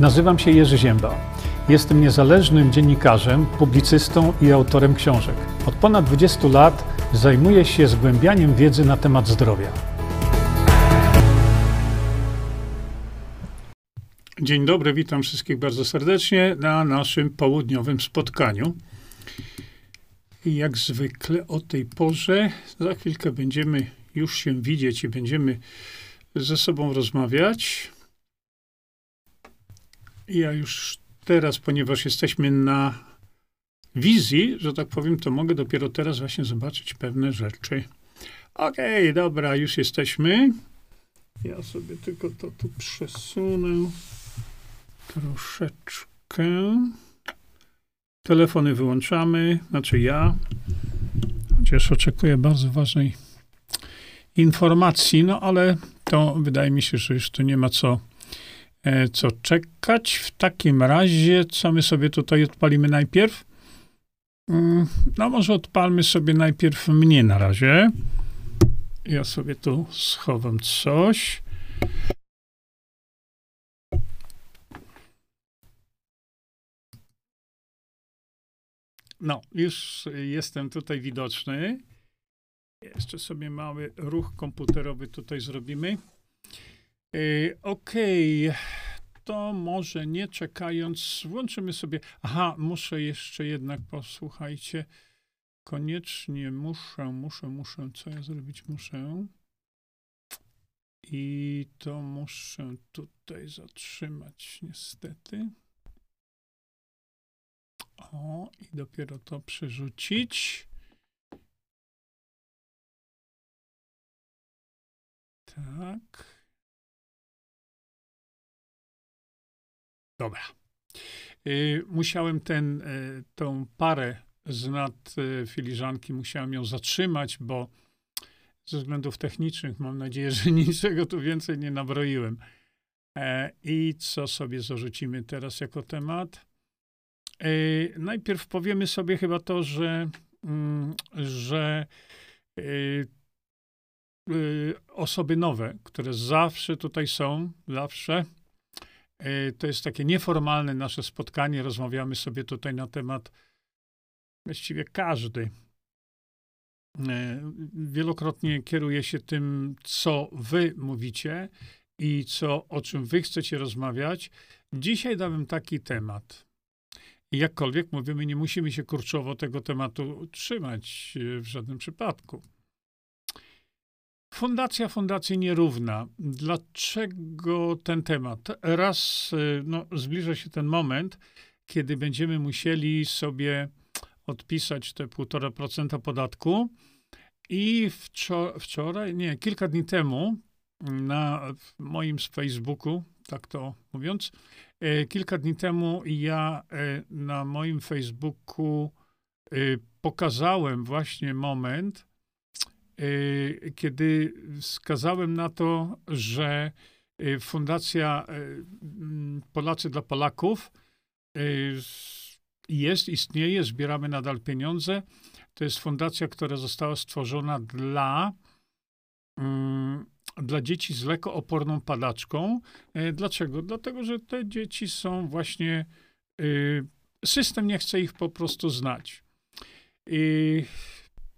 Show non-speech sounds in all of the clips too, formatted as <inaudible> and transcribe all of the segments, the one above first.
Nazywam się Jerzy Ziemba. Jestem niezależnym dziennikarzem, publicystą i autorem książek. Od ponad 20 lat zajmuję się zgłębianiem wiedzy na temat zdrowia. Dzień dobry, witam wszystkich bardzo serdecznie na naszym południowym spotkaniu. I jak zwykle o tej porze, za chwilkę będziemy już się widzieć i będziemy ze sobą rozmawiać. Ja już teraz, ponieważ jesteśmy na wizji, że tak powiem, to mogę dopiero teraz właśnie zobaczyć pewne rzeczy. Okej, okay, dobra, już jesteśmy. Ja sobie tylko to tu przesunę troszeczkę. Telefony wyłączamy, znaczy ja. Chociaż oczekuję bardzo ważnej informacji, no ale to wydaje mi się, że już tu nie ma co co czekać. W takim razie, co my sobie tutaj odpalimy najpierw? Mm, no, może odpalmy sobie najpierw mnie na razie. Ja sobie tu schowam coś. No, już jestem tutaj widoczny. Jeszcze sobie mały ruch komputerowy tutaj zrobimy. Okej, okay. to może nie czekając, włączymy sobie. Aha, muszę jeszcze jednak, posłuchajcie. Koniecznie muszę, muszę, muszę. Co ja zrobić muszę? I to muszę tutaj zatrzymać, niestety. O, i dopiero to przerzucić. Tak. Dobra. Y, musiałem ten, y, tą parę z nad y, filiżanki, musiałem ją zatrzymać, bo ze względów technicznych mam nadzieję, <laughs> że niczego tu więcej nie nabroiłem. E, I co sobie zarzucimy teraz jako temat? E, najpierw powiemy sobie chyba to, że, mm, że osoby nowe, które zawsze tutaj są, zawsze, to jest takie nieformalne nasze spotkanie. Rozmawiamy sobie tutaj na temat właściwie każdy. E, wielokrotnie kieruję się tym, co wy mówicie i co, o czym wy chcecie rozmawiać. Dzisiaj dałem taki temat. jakkolwiek mówimy, nie musimy się kurczowo tego tematu trzymać e, w żadnym przypadku. Fundacja Fundacji Nierówna. Dlaczego ten temat? Raz y, no, zbliża się ten moment, kiedy będziemy musieli sobie odpisać te 1,5% podatku. I wczoraj, nie, kilka dni temu na moim Facebooku, tak to mówiąc, y, kilka dni temu ja y, na moim Facebooku pokazałem właśnie moment, kiedy wskazałem na to, że y, Fundacja y, Polacy dla Polaków jest, istnieje, zbieramy nadal pieniądze. To jest fundacja, która została stworzona dla, dla dzieci z lekooporną padaczką. Dlaczego? Dlatego, że te dzieci są właśnie. System nie chce ich po prostu znać. I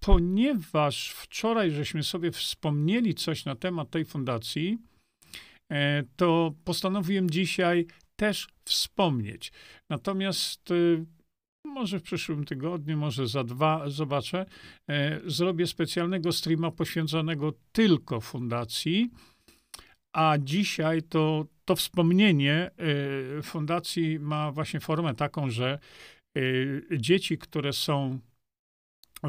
ponieważ wczoraj żeśmy sobie wspomnieli coś na temat tej fundacji, e, to postanowiłem dzisiaj też wspomnieć. Natomiast e, może w przyszłym tygodniu, może za dwa, zobaczę, e, zrobię specjalnego streama poświęconego tylko fundacji. A dzisiaj to, to wspomnienie fundacji ma właśnie formę taką, że dzieci, które są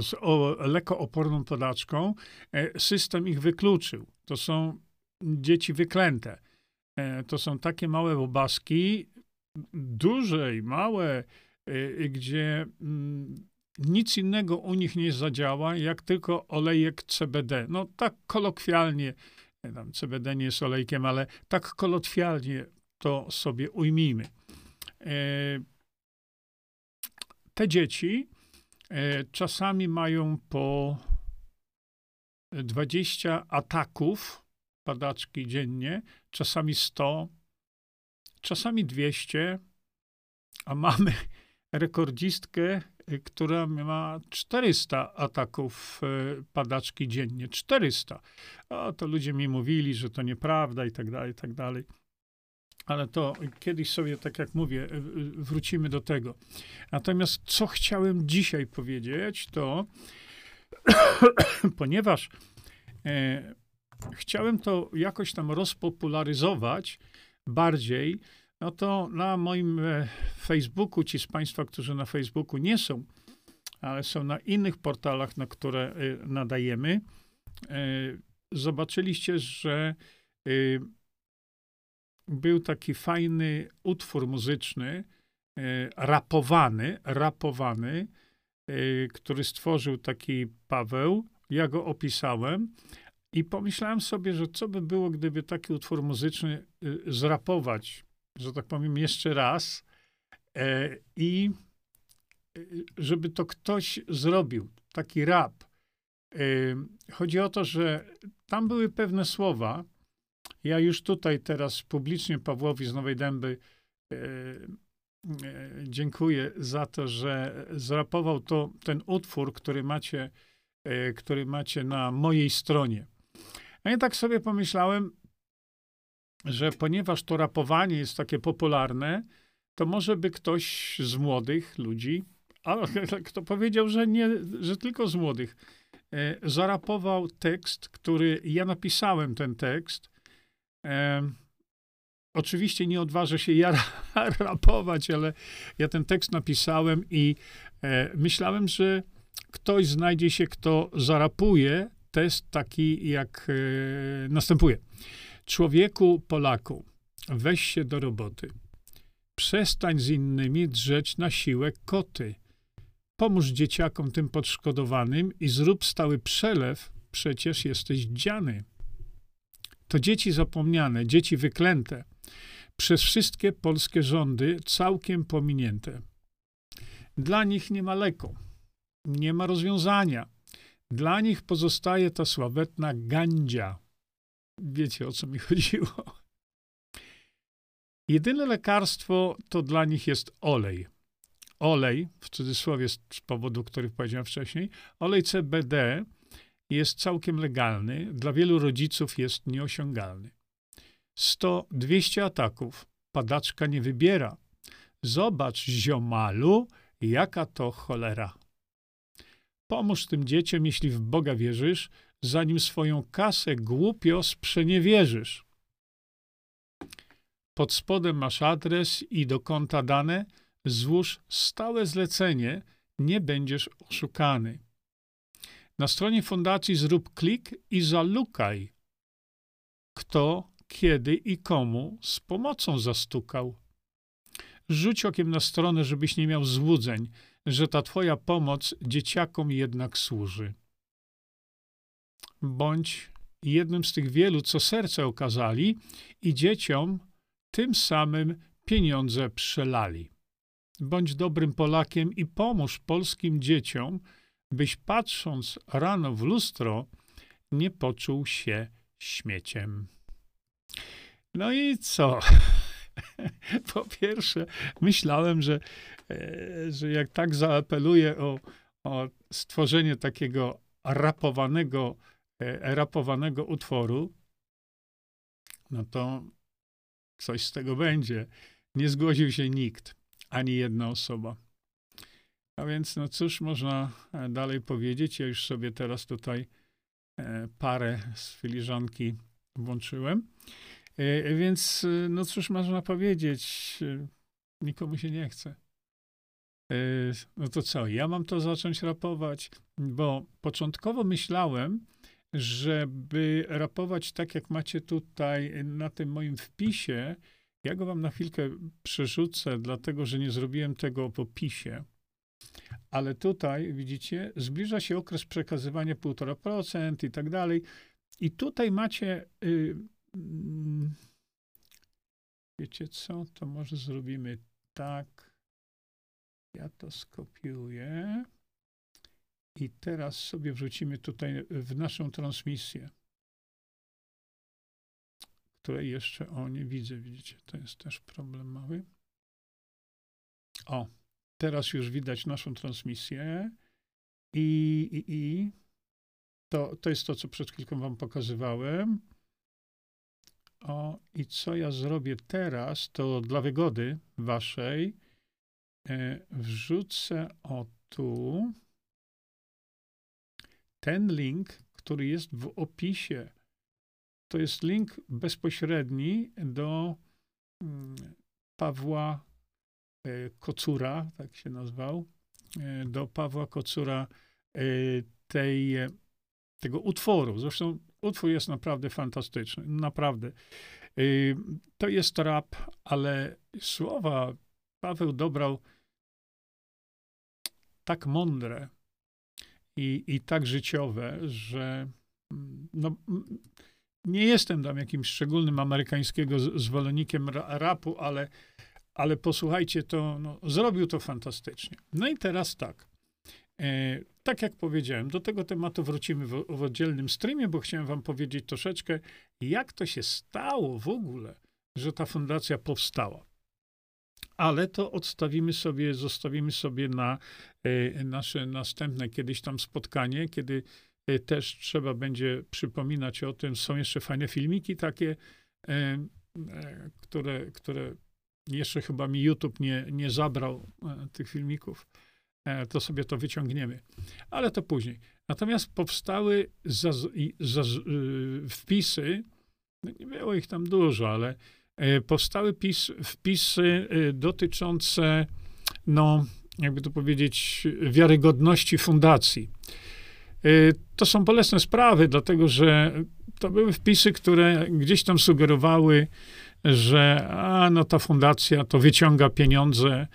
z o, lekooporną podaczką, e, system ich wykluczył. To są dzieci wyklęte. E, to są takie małe bobaski, duże i małe, e, gdzie mm, nic innego u nich nie zadziała, jak tylko olejek CBD. No tak kolokwialnie, CBD nie jest olejkiem, ale tak kolokwialnie to sobie ujmijmy. Te dzieci czasami mają po 20 ataków padaczki dziennie, czasami 100, czasami 200, a mamy <laughs> rekordzistkę, y, która ma 400 ataków y, padaczki dziennie. 400. O, to ludzie mi mówili, że to nieprawda i tak dalej, i tak dalej. Ale to kiedyś sobie, tak jak mówię, wrócimy do tego. Natomiast co chciałem dzisiaj powiedzieć, to <coughs> ponieważ e, chciałem to jakoś tam rozpopularyzować bardziej, no to na moim e, Facebooku, ci z Państwa, którzy na Facebooku nie są, ale są na innych portalach, na które e, nadajemy, e, zobaczyliście, że był taki fajny utwór muzyczny, rapowany, rapowany, który stworzył taki Paweł. Ja go opisałem i pomyślałem sobie, że co by było, gdyby taki utwór muzyczny zrapować że tak powiem, jeszcze raz e, i e, żeby to ktoś zrobił, taki rap. E, chodzi o to, że tam były pewne słowa. Ja już tutaj teraz publicznie Pawłowi z Nowej Dęby dziękuję za to, że zrapował to, ten utwór, który macie, który macie na mojej stronie. A ja tak sobie pomyślałem, że ponieważ to rapowanie jest takie popularne, to może by ktoś z młodych ludzi, ale kto powiedział, że nie, że tylko z młodych, e, zarapował tekst, który ja napisałem ten tekst. E, oczywiście nie odważę się ja <laughs> rapować, ale ja ten tekst napisałem i e, myślałem, że ktoś znajdzie się, kto zarapuje test taki, jak e, następuje. Człowieku Polaku, weź się do roboty. Przestań z innymi drzeć na siłę koty. Pomóż dzieciakom tym podszkodowanym i zrób stały przelew, przecież jesteś dziany. To dzieci zapomniane, dzieci wyklęte, przez wszystkie polskie rządy całkiem pominięte. Dla nich nie ma leku, nie ma rozwiązania. Dla nich pozostaje ta sławetna gandzia, Wiecie, o co mi <laughs> chodziło. Jedyne lekarstwo to dla nich jest olej. Olej, w cudzysłowie z powodu, który powiedziałem wcześniej, olej CBD jest całkiem legalny, dla wielu rodziców jest nieosiągalny. 100-200 ataków padaczka nie wybiera. Zobacz, ziomalu, jaka to cholera. Pomóż tym dzieciom, jeśli w Boga wierzysz, zanim swoją kasę głupio sprzeniewierzysz. Pod spodem masz adres i do konta dane, złóż stałe zlecenie, nie będziesz oszukany. Na stronie fundacji zrób klik i zalukaj, kto, kiedy i komu z pomocą zastukał. Rzuć okiem na stronę, żebyś nie miał złudzeń, że ta twoja pomoc dzieciakom jednak służy bądź jednym z tych wielu, co serce okazali i dzieciom tym samym pieniądze przelali. Bądź dobrym Polakiem i pomóż polskim dzieciom, byś patrząc rano w lustro, nie poczuł się śmieciem. No i co? <laughs> po pierwsze, myślałem, że, e, że jak tak zaapeluję o, o stworzenie takiego rapowanego E, rapowanego utworu, no to coś z tego będzie. Nie zgłosił się nikt, ani jedna osoba. A więc, no cóż można e, dalej powiedzieć? Ja już sobie teraz tutaj e, parę z filiżanki włączyłem. Więc, no cóż można powiedzieć? Nikomu się nie chce. No to co, ja mam to zacząć rapować? Bo początkowo myślałem, żeby rapować tak, jak macie tutaj na tym moim wpisie. Ja go wam na chwilkę przerzucę, dlatego że nie zrobiłem tego w opisie. Ale tutaj, widzicie, zbliża się okres przekazywania 1,5% i tak dalej. I tutaj macie. Yy, wiecie co? To może zrobimy tak. Ja to skopiuję. I teraz sobie wrzucimy tutaj w naszą transmisję. której jeszcze, o nie widzę, widzicie, to jest też problem mały. O, teraz już widać naszą transmisję i, i, i to, to jest to, co przed chwilką wam pokazywałem. O, i co ja zrobię teraz, to dla wygody waszej e, wrzucę o tu ten link, który jest w opisie. To jest link bezpośredni do mm, Pawła Kocura, tak się nazwał, e, do Pawła Kocura e, tej, tego utworu. Zresztą utwór jest naprawdę fantastyczny, naprawdę. To jest rap, ale słowa Paweł dobrał tak mądre i, i tak życiowe, że mm, no, nie jestem tam jakimś szczególnym amerykańskiego zwolennikiem rapu, ale, ale posłuchajcie, to no, zrobił to fantastycznie. No i teraz tak. E, tak jak powiedziałem, do tego tematu wrócimy w, w oddzielnym streamie, bo chciałem wam powiedzieć troszeczkę, jak to się stało w ogóle, że ta fundacja powstała ale to odstawimy sobie, zostawimy sobie na e, nasze następne kiedyś tam spotkanie, kiedy e, też trzeba będzie przypominać o tym. Są jeszcze fajne filmiki takie, e, które, które jeszcze chyba mi YouTube nie, nie zabrał tych filmików. To sobie to wyciągniemy. Ale to później. Natomiast powstały zaz, zaz, wpisy, no nie było ich tam dużo, ale E, powstały pis, wpisy e, dotyczące, no, jakby to powiedzieć, wiarygodności fundacji. E, to są bolesne sprawy, dlatego że to były wpisy, które gdzieś tam sugerowały, że a, no ta fundacja to wyciąga pieniądze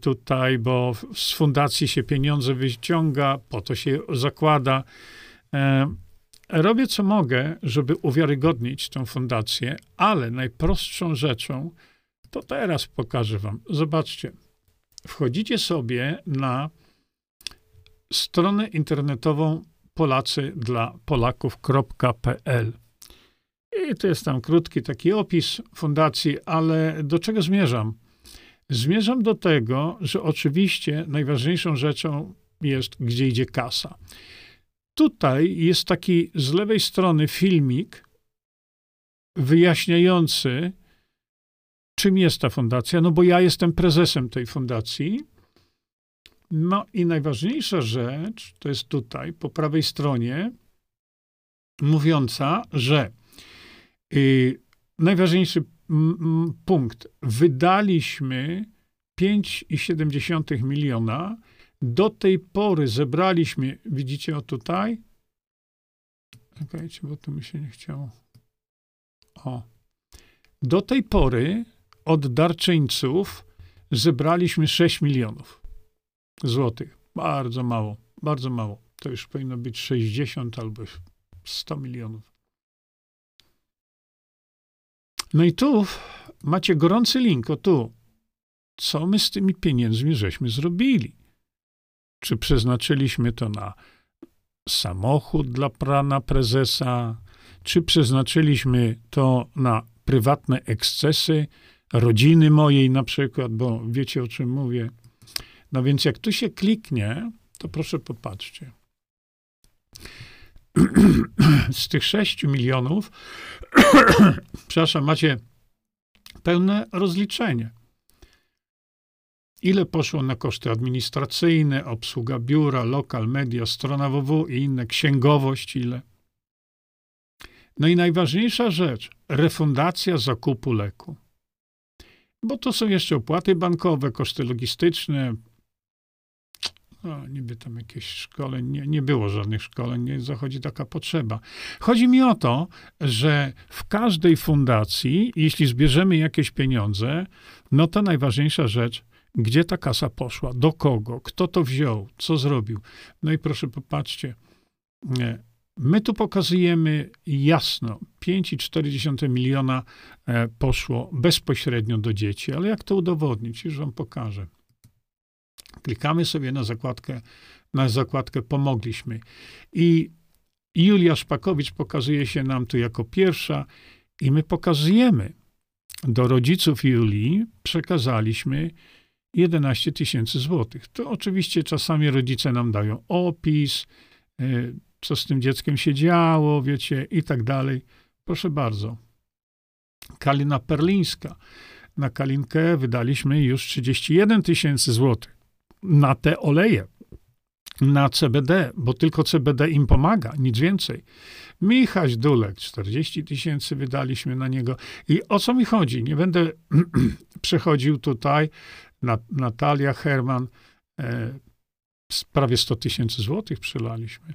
tutaj, bo z fundacji się pieniądze wyciąga, po to się zakłada. Robię co mogę, żeby uwiarygodnić tę fundację, ale najprostszą rzeczą to teraz pokażę wam. Zobaczcie. Wchodzicie sobie na stronę internetową Polacy dla Polaków.pl. To jest tam krótki taki opis fundacji, ale do czego zmierzam? Zmierzam do tego, że oczywiście najważniejszą rzeczą jest, gdzie idzie kasa tutaj jest taki z lewej strony filmik wyjaśniający, czym jest ta fundacja, no bo ja jestem prezesem tej fundacji. No i najważniejsza rzecz to jest tutaj, po prawej stronie, mówiąca, że najważniejszy punkt, wydaliśmy 5,7 miliona do tej pory zebraliśmy, widzicie o tutaj? Czekajcie, bo tu mi się nie chciało. O. Do tej pory od darczyńców zebraliśmy 6 milionów złotych. Bardzo mało, bardzo mało. To już powinno być 60 albo 100 milionów. No i tu macie gorący link, o tu. Co my z tymi pieniędzmi żeśmy zrobili? Czy przeznaczyliśmy to na samochód dla pana prezesa? Czy przeznaczyliśmy to na prywatne ekscesy rodziny mojej na przykład, bo wiecie o czym mówię. No więc jak tu się kliknie, to proszę popatrzcie. Z tych 6 milionów, <clears throat> przepraszam, macie pełne rozliczenie. Ile poszło na koszty administracyjne, obsługa biura, lokal, media, strona www i inne, księgowość, ile? No i najważniejsza rzecz, refundacja zakupu leku. Bo to są jeszcze opłaty bankowe, koszty logistyczne. No, niby tam jakieś szkoleń, nie, nie było żadnych szkoleń, nie zachodzi taka potrzeba. Chodzi mi o to, że w każdej fundacji, jeśli zbierzemy jakieś pieniądze, no to najważniejsza rzecz, gdzie ta kasa poszła, do kogo, kto to wziął, co zrobił. No i proszę popatrzcie, my tu pokazujemy jasno, 5,4 miliona e, poszło bezpośrednio do dzieci, ale jak to udowodnić? Już wam pokażę. Klikamy sobie na zakładkę, na zakładkę pomogliśmy. I Julia Szpakowicz pokazuje się nam tu jako pierwsza I my pokazujemy. Do rodziców Julii przekazaliśmy 11 tysięcy złotych. To oczywiście czasami rodzice nam dają opis, y, co z tym dzieckiem się działo, wiecie, i tak dalej. Proszę bardzo. Kalina Perlińska. Na kalinkę wydaliśmy już 31 tysięcy złotych. Na te oleje, na CBD, bo tylko CBD im pomaga, nic więcej. Michaś Dulek, 40 tysięcy wydaliśmy na niego. I o co mi chodzi? Nie będę <clears throat> przechodził tutaj. Natalia Herman, e, prawie 100 tysięcy złotych przelaliśmy.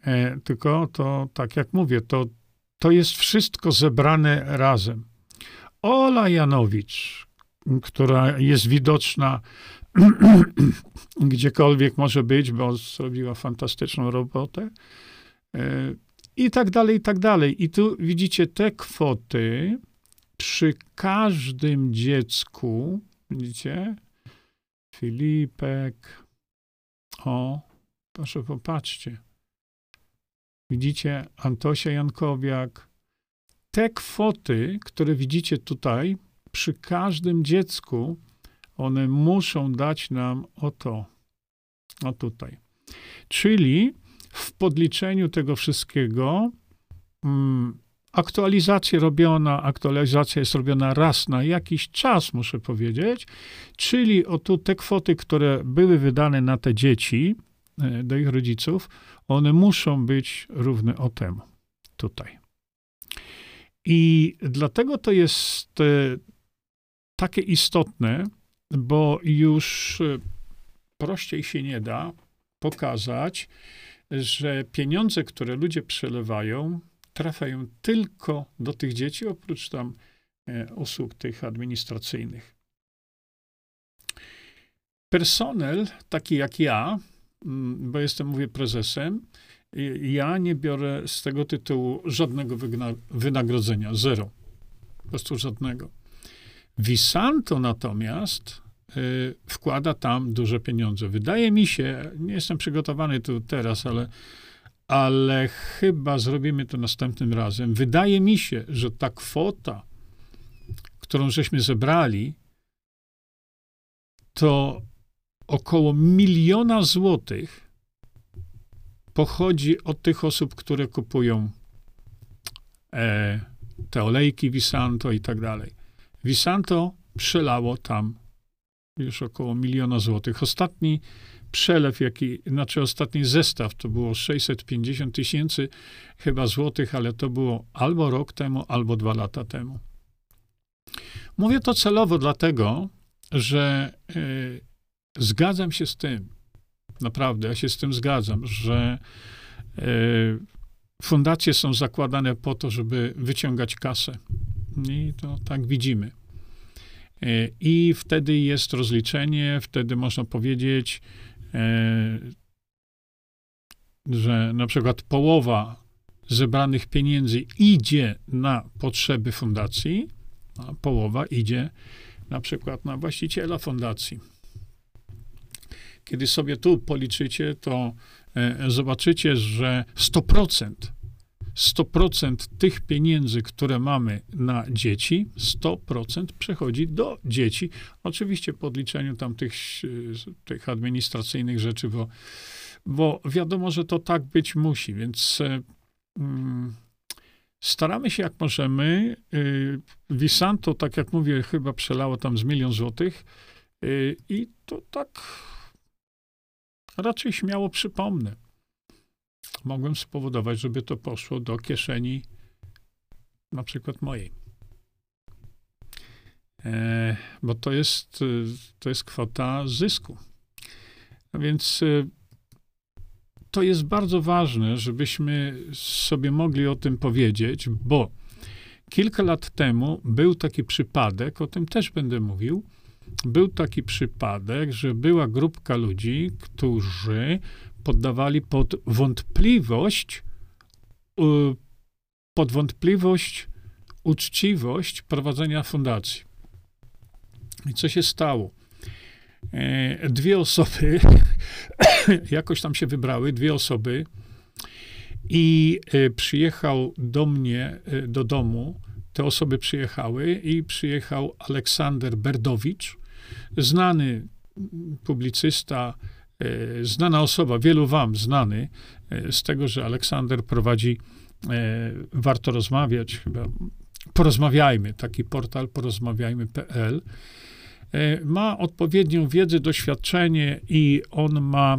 E, tylko to, tak jak mówię, to, to jest wszystko zebrane razem. Ola Janowicz, która jest widoczna <clears throat> gdziekolwiek może być, bo zrobiła fantastyczną robotę. E, I tak dalej, i tak dalej. I tu widzicie te kwoty przy każdym dziecku, widzicie? Filipek. O, proszę popatrzcie. Widzicie Antosia Jankowiak. Te kwoty, które widzicie tutaj, przy każdym dziecku, one muszą dać nam o to, o tutaj. Czyli w podliczeniu tego wszystkiego mm, aktualizacja robiona, aktualizacja jest robiona raz na jakiś czas, muszę powiedzieć, czyli o tu te kwoty, które były wydane na te dzieci, e, do ich rodziców, one muszą być równe o temu, tutaj. I dlatego to jest e, takie istotne, bo już e, prościej się nie da pokazać, że pieniądze, które ludzie przelewają, trafiają tylko do tych dzieci, oprócz tam e, usług tych administracyjnych. Personel, taki jak ja, mm, bo jestem, mówię, prezesem, ja nie biorę z tego tytułu żadnego wynagrodzenia, zero. Po prostu żadnego. Visanto natomiast y, wkłada tam duże pieniądze. Wydaje mi się, nie jestem przygotowany tu teraz, ale, ale chyba zrobimy to następnym razem. Wydaje mi się, że ta kwota, którą żeśmy zebrali, to około miliona złotych pochodzi od tych osób, które kupują e, te olejki Visanto i tak dalej. Visanto przelało tam już około miliona złotych. Ostatni przelew, jaki, znaczy ostatni zestaw, to było 650 tysięcy chyba złotych, ale to było albo rok temu, albo dwa lata temu. Mówię to celowo dlatego, że y, zgadzam się z tym, naprawdę, ja się z tym zgadzam, że y, fundacje są zakładane po to, żeby wyciągać kasę. I to tak widzimy. E, I wtedy jest rozliczenie, wtedy można powiedzieć, e, że na przykład połowa zebranych pieniędzy idzie na potrzeby fundacji, a połowa idzie na przykład na właściciela fundacji. Kiedy sobie tu policzycie, to e, zobaczycie, że 100% 100% tych pieniędzy, które mamy na dzieci, 100% przechodzi do dzieci. Oczywiście po odliczeniu tam tych, tych administracyjnych rzeczy, bo, bo wiadomo, że to tak być musi, więc mm, staramy się jak możemy. Y, Visanto, tak jak mówię, chyba przelało tam z milion złotych y, i to tak raczej śmiało przypomnę mogłem spowodować, żeby to poszło do kieszeni na przykład mojej. E, bo to jest, to jest kwota zysku. A więc e, to jest bardzo ważne, żebyśmy sobie mogli o tym powiedzieć, bo kilka lat temu był taki przypadek, o tym też będę mówił. Był taki przypadek, że była grupka ludzi, którzy poddawali pod wątpliwość, pod wątpliwość uczciwość prowadzenia fundacji. I co się stało? E, dwie osoby <coughs> jakoś tam się wybrały, dwie osoby I przyjechał do mnie, do domu, te osoby przyjechały i przyjechał Aleksander Berdowicz, znany publicysta, znana osoba, wielu wam znany z tego, że Aleksander prowadzi Warto Rozmawiać, chyba porozmawiajmy, taki portal porozmawiajmy.pl. E, ma odpowiednią wiedzę, doświadczenie i on ma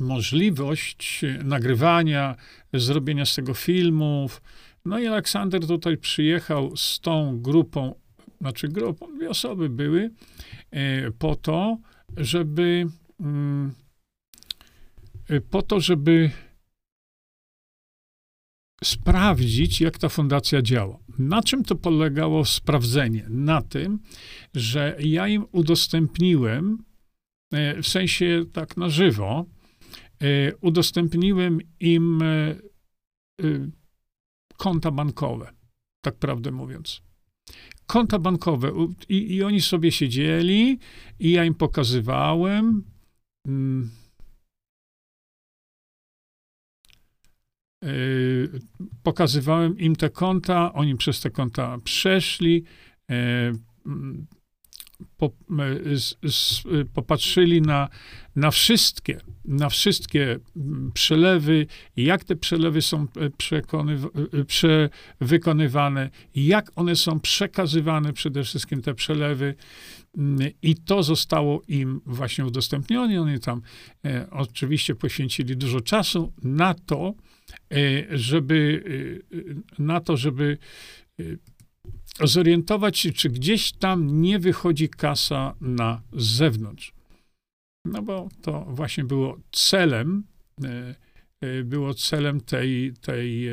możliwość nagrywania, zrobienia z tego filmów. No i Aleksander tutaj przyjechał z tą grupą, znaczy grupą, dwie osoby były, e, po to, żeby e, po to, żeby sprawdzić, jak ta fundacja działa. Na czym to polegało sprawdzenie? Na tym, że ja im udostępniłem, e, w sensie tak na żywo, e, udostępniłem im e, konta bankowe, tak prawdę mówiąc. Konta bankowe i, i oni sobie siedzieli i ja im pokazywałem. Mm, Y, pokazywałem im te konta, oni przez te konta przeszli, y, po, y, popatrzyli na, na wszystkie, na wszystkie mm, przelewy, jak te przelewy są wykonywane, jak one są przekazywane, przede wszystkim te przelewy. Mm, I to zostało im właśnie udostępnione. Oni tam e, oczywiście poświęcili dużo czasu na to, E, żeby e, na to, żeby e, zorientować się, czy gdzieś tam nie wychodzi kasa na zewnątrz. No bo to właśnie było celem, było celem tej, tej,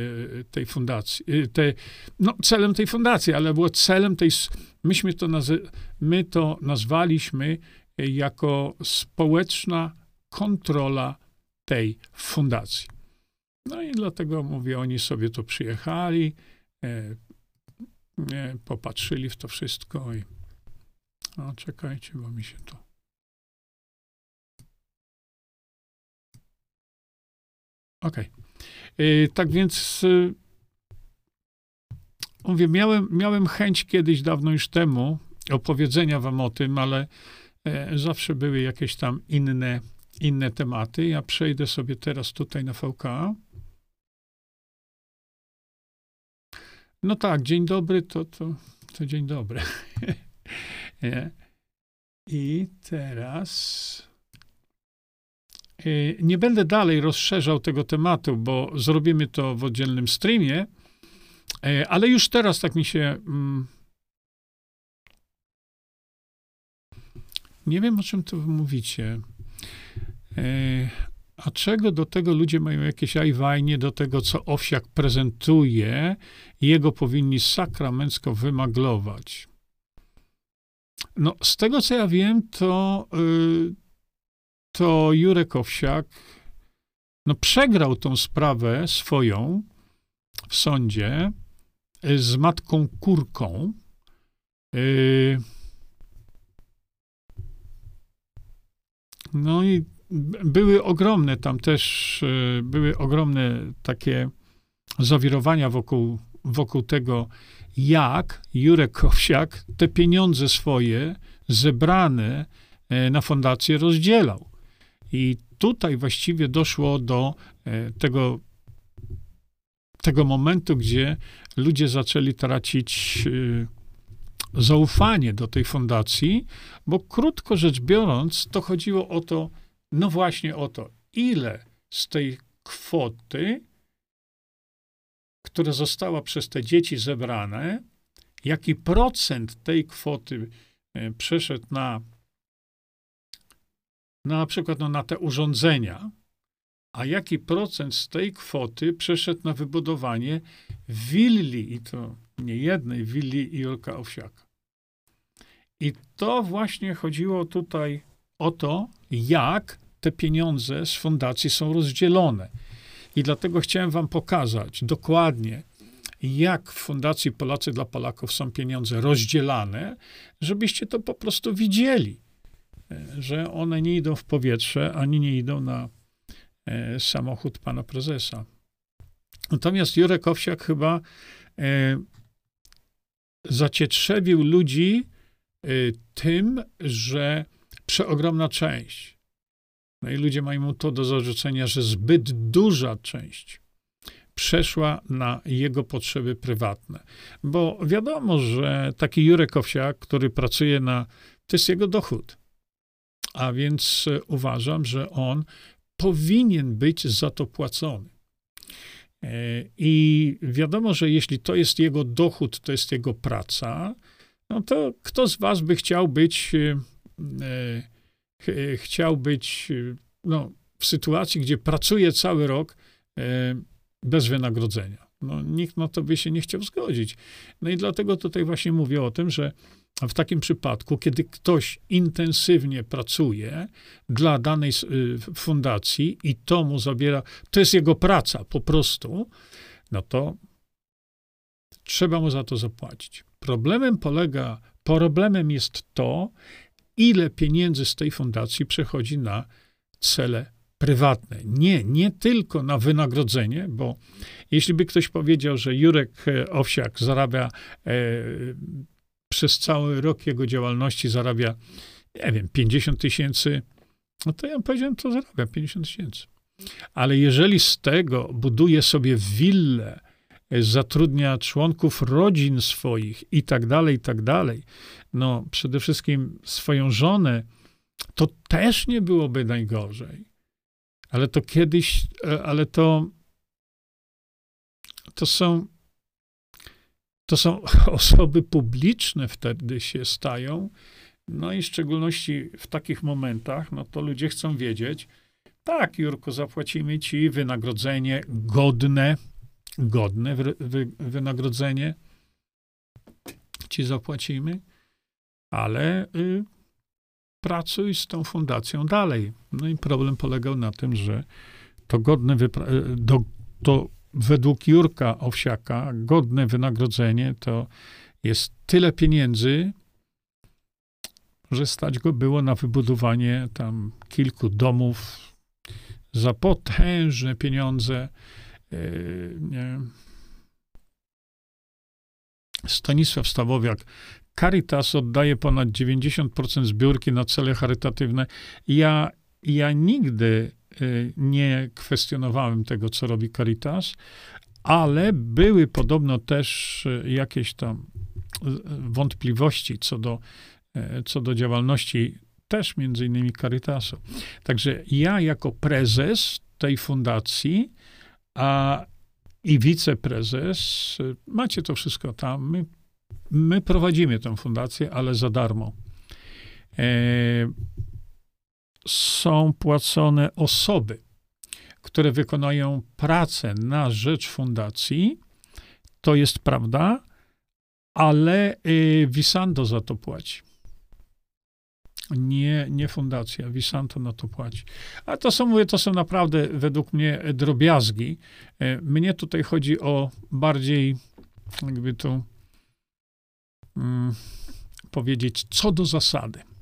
tej fundacji, tej, no celem tej fundacji, ale było celem tej, myśmy to, nazy, my to nazwaliśmy jako społeczna kontrola tej fundacji. No i dlatego mówię, oni sobie tu przyjechali, e, e, popatrzyli w to wszystko i no czekajcie, bo mi się to Okej. Okay. Tak więc e, mówię, miałem, miałem chęć kiedyś, dawno już temu, opowiedzenia wam o tym, ale e, zawsze były jakieś tam inne, inne tematy. Ja przejdę sobie teraz tutaj na VK. No tak, dzień dobry to, to, to dzień dobry. <laughs> I teraz y, nie będę dalej rozszerzał tego tematu, bo zrobimy to w oddzielnym streamie, y, ale już teraz tak mi się. Mm, nie wiem, o czym tu mówicie. Y, a czego do tego ludzie mają jakieś ajwajnie do tego, co Owsiak prezentuje, jego powinni sakramencko wymaglować. No, z tego co ja wiem, to, yy, to Jurek Owsiak no, przegrał tą sprawę swoją w sądzie yy, z matką Kurką. Yy, no i były ogromne tam też, e, były ogromne takie zawirowania wokół, wokół tego, jak Jurek Kowsiak te pieniądze swoje zebrane na fundację rozdzielał. I tutaj właściwie doszło do e, tego, tego momentu, gdzie ludzie zaczęli tracić zaufanie do tej fundacji, bo krótko rzecz biorąc, to chodziło o to, no właśnie o to, ile z tej kwoty, która została przez te dzieci zebrane, jaki procent tej kwoty e, przeszedł na, na przykład no, na te urządzenia, a jaki procent z tej kwoty przeszedł na wybudowanie willi, i to nie jednej willi i Jolka Owsiaka. I to właśnie chodziło tutaj o to, jak te pieniądze z fundacji są rozdzielone. I dlatego chciałem Wam pokazać dokładnie, jak w Fundacji Polacy dla Polaków są pieniądze rozdzielane, żebyście to po prostu widzieli, że one nie idą w powietrze, ani nie idą na, e, samochód pana prezesa. Natomiast Jurek Owsiak chyba e, zacietrzewił ludzi e, tym, że przeogromna część, no i ludzie mają mu to do zarzucenia, że zbyt duża część przeszła na jego potrzeby prywatne. Bo wiadomo, że taki Jurek Owsiak, który pracuje na, to jest jego dochód. A więc uważam, że on powinien być za to płacony. E, I wiadomo, że jeśli to jest jego dochód, to jest jego praca, no to kto z was by chciał być, e, e, chciał być no, w sytuacji, gdzie pracuje cały rok bez wynagrodzenia? No, nikt na to by się nie chciał zgodzić. No i dlatego tutaj właśnie mówię o tym, że w takim przypadku, kiedy ktoś intensywnie pracuje dla danej y, fundacji i to mu zabiera, to jest jego praca po prostu, no to trzeba mu za to zapłacić. Problemem polega, problemem jest to, ile pieniędzy z tej fundacji przechodzi na cele prywatne. Nie, nie tylko na wynagrodzenie, bo jeśli by ktoś powiedział, że Jurek e, Owsiak zarabia e, przez cały rok jego działalności zarabia, nie wiem, 50 tysięcy, no to ja powiedziałem, to zarabia 50 tysięcy. Ale jeżeli z tego buduje sobie willę, zatrudnia członków rodzin swoich i tak dalej, i tak dalej, no przede wszystkim swoją żonę, to też nie byłoby najgorzej. Ale to kiedyś, ale to, to są to są <laughs> osoby publiczne wtedy się stają. No i w szczególności w takich momentach, no to ludzie chcą wiedzieć, tak, Jurko, zapłacimy ci wynagrodzenie godne, godne wy, wy, wynagrodzenie ci zapłacimy, ale y, pracuj z tą fundacją dalej. No i problem polegał na tym, że to godne, wypra- do, to według Jurka Owsiaka godne wynagrodzenie to jest tyle pieniędzy, że stać go było na wybudowanie tam kilku domów za potężne pieniądze. Nie. Stanisław Stawowiak. Caritas oddaje ponad 90% zbiórki na cele charytatywne. Ja, ja nigdy nie kwestionowałem tego, co robi Caritas, ale były podobno też y, jakieś tam y, wątpliwości co do, co do działalności też między innymi Caritasu. Także ja jako prezes tej fundacji a, i wiceprezes, macie to wszystko tam, my, my prowadzimy tę fundację, ale za darmo. E, są płacone osoby, które wykonają pracę na rzecz fundacji. To jest prawda, ale y, Visanto za to płaci. Nie, nie fundacja, Visanto na to płaci. A to są, mówię, to są naprawdę według mnie drobiazgi. Y, mnie tutaj chodzi o bardziej, jakby tu um, powiedzieć, co do zasady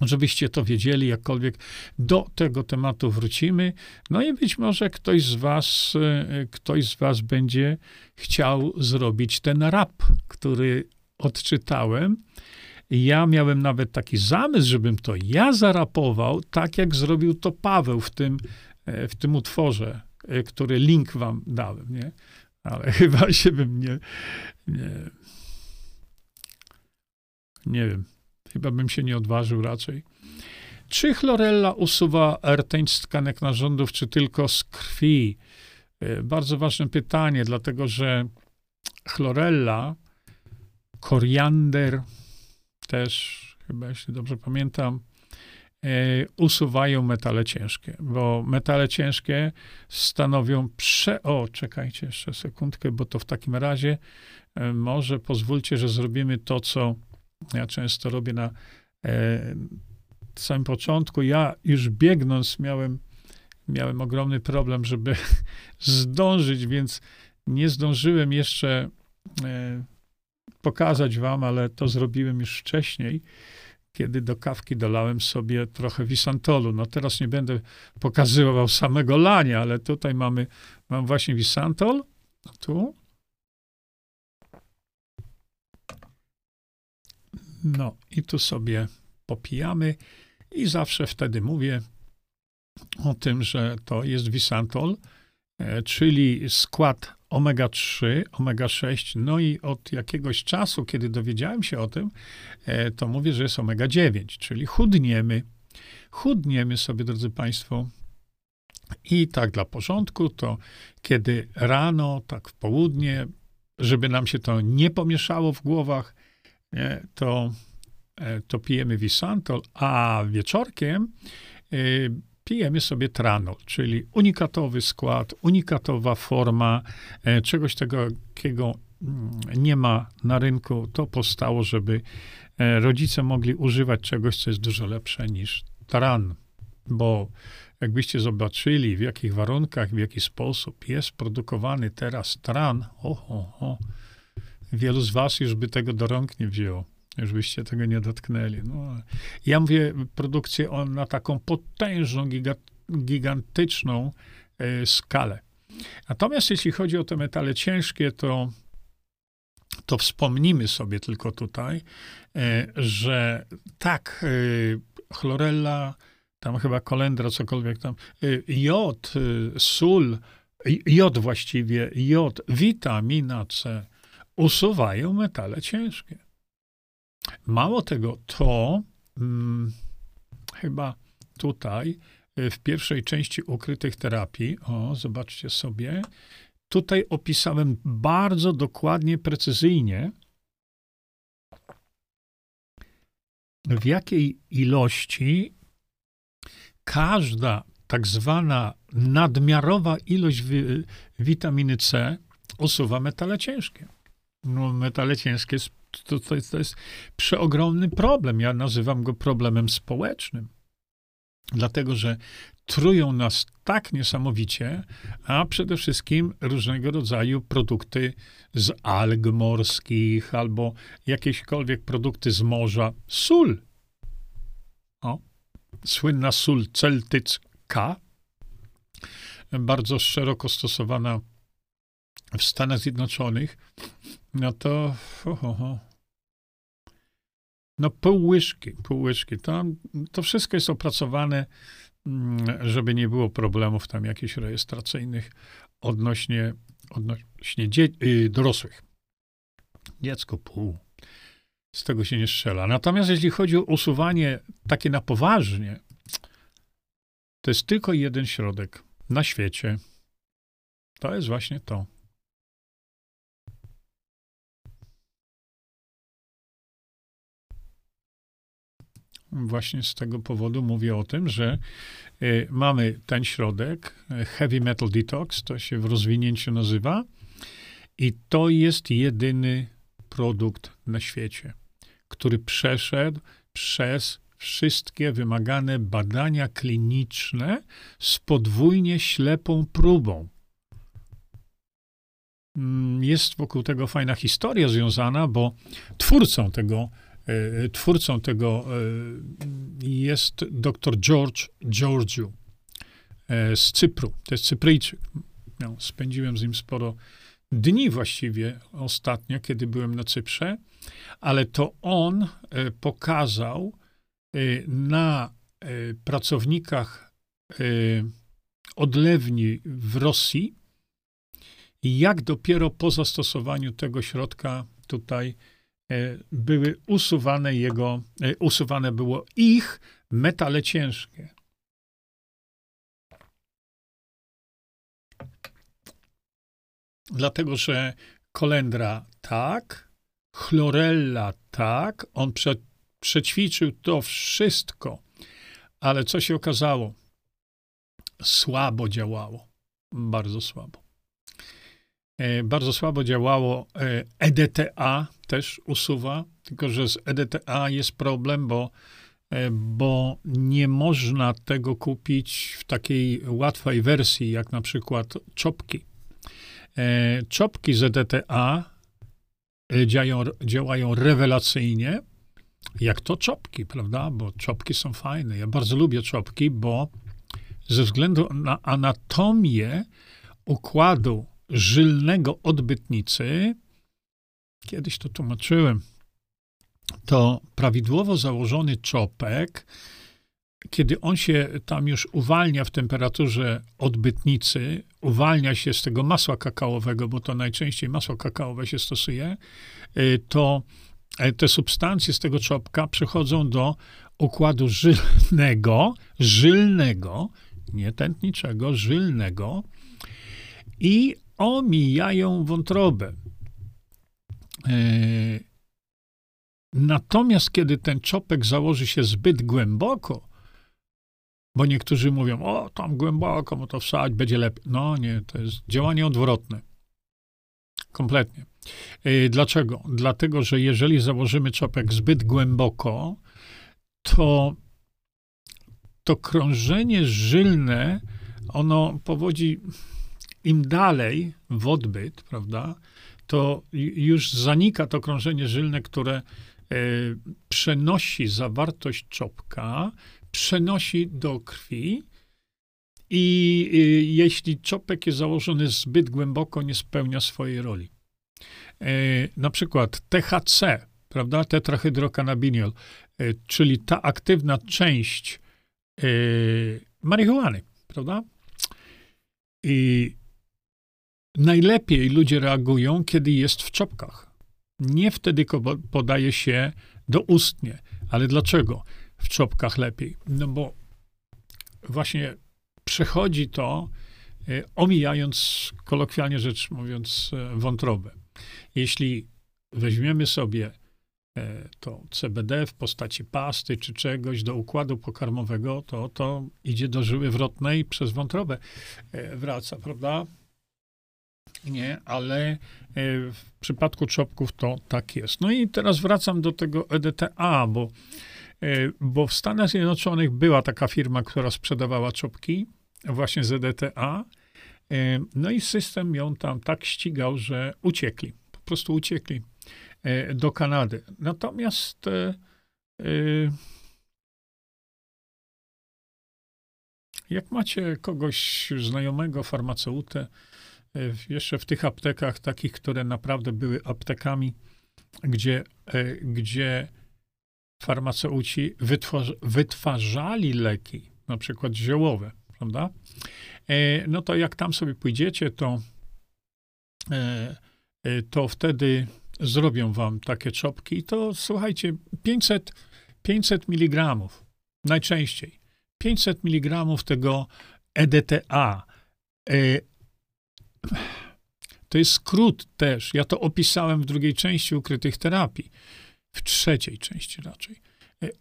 żebyście to wiedzieli, jakkolwiek do tego tematu wrócimy. No i być może ktoś z was, e, ktoś z was będzie chciał zrobić ten rap, który odczytałem. Ja miałem nawet taki zamysł, żebym to ja zarapował, tak jak zrobił to Paweł w tym, e, w tym utworze, e, który link wam dałem, nie? Ale <laughs> chyba się bym nie, nie, nie wiem, Chyba bym się nie odważył raczej. Czy chlorella usuwa rtęć z tkanek narządów, czy tylko z krwi? E, bardzo ważne pytanie, dlatego że chlorella, koriander też, chyba jeśli dobrze pamiętam, e, usuwają metale ciężkie, bo metale ciężkie stanowią prze... O, czekajcie jeszcze sekundkę, bo to w takim razie e, może pozwólcie, że zrobimy to, co ja często robię na e, samym początku. Ja już biegnąc miałem, miałem ogromny problem, żeby <laughs> zdążyć, więc nie zdążyłem jeszcze e, pokazać wam, ale to zrobiłem już wcześniej. kiedy do kawki dolałem sobie trochę wisantolu. No teraz nie będę pokazywał samego lania, ale tutaj mamy, mam właśnie wisantol. Tu. No i tu sobie popijamy i zawsze wtedy mówię o tym, że to jest wisantol, e, czyli skład omega-3, omega-6, no i od jakiegoś czasu, kiedy dowiedziałem się o tym, e, to mówię, że jest omega-9, czyli chudniemy. Chudniemy sobie, drodzy Państwo. I tak dla porządku, to kiedy rano, tak w południe, żeby nam się to nie pomieszało w głowach, nie, to, e, to pijemy Visantol, a wieczorkiem e, pijemy sobie tranol, czyli unikatowy skład, unikatowa forma, e, czegoś takiego mm, nie ma na rynku. To powstało, żeby rodzice mogli używać czegoś, co jest dużo lepsze niż tran, bo jakbyście zobaczyli, w jakich warunkach, w jaki sposób jest produkowany teraz tran, o, o, o, wielu z was już by tego do rąk nie wzięło. Już byście tego nie dotknęli. No, ja mówię produkcję on na taką potężną, giga, gigantyczną e, skalę. Natomiast jeśli chodzi o te metale ciężkie, to, to wspomnimy sobie tylko tutaj, e, że tak, e, chlorella, tam chyba kolendra, cokolwiek tam, jod, sól, jod właściwie, jod, witamina C, usuwają metale ciężkie. Mało tego, to hmm, chyba tutaj y, w pierwszej części ukrytych terapii, o, zobaczcie sobie, tutaj opisałem bardzo dokładnie, precyzyjnie, w jakiej ilości każda tak zwana nadmiarowa ilość wi witaminy C usuwa metale ciężkie no, metale ciężkie to, to, jest, to jest przeogromny problem. Ja nazywam go problemem społecznym. Dlatego, że trują nas tak niesamowicie, a przede wszystkim różnego rodzaju produkty z alg morskich albo jakiekolwiek produkty z morza. Sól. O, słynna sól celtycka, bardzo szeroko stosowana w Stanach Zjednoczonych, no to no pół łyżki, pół łyżki. To, to wszystko jest opracowane, mm, żeby nie było problemów tam jakichś rejestracyjnych odnośnie, odnośnie dzie- yy, dorosłych. Dziecko pół. Z tego się nie strzela. Natomiast jeśli chodzi o usuwanie takie na poważnie, to jest tylko jeden środek na świecie. To jest właśnie to. Właśnie z tego powodu mówię o tym, że y, mamy ten środek, y, Heavy Metal Detox, to się w rozwinięciu nazywa, i to jest jedyny produkt na świecie, który przeszedł przez wszystkie wymagane badania kliniczne z podwójnie ślepą próbą. Mm, jest wokół tego fajna historia związana, bo twórcą tego twórcą tego e, jest dr George Georgiou e, z Cypru. To jest Cypryjczyk. No, spędziłem z nim sporo dni właściwie ostatnio, kiedy byłem na Cyprze, ale to on pokazał na pracownikach odlewni w Rosji, jak dopiero po zastosowaniu tego środka tutaj E, były usuwane jego, e, usuwane było ich metale ciężkie. Dlatego, że kolendra tak, chlorella tak, on prze, przećwiczył to wszystko, ale co się okazało? Słabo działało. Bardzo słabo. E, bardzo słabo działało EDTA, też usuwa, tylko że z EDTA jest problem, bo, e, bo nie można tego kupić w takiej łatwej wersji, jak na przykład czopki. E, czopki z EDTA e, działają, działają rewelacyjnie, jak to czopki, prawda? Bo czopki są fajne. Ja bardzo lubię czopki, bo ze względu na anatomię układu żylnego odbytnicy, kiedyś to tłumaczyłem, to prawidłowo założony czopek, kiedy on się tam już uwalnia w temperaturze odbytnicy, uwalnia się z tego masła kakaowego, bo to najczęściej masło kakaowe się stosuje, y, to e, te substancje z tego czopka przechodzą do układu żylnego, żylnego, nie tętniczego, żylnego i omijają wątrobę. E, natomiast kiedy ten czopek założy się zbyt głęboko, bo niektórzy mówią, o, tam głęboko, bo to wsadź, będzie lepiej. No nie, to jest działanie odwrotne. Kompletnie. E, dlaczego? Dlatego, że jeżeli założymy czopek zbyt głęboko, to to krążenie żylne, ono powodzi im dalej w odbyt, prawda, to już zanika to krążenie żylne, które e, przenosi zawartość czopka, przenosi do krwi i e, jeśli czopek jest założony zbyt głęboko, nie spełnia swojej roli. E, na przykład THC, prawda, tetrahydrokanabiniol, czyli ta aktywna część marihuany, prawda? I najlepiej ludzie reagują, kiedy jest w czopkach. Nie wtedy, podaje się doustnie. Ale dlaczego w czopkach lepiej? No bo właśnie przechodzi to, e, omijając, kolokwialnie rzecz mówiąc, e, wątrobę. Jeśli weźmiemy sobie e, to CBD w postaci pasty czy czegoś do układu pokarmowego, to to idzie do żyły wrotnej przez wątrobę wraca, prawda? Nie, ale e, w przypadku czopków to tak jest. No i teraz wracam do tego EDTA, bo, e, bo w Stanach Zjednoczonych była taka firma, która sprzedawała czopki właśnie z EDTA. E, no i system ją tam tak ścigał, że uciekli. Po prostu uciekli do Kanady. Natomiast jak macie kogoś znajomego, farmaceutę, jeszcze w tych aptekach, takich, które naprawdę były aptekami, gdzie, e, gdzie farmaceuci wytwarzali leki, na przykład ziołowe, prawda? E, no to jak tam sobie pójdziecie, to, to wtedy zrobią wam takie czopki. To słuchajcie, 500, 500 mg najczęściej. 500 mg tego EDTA. To jest skrót też. Ja to opisałem w drugiej części ukrytych terapii, w trzeciej części raczej.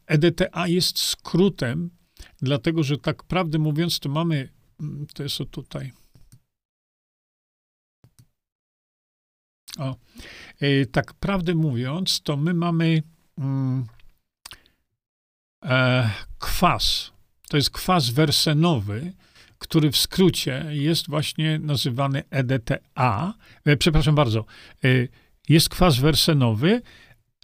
EDTA jest skrótem, dlatego że tak prawdę mówiąc, to mamy, mm, to jest o tutaj. O, e, tak prawdę mówiąc, to my mamy mm, e, kwas. To jest kwas wersenowy, który w skrócie jest właśnie nazywany EDTA. E, przepraszam bardzo, e, jest kwas wersenowy,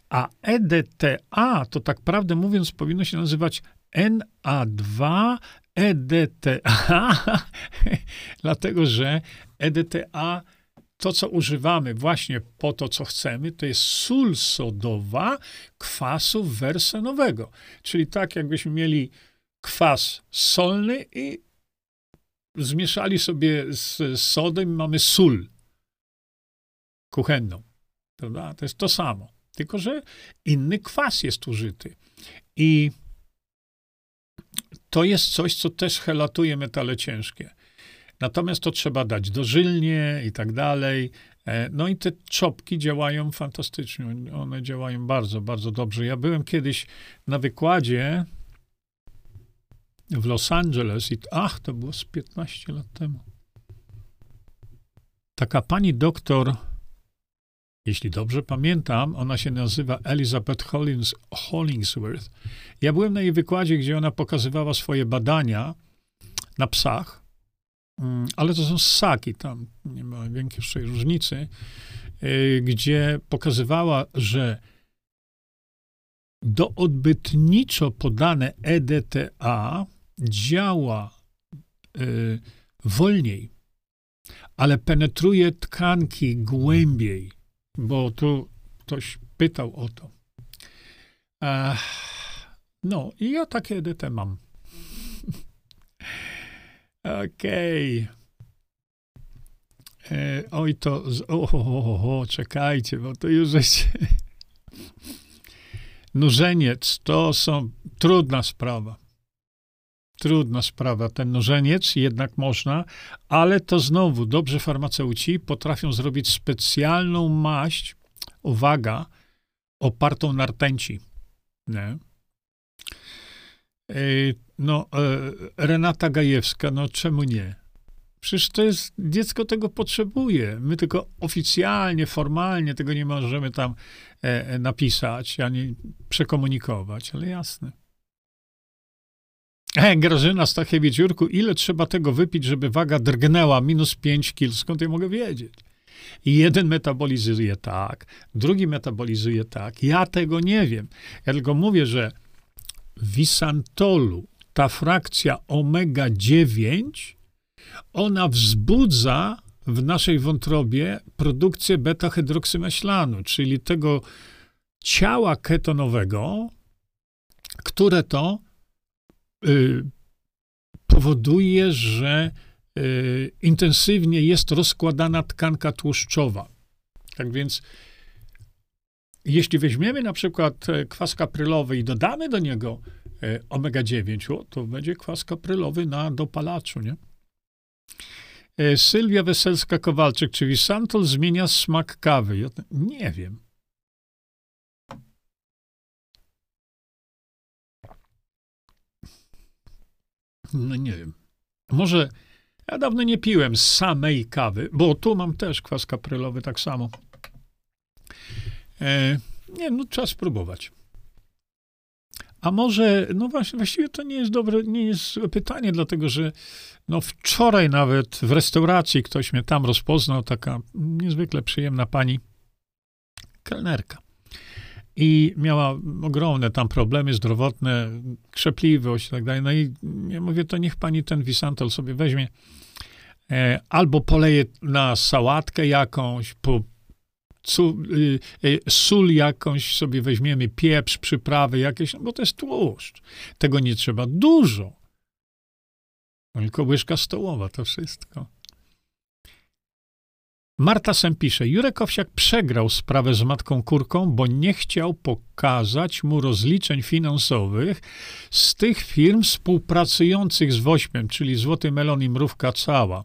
a EDTA to tak prawdę mówiąc powinno się nazywać NA2 EDTA, <laughs> dlatego że EDTA to, co używamy właśnie po to, co chcemy, to jest sól sodowa kwasu wersenowego. Czyli tak, jakbyśmy mieli kwas solny i zmieszali sobie z sodem i mamy sól kuchenną. Prawda? To jest to samo. Tylko, że inny kwas jest użyty. I to jest coś, co też helatuje metale ciężkie. Natomiast to trzeba dać dożylnie i tak dalej. E, no i te czopki działają fantastycznie. One działają bardzo, bardzo dobrze. Ja byłem kiedyś na wykładzie w Los Angeles i ach, to było z 15 lat temu. Taka pani doktor, jeśli dobrze pamiętam, ona się nazywa Elizabeth Hollins, Hollingsworth. Ja byłem na jej wykładzie, gdzie ona pokazywała swoje badania na psach, mm, ale to są ssaki, tam nie ma większej różnicy, y, gdzie pokazywała, że do odbytniczo podane EDTA działa y, wolniej, ale penetruje tkanki głębiej, bo tu ktoś pytał o to. no, i ja takie EDT mam. <laughs> Okej. Okay. E, oj, to. Z, o, o, o, czekajcie, bo to już jest. <laughs> Nurzeniec to są trudna sprawa. Trudna sprawa. Ten nurzeniec jednak można, ale to znowu dobrze farmaceuci potrafią zrobić specjalną maść, uwaga, opartą na rtęci. Nie? E, no, e, Renata Gajewska, no czemu nie? Przecież to jest, dziecko tego potrzebuje. My tylko oficjalnie, formalnie tego nie możemy tam e, napisać, ani przekomunikować, ale jasne. E, Grażyna Stachiewicz-Jurku, ile trzeba tego wypić, żeby waga drgnęła minus 5 kg? Skąd ja mogę wiedzieć? I jeden metabolizuje tak, drugi metabolizuje tak. Ja tego nie wiem. Ja tylko mówię, że wisantolu ta frakcja omega-9 ona wzbudza w naszej wątrobie produkcję beta-hydroksymaślanu, czyli tego ciała ketonowego, które to powoduje, że y, intensywnie jest rozkładana tkanka tłuszczowa. Tak więc, jeśli weźmiemy na przykład e, kwas kaprylowy i dodamy do niego e, omega-9, to będzie kwas kaprylowy na dopalaczu, nie? E, Sylwia Weselska-Kowalczyk, czyli Santol zmienia smak kawy. Ja nie wiem. No nie wiem. Może ja dawno nie piłem samej kawy, bo tu mam też kwas kaprylowy tak samo. E, nie, no trzeba spróbować. A może, no właśnie, właściwie to nie jest dobre, nie jest pytanie, dlatego że no wczoraj nawet w restauracji ktoś mnie tam rozpoznał, taka niezwykle przyjemna pani kelnerka. I miała ogromne tam problemy zdrowotne, krzepliwość i tak dalej. No i ja mówię, to niech pani ten Wisantol sobie weźmie e, albo poleje na sałatkę jakąś, po, cu, y, y, sól jakąś sobie weźmiemy, pieprz, przyprawy jakieś, no bo to jest tłuszcz. Tego nie trzeba dużo. Tylko łyżka stołowa, to wszystko. Marta Sem pisze, Jurek Owsiak przegrał sprawę z matką kurką, bo nie chciał pokazać mu rozliczeń finansowych z tych firm współpracujących z Wośpem, czyli Złoty Melon i Mrówka Cała.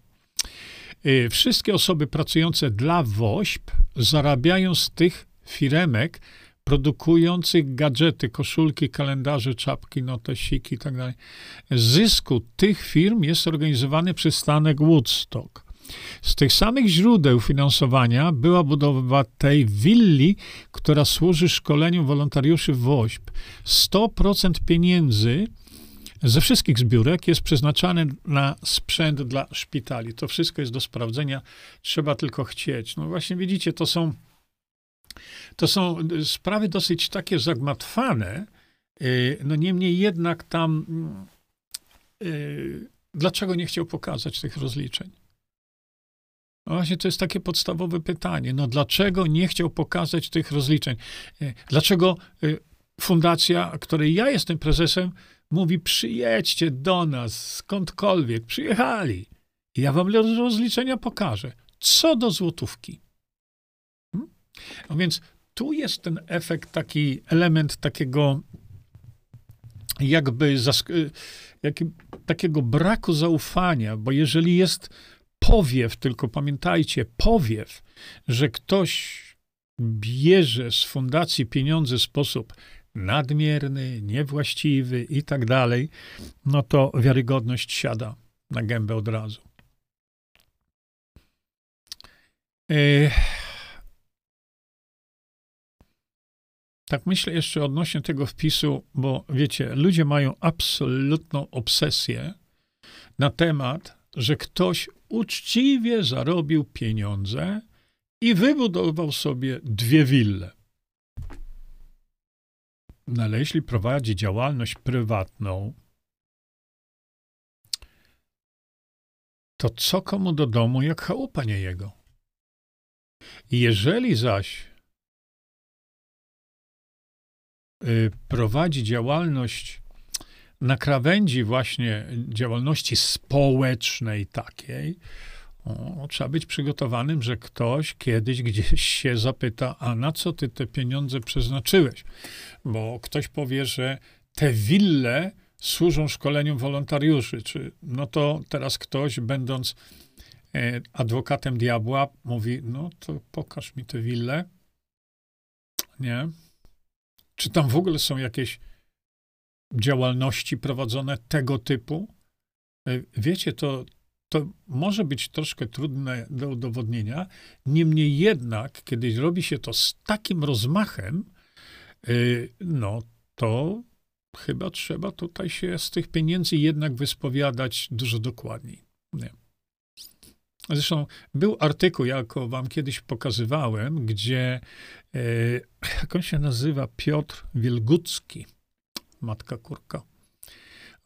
Y, wszystkie osoby pracujące dla WOŚP zarabiają z tych firemek produkujących gadżety, koszulki, kalendarze, czapki, notesiki itd. Tak Zysku tych firm jest organizowany przystanek Woodstock. Z tych samych źródeł finansowania była budowa tej willi, która służy szkoleniu wolontariuszy WOŚP. 100% pieniędzy ze wszystkich zbiórek jest przeznaczane na sprzęt dla szpitali. To wszystko jest do sprawdzenia, trzeba tylko chcieć. No właśnie widzicie, to są, to są sprawy dosyć takie zagmatwane, y, no niemniej jednak tam yy, dlaczego nie chciał pokazać tych rozliczeń? No właśnie, to jest takie podstawowe pytanie. No dlaczego nie chciał pokazać tych rozliczeń? Y, dlaczego y, fundacja, której ja jestem prezesem, mówi: przyjedźcie do nas skądkolwiek, przyjechali. Ja wam rozliczenia pokażę. Co do złotówki. Hmm? No więc tu jest ten efekt, taki element takiego jakby zask- jak, takiego braku zaufania, bo jeżeli jest powiew, tylko pamiętajcie, powiew, że ktoś bierze z fundacji pieniądze w sposób nadmierny, niewłaściwy i tak dalej, no to wiarygodność siada na gębę od razu. Tak myślę jeszcze odnośnie tego wpisu, bo wiecie, ludzie mają absolutną obsesję na temat, że ktoś uczciwie zarobił pieniądze i wybudował sobie dwie wille. No ale jeśli prowadzi działalność prywatną, to co komu do domu, jak chałupa nie jego? Jeżeli zaś y, prowadzi działalność na krawędzi właśnie działalności społecznej takiej, o, trzeba być przygotowanym, że ktoś kiedyś gdzieś się zapyta, a na co ty te pieniądze przeznaczyłeś? Bo ktoś powie, że te wille służą szkoleniom wolontariuszy. Czy, no to teraz ktoś, będąc e, adwokatem diabła, mówi, no to pokaż mi te wille. Nie? Czy tam w ogóle są jakieś działalności prowadzone tego typu? E, wiecie, to, to może być troszkę trudne do udowodnienia. Niemniej jednak, kiedy robi się to z takim rozmachem, e, no to chyba trzeba tutaj się z tych pieniędzy jednak wyspowiadać dużo dokładniej. Nie. Zresztą był artykuł, jak wam kiedyś pokazywałem, gdzie, e, jak on się nazywa, Piotr Wielgucki, matka kurka.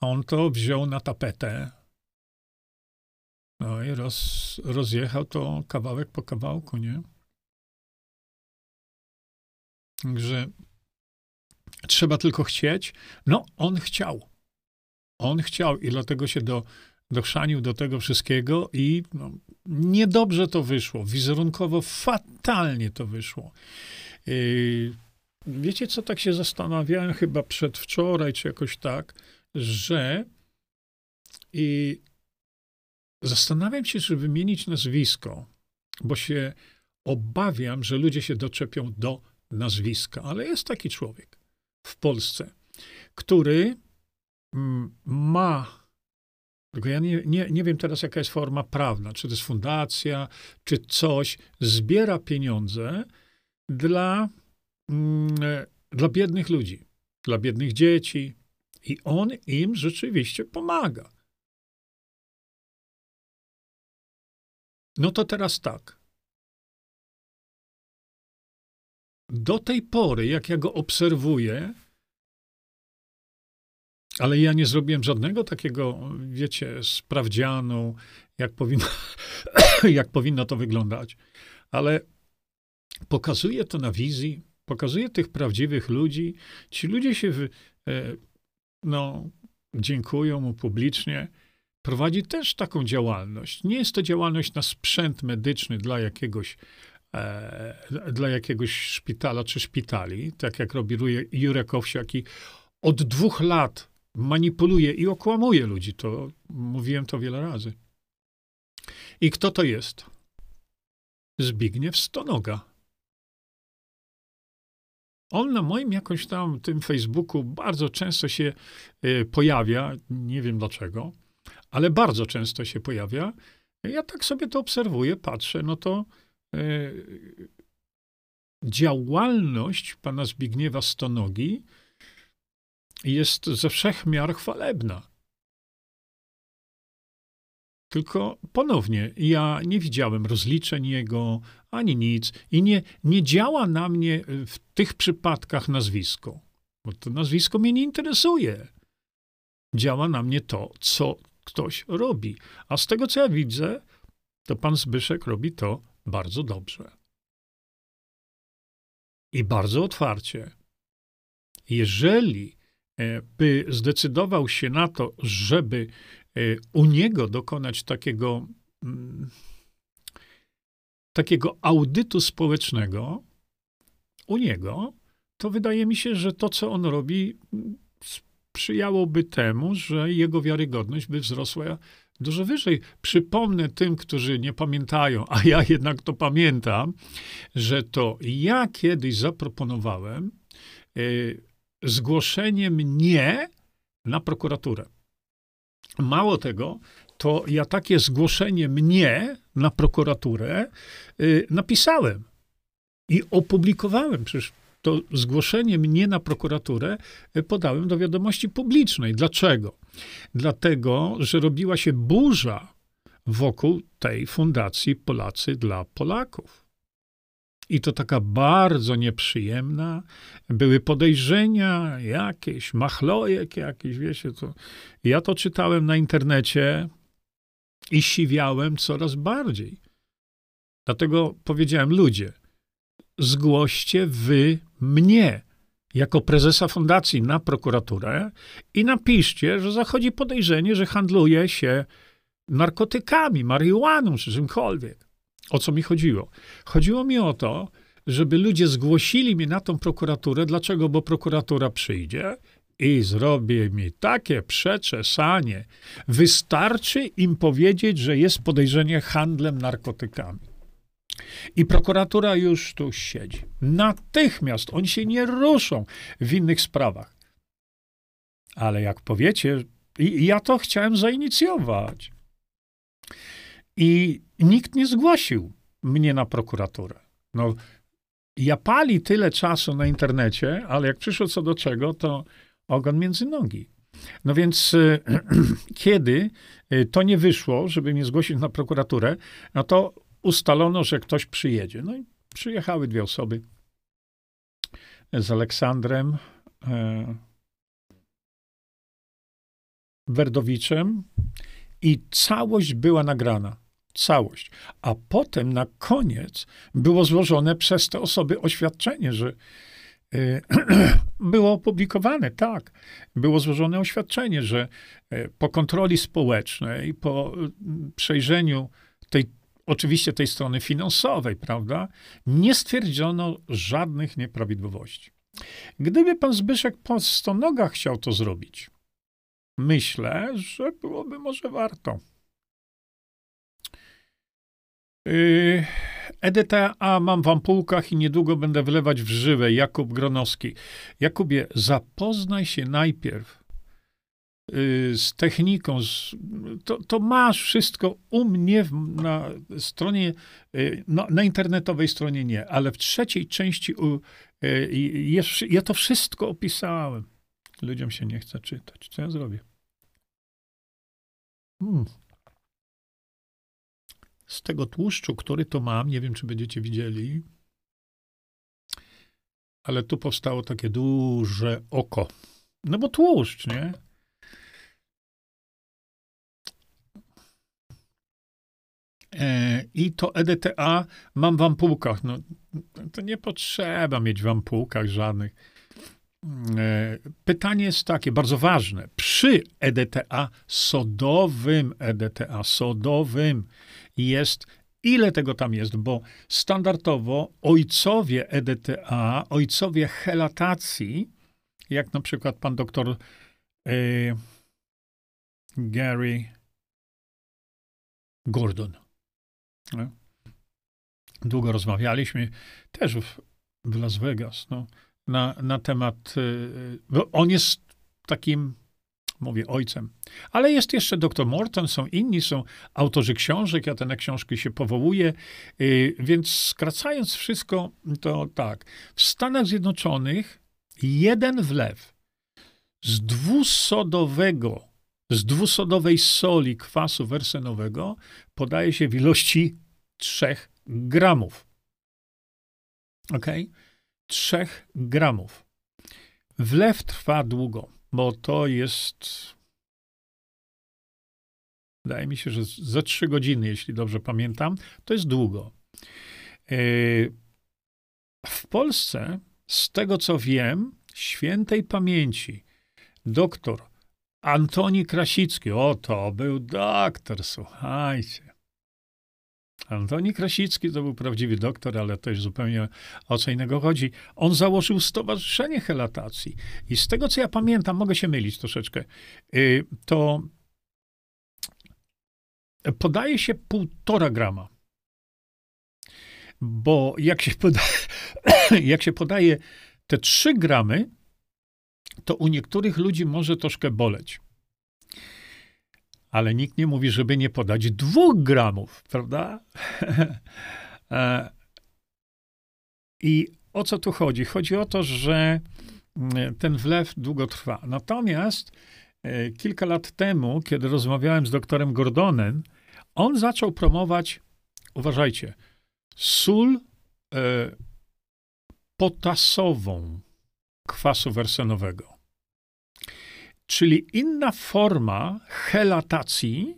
On to wziął na tapetę. No i roz, rozjechał to kawałek po kawałku, nie? Także Trzeba tylko chcieć. No, on chciał. On chciał i dlatego się do, dochrzanił do tego wszystkiego i no, niedobrze to wyszło. Wizerunkowo fatalnie to wyszło. Yy, wiecie, co tak się zastanawiałem chyba przedwczoraj, czy jakoś tak, że i zastanawiam się, czy wymienić nazwisko, bo się obawiam, że ludzie się doczepią do nazwiska, ale jest taki człowiek w Polsce, który mm, ma, tylko ja nie, nie, nie wiem teraz, jaka jest forma prawna, czy to jest fundacja, czy coś, zbiera pieniądze dla, dla biednych ludzi, dla biednych dzieci i on im rzeczywiście pomaga. No to teraz tak. do tej pory, jak ja go obserwuję, ale ja nie zrobiłem żadnego takiego, wiecie, sprawdzianu, jak powinno, <coughs> jak powinno to wyglądać. Ale pokazuje to na wizji, pokazuje tych prawdziwych ludzi. Ci ludzie się, e, no, dziękują mu publicznie. Prowadzi też taką działalność. Nie jest to działalność na sprzęt medyczny dla jakiegoś e, dla jakiegoś szpitala czy szpitali, tak jak robi Jurek Owsiak i od dwóch lat manipuluje i okłamuje ludzi. To mówiłem to wiele razy. I kto to jest? Zbigniew Stonoga. On na moim jakimś tam tym Facebooku bardzo często się y, pojawia, nie wiem dlaczego, ale bardzo często się pojawia. Ja tak sobie to obserwuję, patrzę, no to E, działalność pana Zbigniewa Stonogi jest ze wszech miar chwalebna. Tylko ponownie, ja nie widziałem rozliczeń jego, ani nic, i nie, nie działa na mnie w tych przypadkach nazwisko, bo to nazwisko mnie nie interesuje. Działa na mnie to, co ktoś robi. A z tego, co ja widzę, to pan Zbyszek robi to bardzo dobrze. I bardzo otwarcie. Jeżeli e, by zdecydował się na to, żeby e, u niego dokonać takiego, mm, takiego audytu społecznego, u niego, to wydaje mi się, że to, co on robi, sprzyjałoby temu, że jego wiarygodność by wzrosła dużo wyżej. Przypomnę tym, którzy nie pamiętają, a ja jednak to pamiętam, że to ja kiedyś zaproponowałem y, zgłoszenie mnie na prokuraturę. Mało tego, to ja takie zgłoszenie mnie na prokuraturę y, napisałem i opublikowałem. Przecież to zgłoszenie mnie na prokuraturę e, podałem do wiadomości publicznej. Dlaczego? Dlatego, że robiła się burza wokół tej fundacji Polacy dla Polaków. I to taka bardzo nieprzyjemna. Były podejrzenia jakieś, machlojek jakieś, wiecie, to. Ja to czytałem na internecie i siwiałem coraz bardziej. Dlatego powiedziałem, ludzie, zgłoście wy mnie jako prezesa fundacji na prokuraturę i napiszcie, że zachodzi podejrzenie, że handluje się narkotykami, marihuaną czy czymkolwiek. O co mi chodziło? Chodziło mi o to, żeby ludzie zgłosili mnie na tą prokuraturę. Dlaczego? Bo prokuratura przyjdzie i zrobi mi takie przeczesanie. Wystarczy im powiedzieć, że jest podejrzenie handlem narkotykami. I prokuratura już tu siedzi. Natychmiast oni się nie ruszą w innych sprawach. Ale jak powiecie, i ja to chciałem zainicjować. I nikt nie zgłosił mnie na prokuraturę. No, ja pali tyle czasu na internecie, ale jak przyszło co do czego, to ogon między nogi. No więc <clears throat> kiedy y, to nie wyszło, żeby mnie zgłosić na prokuraturę, no to ustalono, że ktoś przyjedzie. No i przyjechały dwie osoby z Aleksandrem e, Werdowiczem i całość była nagrana. Całość. A potem na koniec było złożone przez te osoby oświadczenie, że e, <clears throat> było opublikowane, tak. Było złożone oświadczenie, że e, po kontroli społecznej, po przejrzeniu tej oczywiście tej strony finansowej, prawda, nie stwierdzono żadnych nieprawidłowości. Gdyby pan Zbyszek po stonogach chciał to zrobić, myślę, że byłoby może warto. Yy, EDTA mam w ampułkach i niedługo będę wlewać w żywe. Jakub Gronowski. Jakubie, zapoznaj się najpierw Y, z techniką, z, to, to, masz wszystko u mnie na stronie, y, no, na internetowej stronie nie, ale w trzeciej części y, ja to wszystko opisałem. Ludziom się nie chce czytać. Co ja zrobię? Hmm. Z tego tłuszczu, który to mam, nie wiem, czy będziecie widzieli, ale tu powstało takie duże oko. No bo tłuszcz, nie? E, I to EDTA mam w ampułkach. No, to nie potrzeba mieć w ampułkach żadnych. E, pytanie jest takie, bardzo ważne. Przy EDTA sodowym, EDTA sodowym jest, ile tego tam jest, bo standardowo ojcowie EDTA, ojcowie helatacji, jak na przykład pan doktor e, Gary Gordon, no. Długo rozmawialiśmy, też w, w Las Vegas, no, na, na temat. Y, on jest takim, mówię, ojcem. Ale jest jeszcze dr Morton, są inni, są autorzy książek, ja te na książki się powołuję. Y, więc skracając wszystko, to tak. W Stanach Zjednoczonych jeden wlew z dwusodowego z dwusodowej soli kwasu wersenowego podaje się w ilości 3 gramów. Ok? 3 gramów. Wlew trwa długo, bo to jest. Wydaje mi się, że za 3 godziny, jeśli dobrze pamiętam, to jest długo. E, w Polsce, z tego co wiem, świętej pamięci doktor Antoni Krasicki, o to był doktor, słuchajcie. Antoni Krasicki to był prawdziwy doktor, ale to jest zupełnie o co innego chodzi. On założył Stowarzyszenie Helatacji. I z tego, co ja pamiętam, mogę się mylić troszeczkę, y, to podaje się półtora grama. Bo jak się, poda <coughs> jak się podaje te trzy gramy, to u niektórych ludzi może troszkę boleć ale nikt nie mówi, żeby nie podać dwóch gramów, prawda? <laughs> E, I o co tu chodzi? Chodzi o to, że mm, ten wlew długo trwa. Natomiast e, kilka lat temu, kiedy rozmawiałem z doktorem Gordonem, on zaczął promować, uważajcie, sól e, potasową kwasu wersenowego. Czyli inna forma helatacji,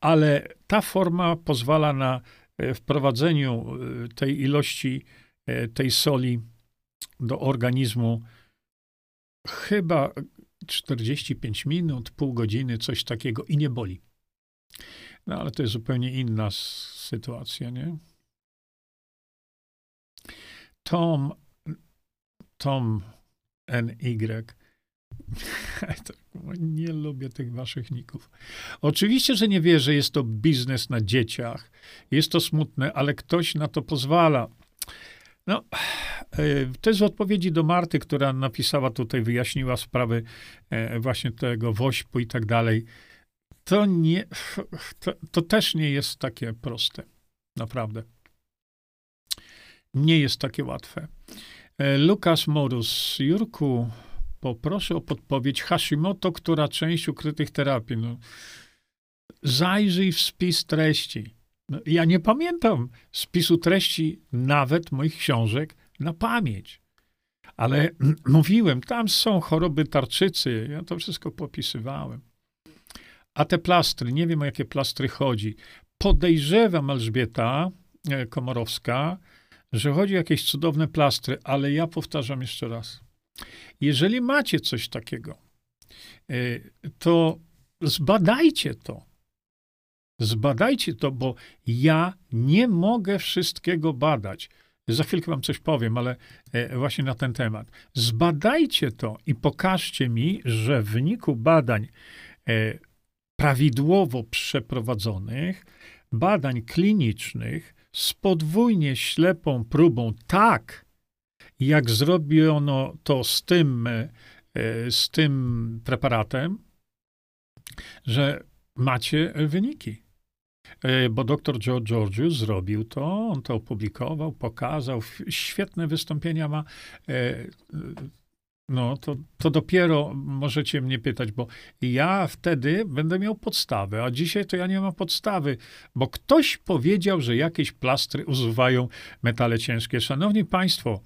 ale ta forma pozwala na e, wprowadzeniu e, tej ilości e, tej soli do organizmu chyba 45 minut, pół godziny, coś takiego i nie boli. No ale to jest zupełnie inna sytuacja, nie? Tom, Tom NY. <laughs> nie lubię tych waszych ników. Oczywiście, że nie wierzę, jest to biznes na dzieciach. Jest to smutne, ale ktoś na to pozwala. No, e, to jest w odpowiedzi do Marty, która napisała tutaj, wyjaśniła sprawy e, właśnie tego wośpu i tak dalej. To nie, to, to też nie jest takie proste. Naprawdę. Nie jest takie łatwe. E, Lukas Morus, Jurku, poproszę o podpowiedź Hashimoto, która część ukrytych terapii. No, zajrzyj w spis treści. No, ja nie pamiętam spisu treści nawet moich książek na pamięć. Ale <clears throat> mówiłem, tam są choroby tarczycy. Ja to wszystko popisywałem. A te plastry, nie wiem o jakie plastry chodzi. Podejrzewam Elżbieta e, Komorowska, że chodzi o jakieś cudowne plastry, ale ja powtarzam jeszcze raz. Jeżeli macie coś takiego, e, to zbadajcie to. Zbadajcie to, bo ja nie mogę wszystkiego badać. Za chwilkę wam coś powiem, ale e, właśnie na ten temat. Zbadajcie to i pokażcie mi, że w wyniku badań e, prawidłowo przeprowadzonych, badań klinicznych z podwójnie ślepą próbą, tak jak zrobiono to z tym, e, z tym preparatem, że macie wyniki. E, bo doktor Joe Georgiou zrobił to, on to opublikował, pokazał, świetne wystąpienia ma. No, to, to dopiero możecie mnie pytać, bo ja wtedy będę miał podstawę, a dzisiaj to ja nie mam podstawy, bo ktoś powiedział, że jakieś plastry usuwają metale ciężkie. Szanowni Państwo,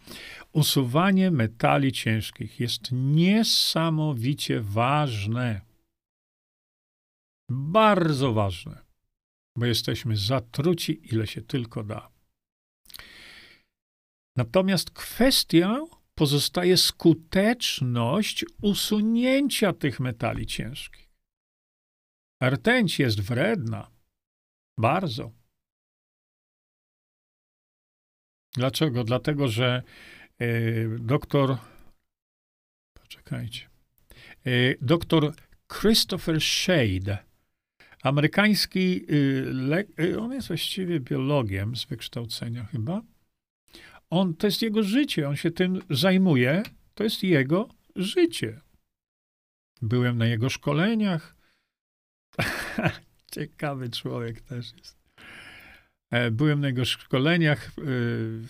usuwanie metali ciężkich jest niesamowicie ważne. Bardzo ważne bo jesteśmy zatruci, ile się tylko da. Natomiast kwestią pozostaje skuteczność usunięcia tych metali ciężkich. Rtęć jest wredna. Bardzo. Dlaczego? Dlatego, że y, doktor. Poczekajcie. Y, doktor Christopher Shade Amerykański, y, y, on jest właściwie biologiem z wykształcenia chyba. On, to jest jego życie, on się tym zajmuje, to jest jego życie. Byłem na jego szkoleniach. <laughs> Ciekawy człowiek też jest. E, byłem na jego szkoleniach, y,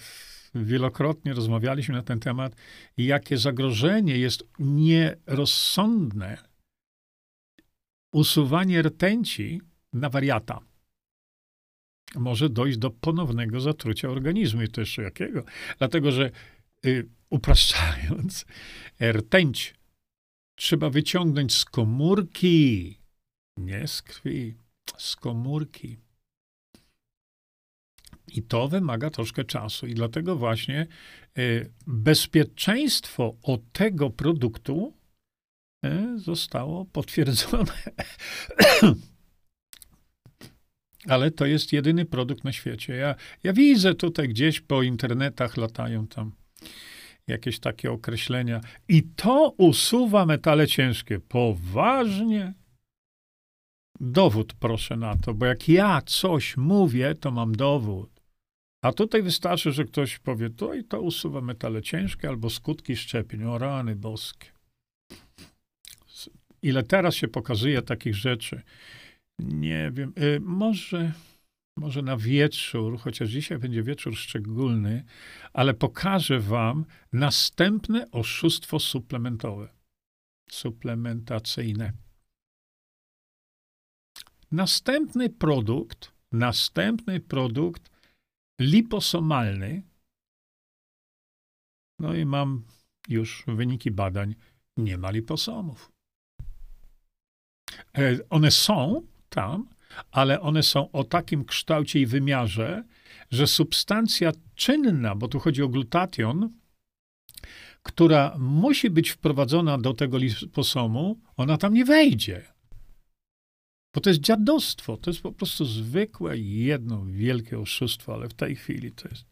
wielokrotnie rozmawialiśmy na ten temat, jakie zagrożenie jest nierozsądne usuwanie rtęci na wariata może dojść do ponownego zatrucia organizmu. I to jeszcze jakiego? Dlatego, że y, upraszczając, rtęć trzeba wyciągnąć z komórki, nie z krwi, z komórki. I to wymaga troszkę czasu. I dlatego właśnie y, bezpieczeństwo od tego produktu E, zostało potwierdzone. <coughs> Ale to jest jedyny produkt na świecie. Ja, ja widzę tutaj gdzieś po internetach latają tam jakieś takie określenia. I to usuwa metale ciężkie. Poważnie? Dowód proszę na to, bo jak ja coś mówię, to mam dowód. A tutaj wystarczy, że ktoś powie, to i to usuwa metale ciężkie albo skutki szczepień. O rany boskie ile teraz się pokazuje takich rzeczy. Nie wiem, y, może, może na wieczór, chociaż dzisiaj będzie wieczór szczególny, ale pokażę wam następne oszustwo suplementowe, suplementacyjne. Następny produkt, następny produkt liposomalny, No i mam już wyniki badań. Nie ma liposomów. E, one są tam, ale one są o takim kształcie i wymiarze, że substancja czynna, bo tu chodzi o glutation, która musi być wprowadzona do tego liposomu, ona tam nie wejdzie. Bo to jest dziadostwo, to jest po prostu zwykłe jedno wielkie oszustwo, ale w tej chwili to jest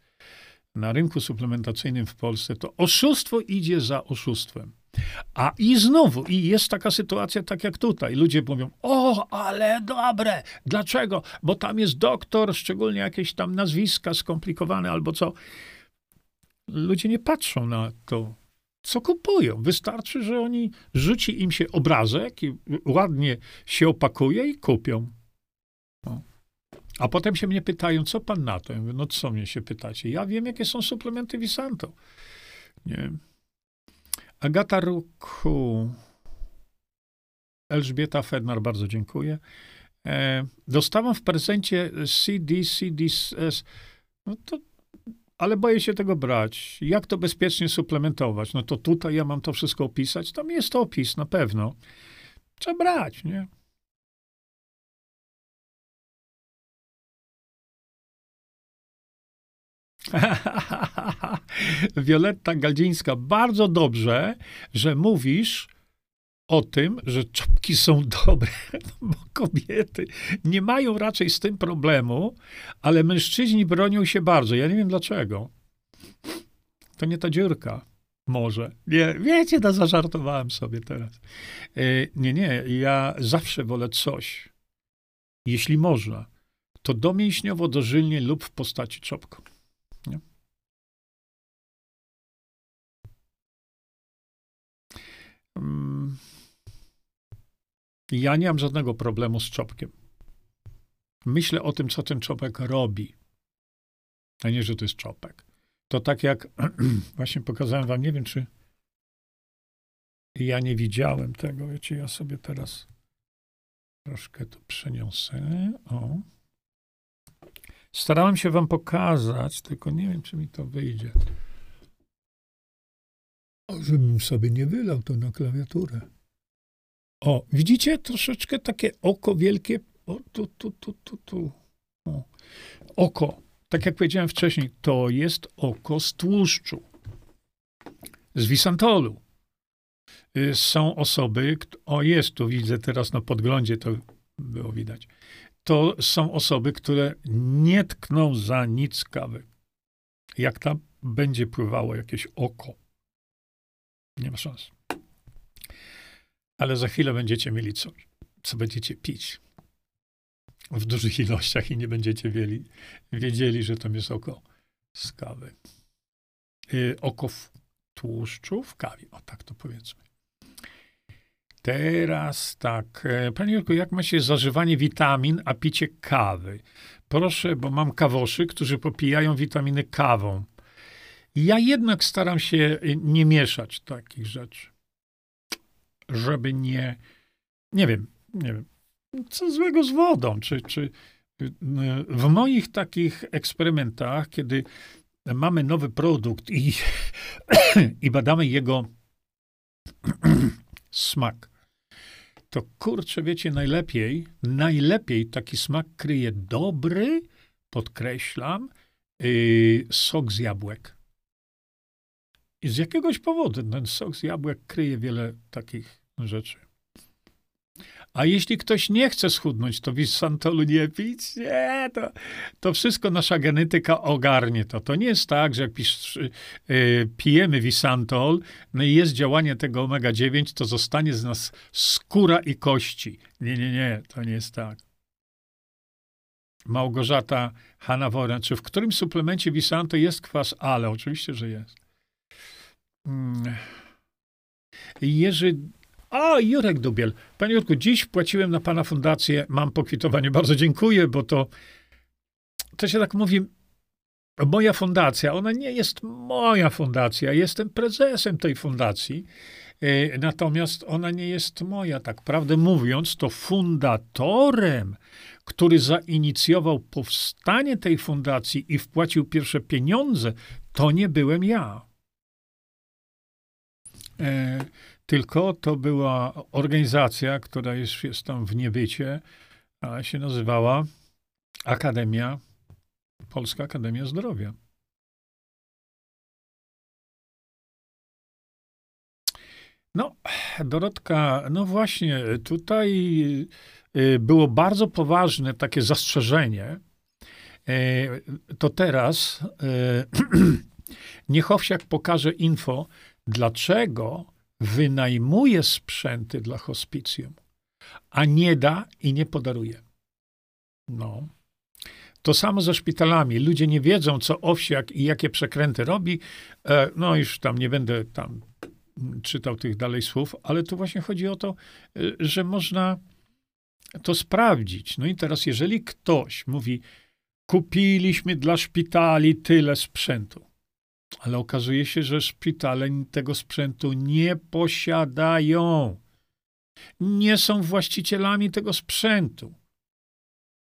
na rynku suplementacyjnym w Polsce, to oszustwo idzie za oszustwem. A i znowu, i jest taka sytuacja, tak jak tutaj. Ludzie mówią, o, ale dobre. Dlaczego? Bo tam jest doktor, szczególnie jakieś tam nazwiska skomplikowane albo co. Ludzie nie patrzą na to, co kupują. Wystarczy, że oni rzuci im się obrazek i ładnie się opakuje i kupią. A potem się mnie pytają, co pan na to? Ja mówię, no co mnie się pytacie? Ja wiem, jakie są suplementy Visanto. Nie. Agata Ruku. Elżbieta Fednar, bardzo dziękuję. E, dostałam w prezencie CD, CDS. No to, ale boję się tego brać. Jak to bezpiecznie suplementować? No to tutaj ja mam to wszystko opisać. Tam jest to opis, na pewno. Trzeba brać, nie? <laughs> Wioletta Galdzińska, bardzo dobrze, że mówisz o tym, że czopki są <laughs> dobre, bo kobiety nie mają raczej z tym problemu, ale mężczyźni bronią się bardzo. Ja nie wiem dlaczego. To nie ta dziurka. Może. Nie, wiecie, to zażartowałem sobie teraz. E, nie, nie, ja zawsze wolę coś, jeśli można, to domięśniowo, dożylnie lub w postaci czopku. Ja nie mam żadnego problemu z czopkiem. Myślę o tym, co ten czopek robi. A nie, że to jest czopek. To tak jak <clears throat> właśnie pokazałem wam, nie wiem, czy ja nie widziałem tego. Wiecie, ja sobie teraz troszkę tu przeniosę. O. Starałem się wam pokazać, tylko nie wiem, czy mi to wyjdzie. Żebym sobie nie wylał to na klawiaturę. O, widzicie? Troszeczkę takie oko wielkie. O, tu, tu, tu, tu, tu. O. Oko. Tak jak powiedziałem wcześniej, to jest oko z tłuszczu. Z wisantolu. Y, są osoby, o jest, tu widzę teraz na podglądzie, to było widać to są osoby, które nie tkną za nic kawy. Jak tam będzie pływało jakieś oko, nie ma szans. Ale za chwilę będziecie mieli coś, co będziecie pić w dużych ilościach i nie będziecie wiedzieli, wiedzieli że tam jest oko z kawy. Yy, oko w tłuszczu w kawie, o tak to powiedzmy. Teraz tak. E, panie Jurku, jak ma się zażywanie witamin, a picie kawy? Proszę, bo mam kawoszy, którzy popijają witaminy kawą. Ja jednak staram się nie mieszać takich rzeczy. Żeby nie. Nie wiem, nie wiem. Co złego z wodą? Czy, czy w moich takich eksperymentach, kiedy mamy nowy produkt i, i badamy jego smak, to kurczę, wiecie, najlepiej, najlepiej taki smak kryje dobry, podkreślam, yy, sok z jabłek. I z jakiegoś powodu ten sok z jabłek kryje wiele takich rzeczy. A jeśli ktoś nie chce schudnąć, to wisantolu nie pić? Nie, to, to wszystko nasza genetyka ogarnie to. To nie jest tak, że jak pisz, yy, pijemy wisantol, no i jest działanie tego omega-9, to zostanie z nas skóra i kości. Nie, nie, nie, to nie jest tak. Małgorzata Hanaworen, czy w którym suplemencie Visanto jest kwas ale? Oczywiście, że jest. Hmm. Jerzy o, Jurek Dubiel. Panie Jurku, dziś płaciłem na pana fundację, mam pokwitowanie. Bardzo dziękuję, bo to, to się tak mówi, moja fundacja. Ona nie jest moja fundacja. Jestem prezesem tej fundacji. E, natomiast ona nie jest moja. Tak prawdę mówiąc, to fundatorem, który zainicjował powstanie tej fundacji i wpłacił pierwsze pieniądze, to nie byłem ja. E, tylko to była organizacja, która już jest tam w niebycie, a się nazywała Akademia, Polska Akademia Zdrowia. No, Dorotka, no właśnie, tutaj y, było bardzo poważne takie zastrzeżenie. E, to teraz <clears throat> niech Owsiak pokaże info, dlaczego wynajmuje sprzęty dla hospicjum, a nie da i nie podaruje. No. To samo ze szpitalami. Ludzie nie wiedzą, co Owsiak i jakie przekręty robi. E, no już tam nie będę tam czytał tych dalej słów, ale tu właśnie chodzi o to, e, że można to sprawdzić. No i teraz, jeżeli ktoś mówi, kupiliśmy dla szpitali tyle sprzętu, ale okazuje się, że szpitale tego sprzętu nie posiadają. Nie są właścicielami tego sprzętu.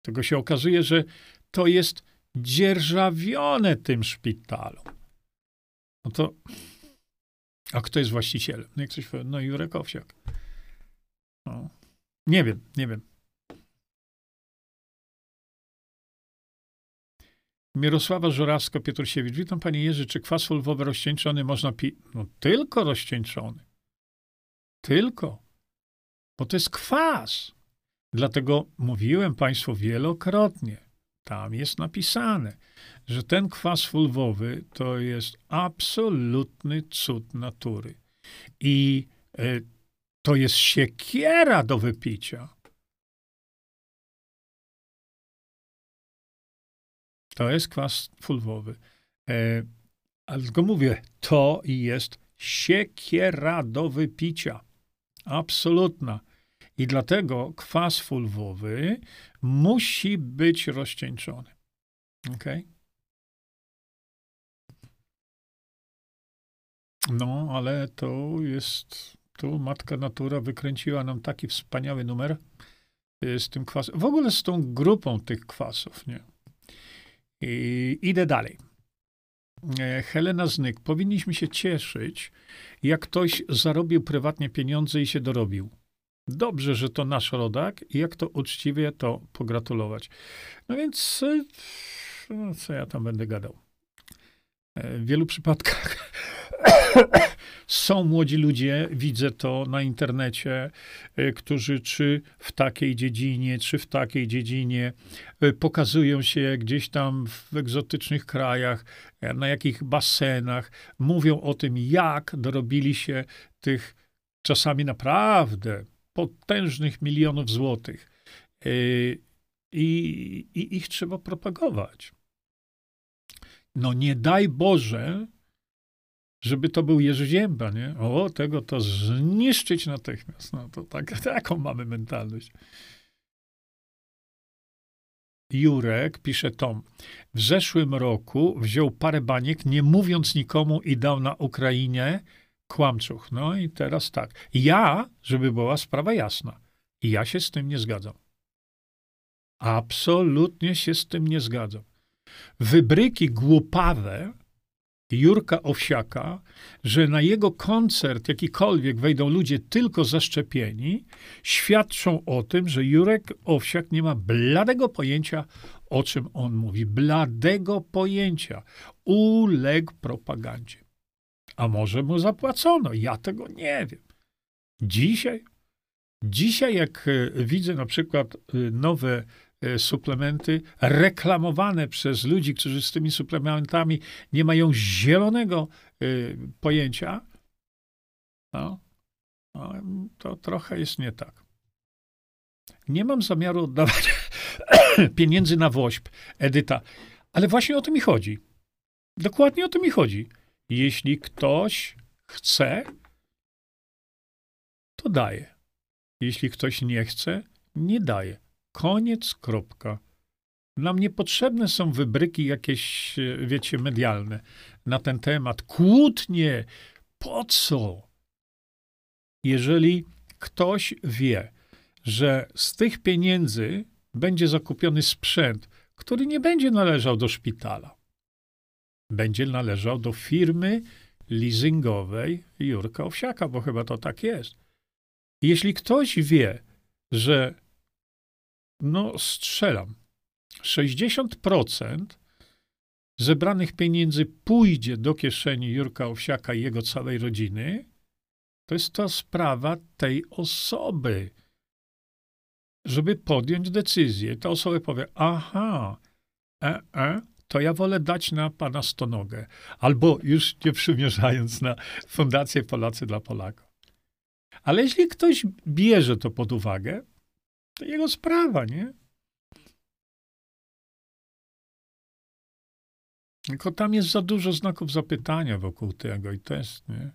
Tego się okazuje, że to jest dzierżawione tym szpitalom. No to, a kto jest właścicielem? No ktoś powie, no Jurek Owsiak. No. Nie wiem, nie wiem. Mirosława Żurawska, Pietrosiewicz. Witam panie Jerzy, czy kwas fulwowy rozcieńczony można pić? No tylko rozcieńczony. Tylko. Bo to jest kwas. Dlatego mówiłem państwu wielokrotnie, tam jest napisane, że ten kwas fulwowy to jest absolutny cud natury. I y, to jest siekiera do wypicia. To jest kwas fulwowy. E, ale tylko mówię, to jest siekiera do wypicia. Absolutna. I dlatego kwas fulwowy musi być rozcieńczony. Ok? No, ale to jest. Tu matka natura wykręciła nam taki wspaniały numer e, z tym kwasem. W ogóle z tą grupą tych kwasów, nie? I idę dalej. E, Helena Znyk. Powinniśmy się cieszyć, jak ktoś zarobił prywatnie pieniądze i się dorobił. Dobrze, że to nasz rodak i jak to uczciwie, to pogratulować. No więc, e, no co ja tam będę gadał? E, w wielu przypadkach <laughs> <coughs> są młodzi ludzie, widzę to na internecie, e, którzy czy w takiej dziedzinie, czy w takiej dziedzinie e, pokazują się gdzieś tam w egzotycznych krajach, e, na jakich basenach, mówią o tym, jak dorobili się tych czasami naprawdę potężnych milionów złotych. I, i ich trzeba propagować. No nie daj Boże, żeby to był Jerzy Zięba, nie? O, tego to zniszczyć natychmiast. No to tak, <laughs> taką mamy mentalność. Jurek, pisze Tom, w zeszłym roku wziął parę baniek, nie mówiąc nikomu i dał na Ukrainie kłamczuch. No i teraz tak. Ja, żeby była sprawa jasna, ja się z tym nie zgadzam. Absolutnie się z tym nie zgadzam. Wybryki głupawe, Jurka Owsiaka, że na jego koncert jakikolwiek wejdą ludzie tylko zaszczepieni, świadczą o tym, że Jurek Owsiak nie ma bladego pojęcia, o czym on mówi. Bladego pojęcia. Uległ propagandzie. A może mu zapłacono? Ja tego nie wiem. Dzisiaj, dzisiaj jak e, widzę na przykład e, nowe suplementy reklamowane przez ludzi, którzy z tymi suplementami nie mają zielonego e, pojęcia, no, no, to trochę jest nie tak. Nie mam zamiaru oddawać <coughs> pieniędzy na woźb, Edyta, ale właśnie o to mi chodzi. Dokładnie o to mi chodzi. Jeśli ktoś chce, to daje. Jeśli ktoś nie chce, nie daje. Koniec, kropka. Nam niepotrzebne są wybryki jakieś, wiecie, medialne na ten temat. Kłótnie. Po co? Jeżeli ktoś wie, że z tych pieniędzy będzie zakupiony sprzęt, który nie będzie należał do szpitala, będzie należał do firmy leasingowej Jurka Owsiaka, bo chyba to tak jest. Jeśli ktoś wie, że no strzelam, 60% zebranych pieniędzy pójdzie do kieszeni Jurka Owsiaka i jego całej rodziny, to jest to sprawa tej osoby. Żeby podjąć decyzję, ta osoba powie, aha, e, e, to ja wolę dać na pana stonogę. Albo już nie przymierzając na Fundację Polacy dla Polaków. Ale jeśli ktoś bierze to pod uwagę, to jego sprawa, nie? Tylko tam jest za dużo znaków zapytania wokół tego i to jest, nie?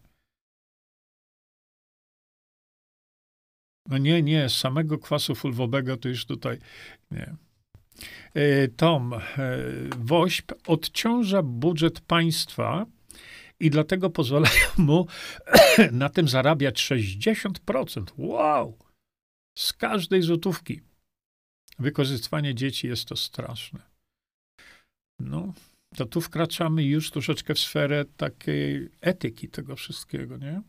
No nie, nie, samego kwasu fulwowego to już tutaj nie. E, Tom, e, WOŚP odciąża budżet państwa i dlatego pozwalają mu <coughs> na tym zarabiać 60%. Wow! Z każdej złotówki. Wykorzystywanie dzieci jest to straszne. No, to tu wkraczamy już troszeczkę w sferę takiej etyki tego wszystkiego, nie?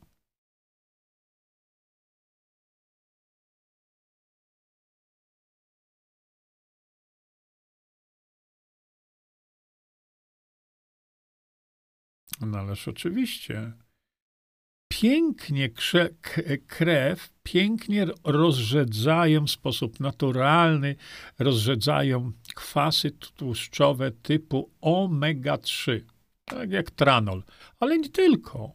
No ależ oczywiście. Pięknie krze, krew, pięknie rozrzedzają w sposób naturalny, rozrzedzają kwasy tłuszczowe typu omega-3, tak jak tranol, ale nie tylko.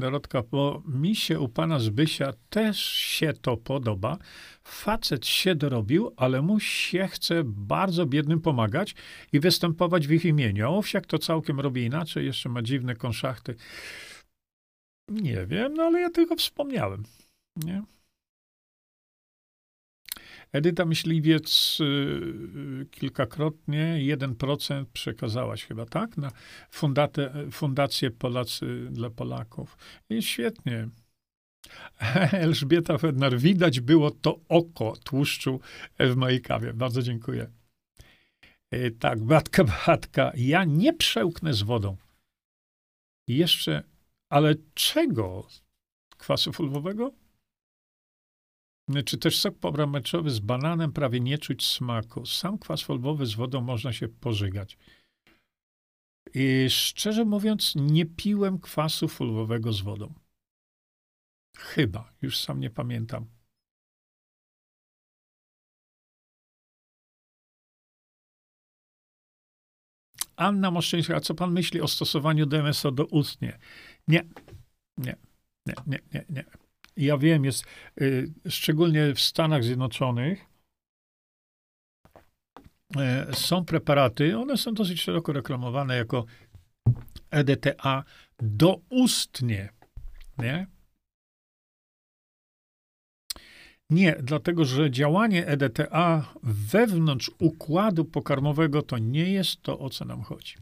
Dorotka, bo mi się u pana Zbysia też się to podoba. Facet się dorobił, ale mu się chce bardzo biednym pomagać i występować w ich imieniu. Owsiak to całkiem robi inaczej, jeszcze ma dziwne konszachty. Nie wiem, no ale ja tylko wspomniałem. Nie? Edyta Myśliwiec y, kilkakrotnie, 1% przekazałaś chyba, tak? Na Fundację Polacy dla Polaków. I świetnie. <laughs> Elżbieta Fednar, widać było to oko tłuszczu w mojej kawie. Bardzo dziękuję. E, tak, Batka, Batka, ja nie przełknę z wodą. Jeszcze, ale czego? Kwasu fulwowego? Czy też sok pomarańczowy z bananem prawie nie czuć smaku. Sam kwas folwowy z wodą można się pożygać. I szczerze mówiąc, nie piłem kwasu fulwowego z wodą. Chyba, już sam nie pamiętam. Anna Moszczyńska, a co pan myśli o stosowaniu DMSO do ustnie? Nie, nie, nie, nie, nie, nie ja wiem, jest y, szczególnie w Stanach Zjednoczonych y, są preparaty, one są dosyć szeroko reklamowane jako EDTA doustnie, nie? Nie, dlatego że działanie EDTA wewnątrz układu pokarmowego to nie jest to, o co nam chodzi.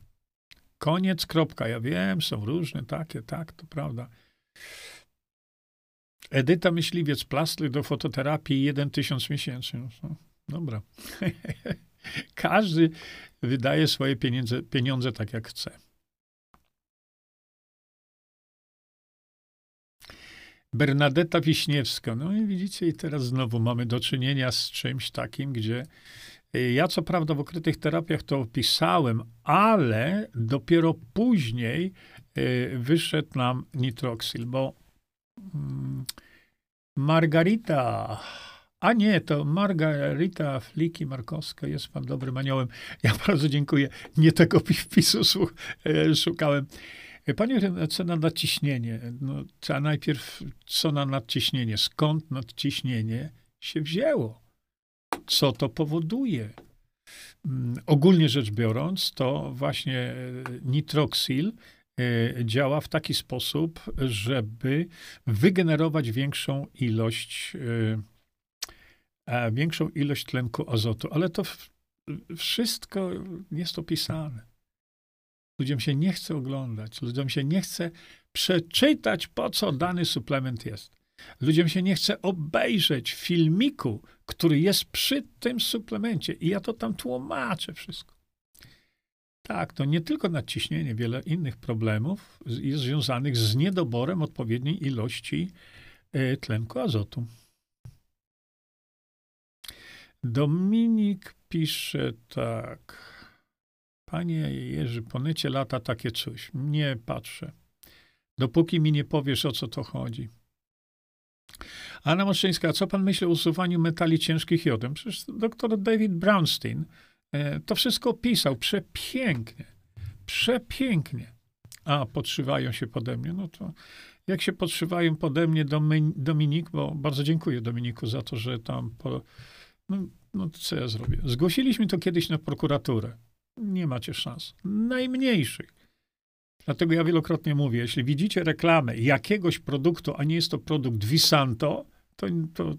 Koniec, kropka. Ja wiem, są różne takie, tak, to prawda. Edyta Myśliwiec, plastry do fototerapii, jeden tysiąc miesięcznie. No, dobra. <laughs> Każdy wydaje swoje pieniądze, pieniądze tak, jak chce. Bernadetta Wiśniewska. No i widzicie, i teraz znowu mamy do czynienia z czymś takim, gdzie y, ja co prawda w ukrytych terapiach to opisałem, ale dopiero później y, wyszedł nam nitroksyl, bo Margarita. A nie, to Margarita Fliki Markowska. Jest pan dobrym aniołem. <laughs> Ja bardzo dziękuję. Nie tego wpisu e, szukałem. Panie co na nadciśnienie? No, trzeba najpierw, co na nadciśnienie? Skąd nadciśnienie się wzięło? Co to powoduje? Mm, ogólnie rzecz biorąc, to właśnie e, nitroksyl działa w taki sposób, żeby wygenerować większą ilość, e, większą ilość tlenku azotu. Ale to wszystko jest opisane. Ludziom się nie chce oglądać, ludziom się nie chce przeczytać, po co dany suplement jest. Ludziom się nie chce obejrzeć filmiku, który jest przy tym suplemencie. I ja to tam tłumaczę wszystko. Tak, to nie tylko nadciśnienie, wiele innych problemów jest związanych z niedoborem odpowiedniej ilości e, tlenku azotu. Dominik pisze tak. Panie Jerzy, po necie lata takie coś. Nie patrzę. Dopóki mi nie powiesz, o co to chodzi. Anna Moszyńska, co pan myśli o usuwaniu metali ciężkich jodem? Przecież dr David Brownstein to wszystko opisał przepięknie. Przepięknie. A, podszywają się pode mnie. No to jak się podszywają pode mnie Dominik, bo bardzo dziękuję Dominiku za to, że tam po, no, no co ja zrobię? Zgłosiliśmy to kiedyś na prokuraturę. Nie macie szans. Najmniejszych. Dlatego ja wielokrotnie mówię, jeśli widzicie reklamę jakiegoś produktu, a nie jest to produkt Visanto, to, to,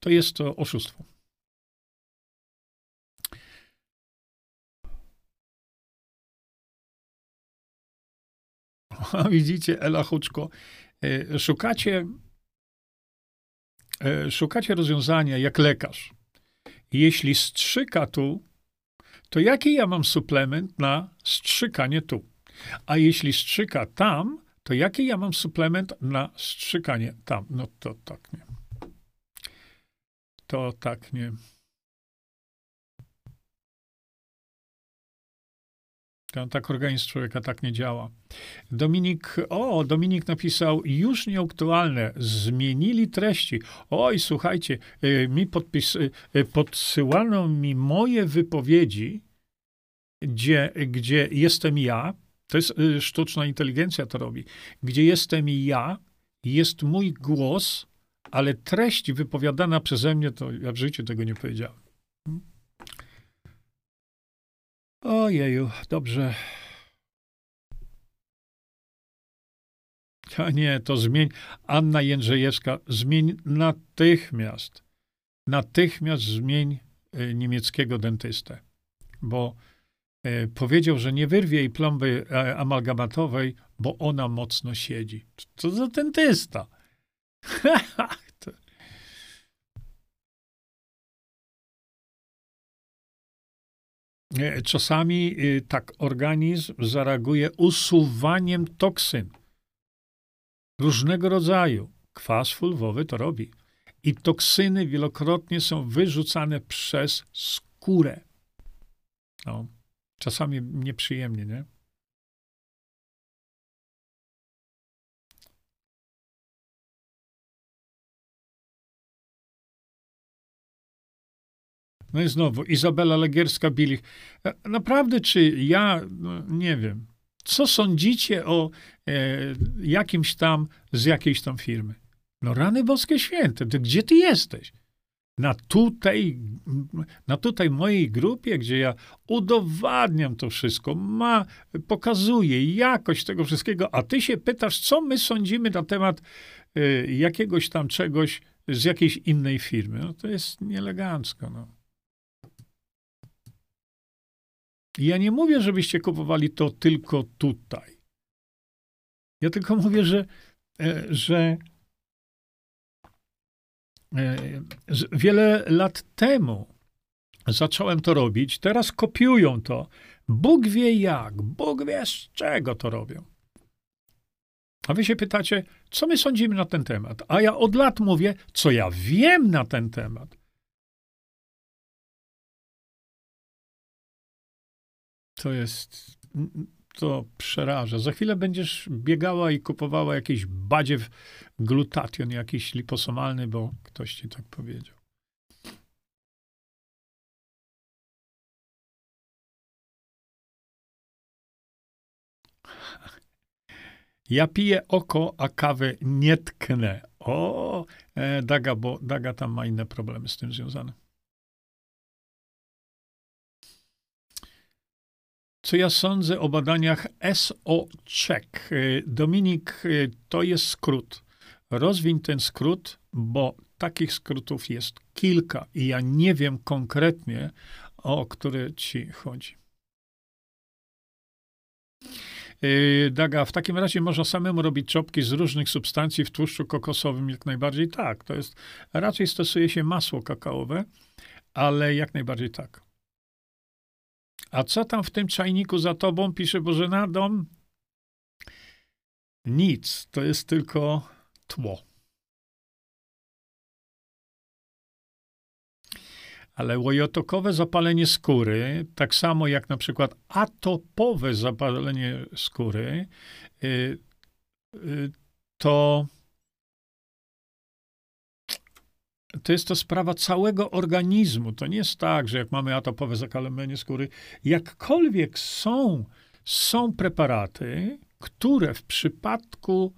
to jest to oszustwo. <laughs> widzicie, Ela Huczko, e, szukacie, e, szukacie rozwiązania jak lekarz. Jeśli strzyka tu, to jaki ja mam suplement na strzykanie tu? A jeśli strzyka tam, to jaki ja mam suplement na strzykanie tam? No to tak nie. To tak nie. To tak organizm człowieka tak nie działa. Dominik, o, Dominik napisał, już nieaktualne, zmienili treści. Oj, słuchajcie, y, mi podpis, y, y, podsyłano mi moje wypowiedzi, gdzie, gdzie jestem ja, to jest sztuczna inteligencja to robi, gdzie jestem ja, jest mój głos, ale treść wypowiadana przeze mnie, to ja w życiu tego nie powiedziałem. Ojeju, dobrze. A nie, to zmień. Anna Jędrzejewska, zmień natychmiast. Natychmiast zmień e, niemieckiego dentystę. Bo e, powiedział, że nie wyrwie jej plomby e, amalgamatowej, bo ona mocno siedzi. Co za dentysta? <laughs> czasami e, tak organizm zareaguje usuwaniem toksyn różnego rodzaju. Kwas fulwowy to robi. I toksyny wielokrotnie są wyrzucane przez skórę. No, czasami nieprzyjemnie, nie? No i znowu, Izabela Legierska-Bilich. E, naprawdę, czy ja, no, nie wiem, co sądzicie o e, jakimś tam, z jakiejś tam firmy? No rany boskie święte, gdzie ty jesteś? Na tutaj, na tutaj mojej grupie, gdzie ja udowadniam to wszystko, ma, pokazuję jakość tego wszystkiego, a ty się pytasz, co my sądzimy na temat e, jakiegoś tam czegoś z jakiejś innej firmy. No to jest nieelegancko, no. Ja nie mówię, żebyście kupowali to tylko tutaj. Ja tylko mówię, że, e, że e, wiele lat temu zacząłem to robić, teraz kopiują to. Bóg wie jak, Bóg wie z czego to robią. A wy się pytacie, co my sądzimy na ten temat? A ja od lat mówię, co ja wiem na ten temat. To jest, to przeraża. Za chwilę będziesz biegała i kupowała jakieś badziew glutation, jakiś liposomalny, bo ktoś ci tak powiedział. <laughs> Ja piję oko, a kawę nie tknę. O, e, Daga, bo Daga tam ma inne problemy z tym związane. Co ja sądzę o badaniach SO-Check? Dominik, y, to jest skrót. Rozwiń ten skrót, bo takich skrótów jest kilka i ja nie wiem konkretnie, o które ci chodzi. Yy, Daga, w takim razie można samemu robić czopki z różnych substancji w tłuszczu kokosowym, jak najbardziej tak. To jest, raczej stosuje się masło kakaowe, ale jak najbardziej tak. A co tam w tym czajniku za tobą, pisze Bożena Dom? Nic, to jest tylko tło. Ale łojotokowe zapalenie skóry, tak samo jak na przykład atopowe zapalenie skóry, y, y, to, to jest to sprawa całego organizmu. To nie jest tak, że jak mamy atopowe zapalenie skóry, jakkolwiek są, są preparaty, które w przypadku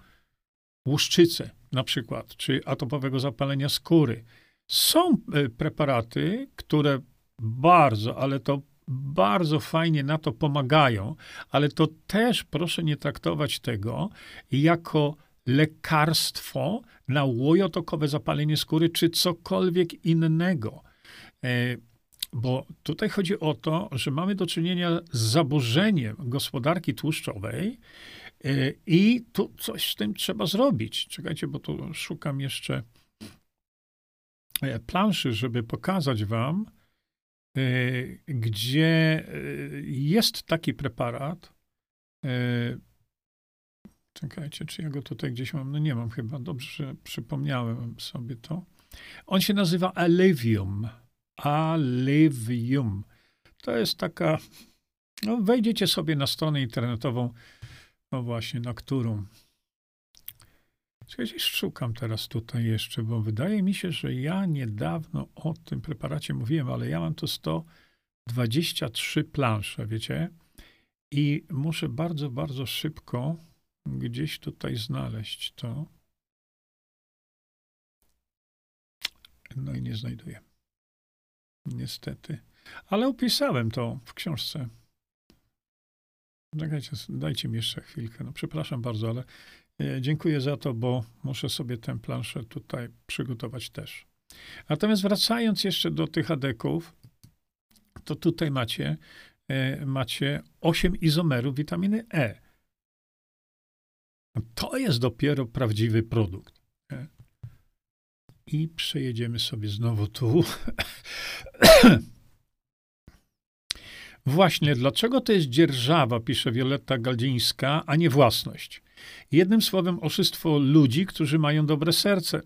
łuszczycy na przykład, czy atopowego zapalenia skóry, są e, preparaty, które bardzo, ale to bardzo fajnie na to pomagają, ale to też proszę nie traktować tego jako lekarstwo na łojotokowe zapalenie skóry czy cokolwiek innego. E, bo tutaj chodzi o to, że mamy do czynienia z zaburzeniem gospodarki tłuszczowej e, i tu coś z tym trzeba zrobić. Czekajcie, bo tu szukam jeszcze E, planszy, żeby pokazać Wam, gdzie jest taki preparat. Czekajcie, czy ja go tutaj gdzieś mam? No nie mam chyba. Dobrze, że przypomniałem sobie to. On się nazywa Alivium. Alivium. To jest taka. No, wejdziecie sobie na stronę internetową, no właśnie, na którą Gdzieś szukam teraz tutaj jeszcze, bo wydaje mi się, że ja niedawno o tym preparacie mówiłem, ale ja mam to 123 plansze, wiecie? I muszę bardzo, bardzo szybko gdzieś tutaj znaleźć to. No i nie znajduję. Niestety. Ale opisałem to w książce. Czekajcie, dajcie mi jeszcze chwilkę. No przepraszam bardzo, ale E, dziękuję za to, bo muszę sobie tę planszę tutaj przygotować też. Natomiast wracając jeszcze do tych adeków, to tutaj macie, e, macie 8 izomerów witaminy E. To jest dopiero prawdziwy produkt. I przejedziemy sobie znowu tu. Właśnie, dlaczego to jest dzierżawa, pisze Wioletta Galdzińska, a nie własność? Jednym słowem, oszustwo ludzi, którzy mają dobre serce.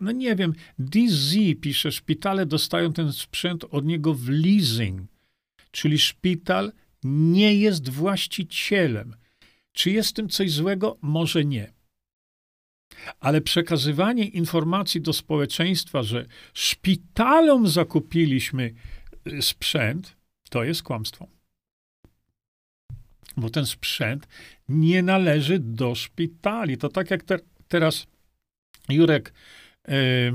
No nie wiem, DZ pisze, szpitale dostają ten sprzęt od niego w leasing, czyli szpital nie jest właścicielem. Czy jest w tym coś złego? Może nie. Ale przekazywanie informacji do społeczeństwa, że szpitalom zakupiliśmy y, sprzęt, to jest kłamstwo bo ten sprzęt nie należy do szpitali. To tak jak te, teraz Jurek, e, e,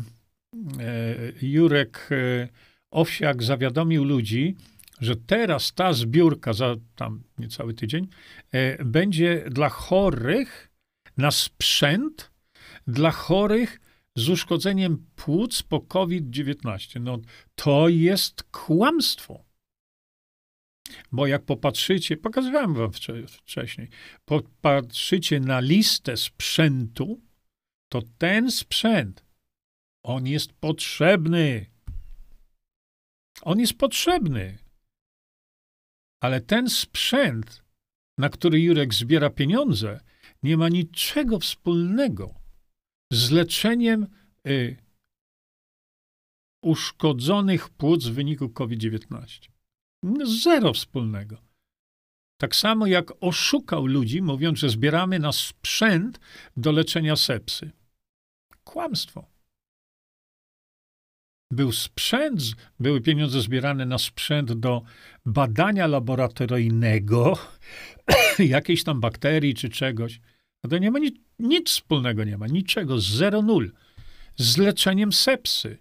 Jurek e, Owsiak zawiadomił ludzi, że teraz ta zbiórka za tam niecały tydzień e, będzie dla chorych na sprzęt dla chorych z uszkodzeniem płuc po COVID-19. No to jest kłamstwo. Bo jak popatrzycie, pokazywałem wam wcześniej, popatrzycie na listę sprzętu, to ten sprzęt, on jest potrzebny. On jest potrzebny. Ale ten sprzęt, na który Jurek zbiera pieniądze, nie ma niczego wspólnego z leczeniem y, uszkodzonych płuc w wyniku COVID-19. Zero wspólnego. Tak samo jak oszukał ludzi, mówiąc, że zbieramy na sprzęt do leczenia sepsy. Kłamstwo. Był sprzęt, były pieniądze zbierane na sprzęt do badania laboratoryjnego <coughs> jakiejś tam bakterii czy czegoś. No to nie ma nic, nic wspólnego, nie ma niczego, zero nul. Z leczeniem sepsy.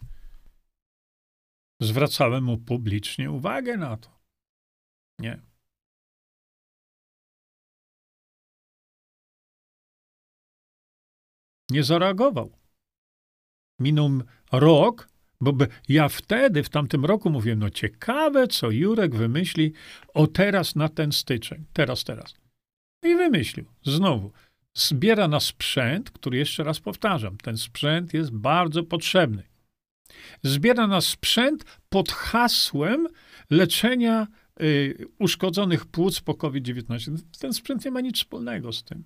Zwracałem mu publicznie uwagę na to. Nie. Nie zareagował. Minął rok, bo ja wtedy, w tamtym roku mówiłem, no ciekawe, co Jurek wymyśli o teraz na ten styczeń. Teraz, teraz. I wymyślił. Znowu. Zbiera na sprzęt, który jeszcze raz powtarzam, ten sprzęt jest bardzo potrzebny. Zbiera na sprzęt pod hasłem leczenia y, uszkodzonych płuc po COVID-19. Ten sprzęt nie ma nic wspólnego z tym.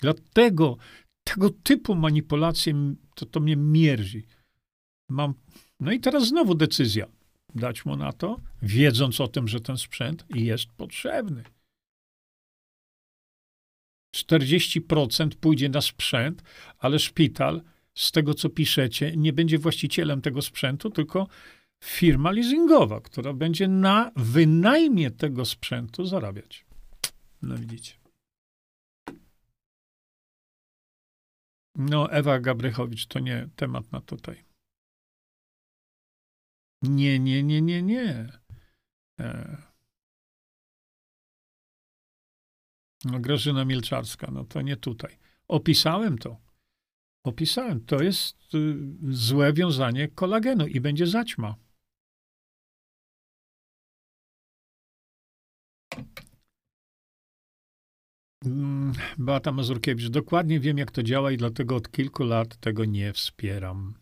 Dlatego tego typu manipulacje to, to mnie mierzi. Mam, no i teraz znowu decyzja. Dać mu na to, wiedząc o tym, że ten sprzęt jest potrzebny. 40% pójdzie na sprzęt, ale szpital, z tego co piszecie, nie będzie właścicielem tego sprzętu, tylko firma leasingowa, która będzie na wynajmie tego sprzętu zarabiać. No widzicie. No, Ewa Gabrychowicz to nie temat na tutaj. Nie, nie, nie, nie, nie. E... No, Grażyna Milczarska, no to nie tutaj. Opisałem to. Opisałem. To jest y, złe wiązanie kolagenu i będzie zaćma. Mm, Beata Mazurkiewicz, dokładnie wiem, jak to działa i dlatego od kilku lat tego nie wspieram.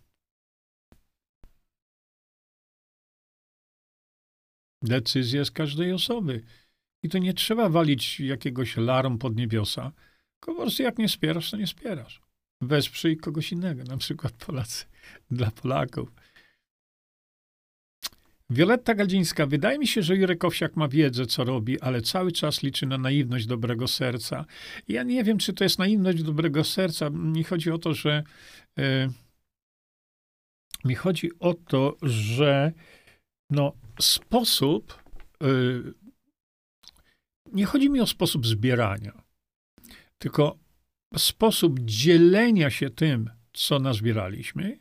Decyzja z każdej osoby. I to nie trzeba walić jakiegoś larum pod niebiosa. Prostu jak nie wspierasz, to nie wspierasz. Wesprzyj kogoś innego, na przykład Polacy <laughs> dla Polaków. Wioletta Gadzińska. Wydaje mi się, że Jurek Owsiak ma wiedzę, co robi, ale cały czas liczy na naiwność dobrego serca. Ja nie wiem, czy to jest naiwność dobrego serca. Mi chodzi o to, że e, mi chodzi o to, że no, sposób e, nie chodzi mi o sposób zbierania, tylko sposób dzielenia się tym, co nazbieraliśmy,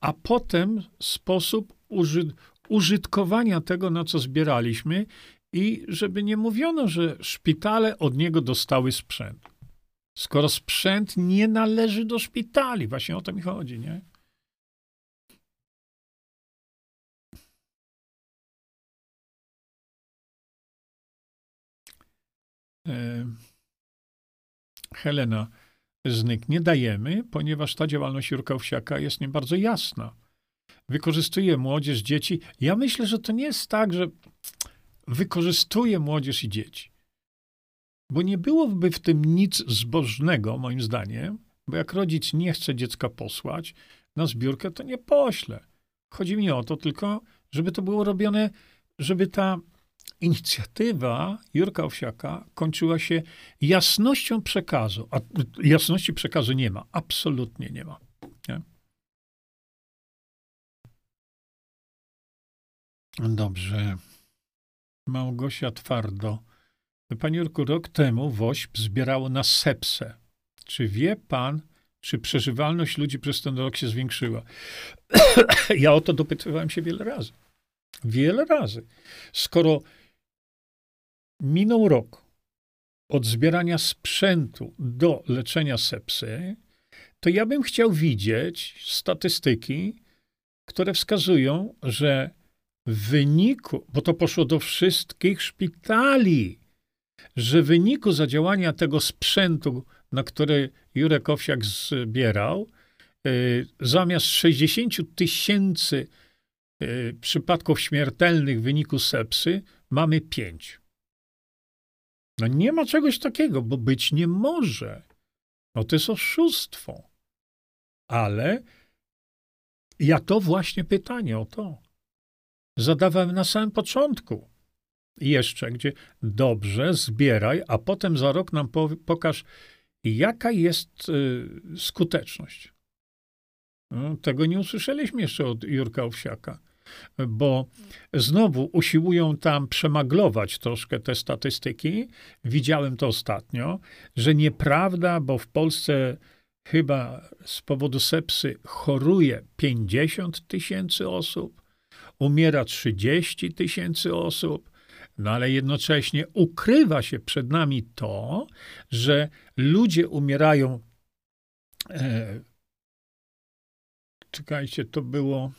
a potem sposób uży użytkowania tego, na co zbieraliśmy i żeby nie mówiono, że szpitale od niego dostały sprzęt. Skoro sprzęt nie należy do szpitali, właśnie o to mi chodzi, nie? Helena Znyk nie dajemy, ponieważ ta działalność Jurka Owsiaka jest nie bardzo jasna wykorzystuje młodzież, dzieci. Ja myślę, że to nie jest tak, że wykorzystuje młodzież i dzieci. Bo nie byłoby w tym nic zbożnego, moim zdaniem, bo jak rodzic nie chce dziecka posłać na zbiórkę, to nie pośle. Chodzi mi o to tylko, żeby to było robione, żeby ta inicjatywa Jurka Owsiaka kończyła się jasnością przekazu. A jasności przekazu nie ma. Absolutnie nie ma. Nie? Dobrze. Małgosia Twardo. Panie Jurku, rok temu WOŚP zbierało na sepsę. Czy wie pan, czy przeżywalność ludzi przez ten rok się zwiększyła? <coughs> ja o to dopytywałem się wiele razy. Wiele razy. Skoro minął rok od zbierania sprzętu do leczenia sepsy, to ja bym chciał widzieć statystyki, które wskazują, że w wyniku, bo to poszło do wszystkich szpitali, że w wyniku zadziałania tego sprzętu, na który Jurek Owsiak zbierał, y, zamiast 60 tysięcy przypadków śmiertelnych w wyniku sepsy, mamy 5. No nie ma czegoś takiego, bo być nie może. No to jest oszustwo. Ale ja to właśnie pytanie o to zadawałem na samym początku. Jeszcze, gdzie dobrze, zbieraj, a potem za rok nam pokaż, jaka jest y, skuteczność. No, tego nie usłyszeliśmy jeszcze od Jurka Owsiaka, bo znowu usiłują tam przemaglować troszkę te statystyki. Widziałem to ostatnio, że nieprawda, bo w Polsce chyba z powodu sepsy choruje 50 tysięcy osób, umiera 30 tysięcy osób, no ale jednocześnie ukrywa się przed nami to, że ludzie umierają. E, czekajcie, to było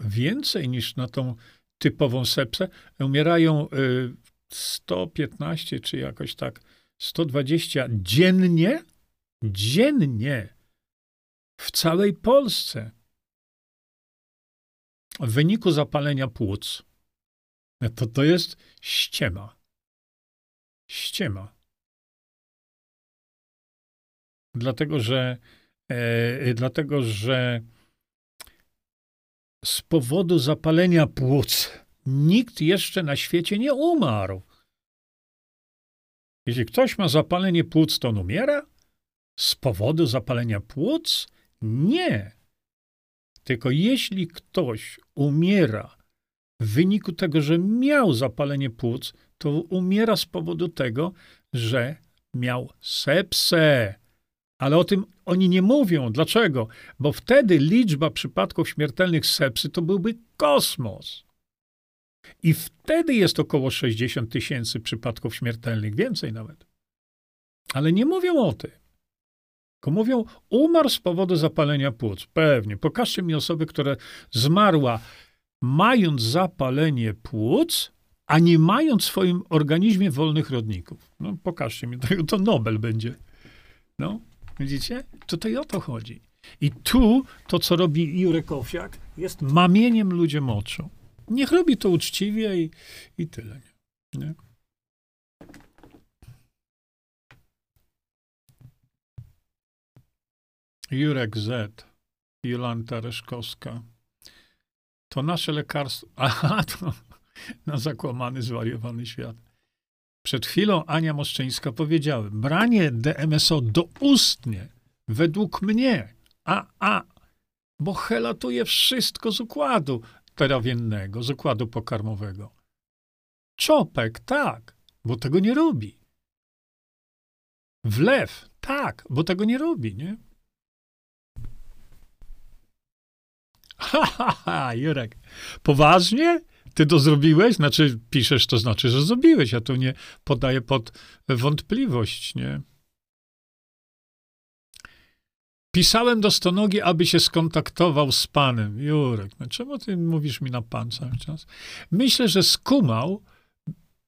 więcej niż na tą typową sepsę. Umierają e, 115 czy jakoś tak 120 dziennie, dziennie w całej Polsce w wyniku zapalenia płuc. To to jest ściema. Ściema. Dlatego, że e, dlatego, że z powodu zapalenia płuc nikt jeszcze na świecie nie umarł. Jeśli ktoś ma zapalenie płuc, to on umiera? Z powodu zapalenia płuc? Nie. Tylko jeśli ktoś umiera w wyniku tego, że miał zapalenie płuc, to umiera z powodu tego, że miał sepsę. Ale o tym oni nie mówią. Dlaczego? Bo wtedy liczba przypadków śmiertelnych sepsy to byłby kosmos. I wtedy jest około 60 tysięcy przypadków śmiertelnych, więcej nawet. Ale nie mówią o tym. Tylko mówią, umarł z powodu zapalenia płuc. Pewnie. Pokażcie mi osobę, która zmarła mając zapalenie płuc, a nie mając w swoim organizmie wolnych rodników. No, pokażcie mi, to, to Nobel będzie. No, widzicie? Tutaj o to chodzi. I tu to, co robi Jurek Owsiak, jest mamieniem ludziom oczu. Niech robi to uczciwie i, i tyle. Nie? Jurek Z, Jolanta Reszkowska. To nasze lekarstwo. <laughs> Aha, to na zakłamany, zwariowany świat. Przed chwilą Ania Moszczyńska powiedziała, branie DMSO doustnie, według mnie, a, a, bo helatuje wszystko z układu terawiennego, z układu pokarmowego. Czopek, tak, bo tego nie robi. Wlew, tak, bo tego nie robi, nie? Ha, ha, ha, Jurek. Poważnie? Ty to zrobiłeś? Znaczy, piszesz, to znaczy, że zrobiłeś. Ja tu nie podaję pod wątpliwość, nie? Pisałem do Stonogi, aby się skontaktował z panem. Jurek, no czemu ty mówisz mi na pan cały czas? Myślę, że skumał,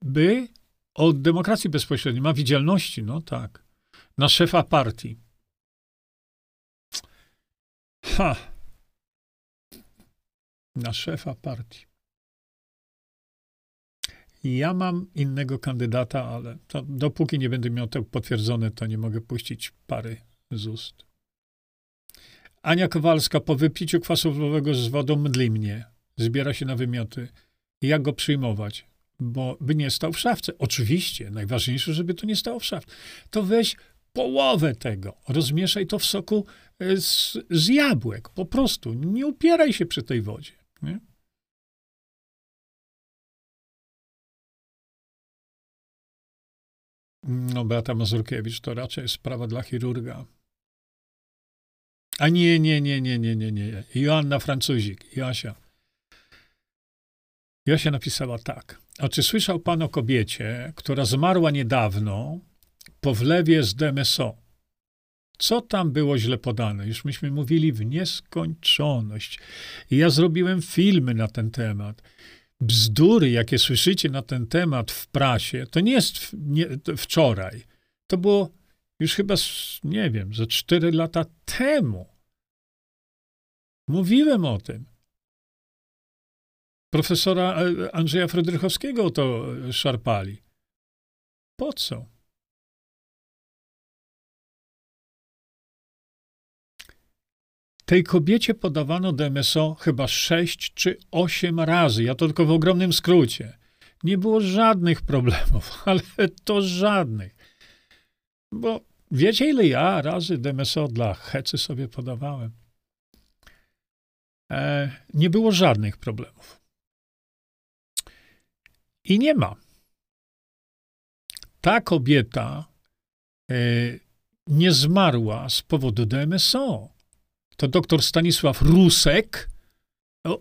by od demokracji bezpośredniej ma widzialności, no tak, na szefa partii. Ha! Na szefa partii. Ja mam innego kandydata, ale to, dopóki nie będę miał to potwierdzone, to nie mogę puścić pary z ust. Ania Kowalska po wypiciu kwasu węglowego z wodą mdli mnie. Zbiera się na wymioty. Jak go przyjmować? Bo by nie stał w szafce. Oczywiście, najważniejsze, żeby to nie stało w szafce. To weź połowę tego. Rozmieszaj to w soku e, z, z jabłek. Po prostu. Nie upieraj się przy tej wodzie. Nie? No, Beata Mazurkiewicz to raczej sprawa dla chirurga. A nie, nie, nie, nie, nie, nie, nie. Joanna Francuzik, Joasia. Joasia napisała tak. A czy słyszał pan o kobiecie, która zmarła niedawno po wlewie z DMSO? Co tam było źle podane? Już myśmy mówili w nieskończoność. I ja zrobiłem filmy na ten temat. Bzdury, jakie słyszycie na ten temat w prasie, to nie jest nie, to wczoraj. To było już chyba, nie wiem, ze cztery lata temu. Mówiłem o tym. Profesora e, Andrzeja Fredrychowskiego to szarpali. Po co? Tej kobiecie podawano DMSO chyba sześć czy osiem razy. Ja to tylko w ogromnym skrócie. Nie było żadnych problemów, <laughs> ale to żadnych. Bo wiecie, ile ja razy DMSO dla hecy sobie podawałem? E, nie było żadnych problemów. I nie ma. Ta kobieta e, nie zmarła z powodu DMSO to doktor Stanisław Rusek.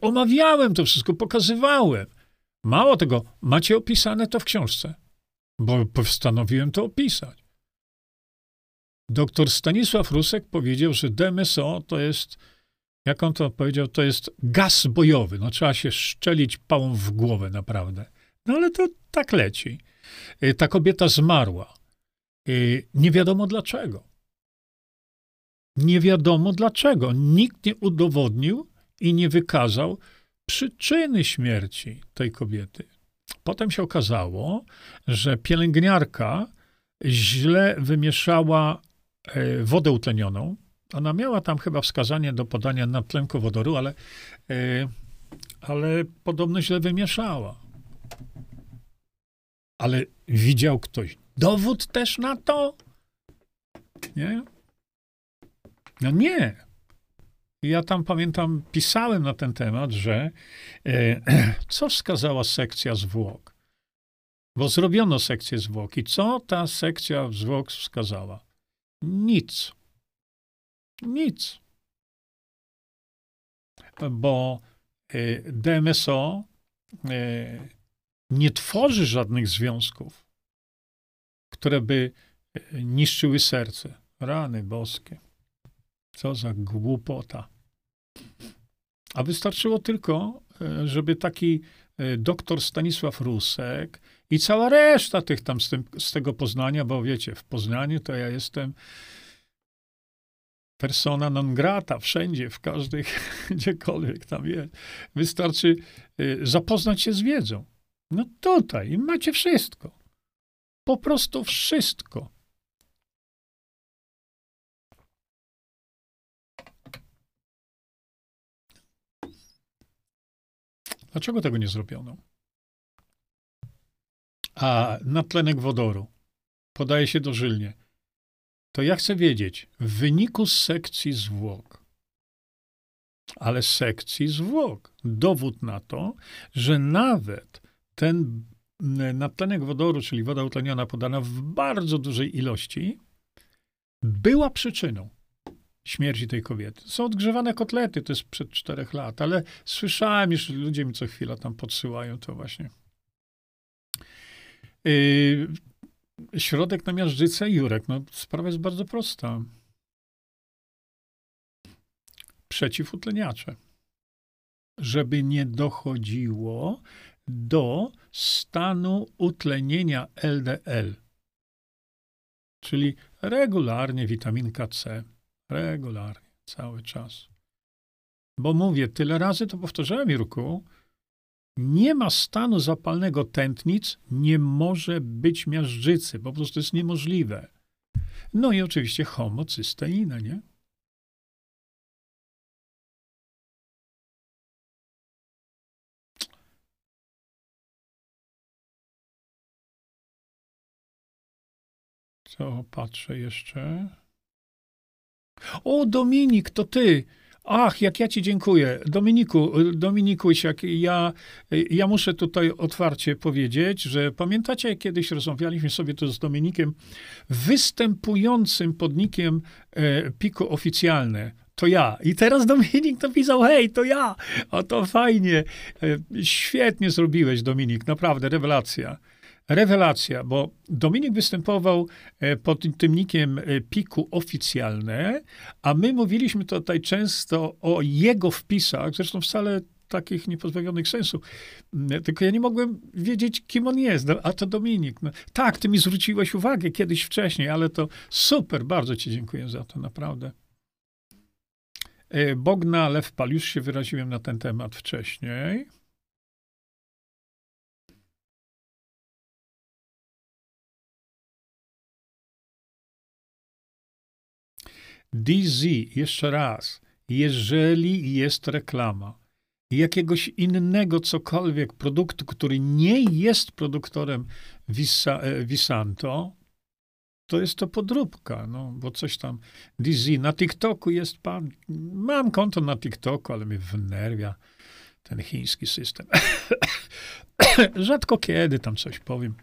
Omawiałem to wszystko, pokazywałem. Mało tego, macie opisane to w książce, bo postanowiłem to opisać. Doktor Stanisław Rusek powiedział, że DMSO to jest, jak on to powiedział, to jest gaz bojowy. No trzeba się szczelić pałą w głowę naprawdę. No ale to tak leci. Y, ta kobieta zmarła. Y, nie wiadomo dlaczego. Nie wiadomo dlaczego. Nikt nie udowodnił i nie wykazał przyczyny śmierci tej kobiety. Potem się okazało, że pielęgniarka źle wymieszała e, wodę utlenioną. Ona miała tam chyba wskazanie do podania nadtlenku wodoru, ale, e, ale podobno źle wymieszała. Ale widział ktoś dowód też na to? Nie? No nie. Ja tam pamiętam, pisałem na ten temat, że e, <clears throat> co wskazała sekcja zwłok? Bo zrobiono sekcję zwłok. I co ta sekcja zwłok wskazała? Nic. Nic. Bo e, DMSO e, nie tworzy żadnych związków, które by e, niszczyły serce. Rany boskie. Co za głupota. A wystarczyło tylko, e, żeby taki e, doktor Stanisław Rusek i cała reszta tych tam z, tym, z tego Poznania, bo wiecie, w Poznaniu to ja jestem persona non grata wszędzie, w każdej, <laughs> gdziekolwiek tam jest. Wystarczy e, zapoznać się z wiedzą. No tutaj macie wszystko. Po prostu wszystko. Dlaczego tego nie zrobiono? A natlenek wodoru podaje się dożylnie. To ja chcę wiedzieć, w wyniku sekcji zwłok, ale sekcji zwłok, dowód na to, że nawet ten natlenek wodoru, czyli woda utleniona podana w bardzo dużej ilości, była przyczyną śmierci tej kobiety. Są odgrzewane kotlety, to jest przed czterech lat, ale słyszałem, już ludzie mi co chwila tam podsyłają to właśnie. Yy, środek na miażdżycę, Jurek, no sprawa jest bardzo prosta. Przeciwutleniacze. Żeby nie dochodziło do stanu utlenienia LDL, czyli regularnie witaminka C Regularnie, cały czas. Bo mówię, tyle razy to powtarzałem, Jurku, nie ma stanu zapalnego tętnic, nie może być miażdżycy, po prostu jest niemożliwe. No i oczywiście homocysteina, nie? Co patrzę jeszcze? O, Dominik, to ty. Ach, jak ja ci dziękuję. Dominiku, Dominiku jak ja, ja muszę tutaj otwarcie powiedzieć, że pamiętacie, jak kiedyś rozmawialiśmy sobie tu z Dominikiem, występującym podnikiem e, Piku Oficjalne, to ja. I teraz Dominik napisał, hej, to ja. O, to fajnie. E, świetnie zrobiłeś, Dominik, naprawdę, rewelacja rewelacja, bo Dominik występował e, pod tym nikiem e, Piku oficjalne, a my mówiliśmy tutaj często o jego wpisach, zresztą wcale takich niepozbawionych sensu. Mm, tylko ja nie mogłem wiedzieć, kim on jest. No, a to Dominik. No, tak, ty mi zwróciłeś uwagę kiedyś wcześniej, ale to super, bardzo ci dziękuję za to, naprawdę. E, Bogna Lewpal, już się wyraziłem na ten temat wcześniej. DZ, jeszcze raz, jeżeli jest reklama jakiegoś innego cokolwiek produktu, który nie jest produktorem Visa, e, Visanto, to jest to podróbka, no, bo coś tam, DZ, na TikToku jest pan, mam konto na TikToku, ale mnie wnerwia ten chiński system. <coughs> Rzadko kiedy tam coś powiem.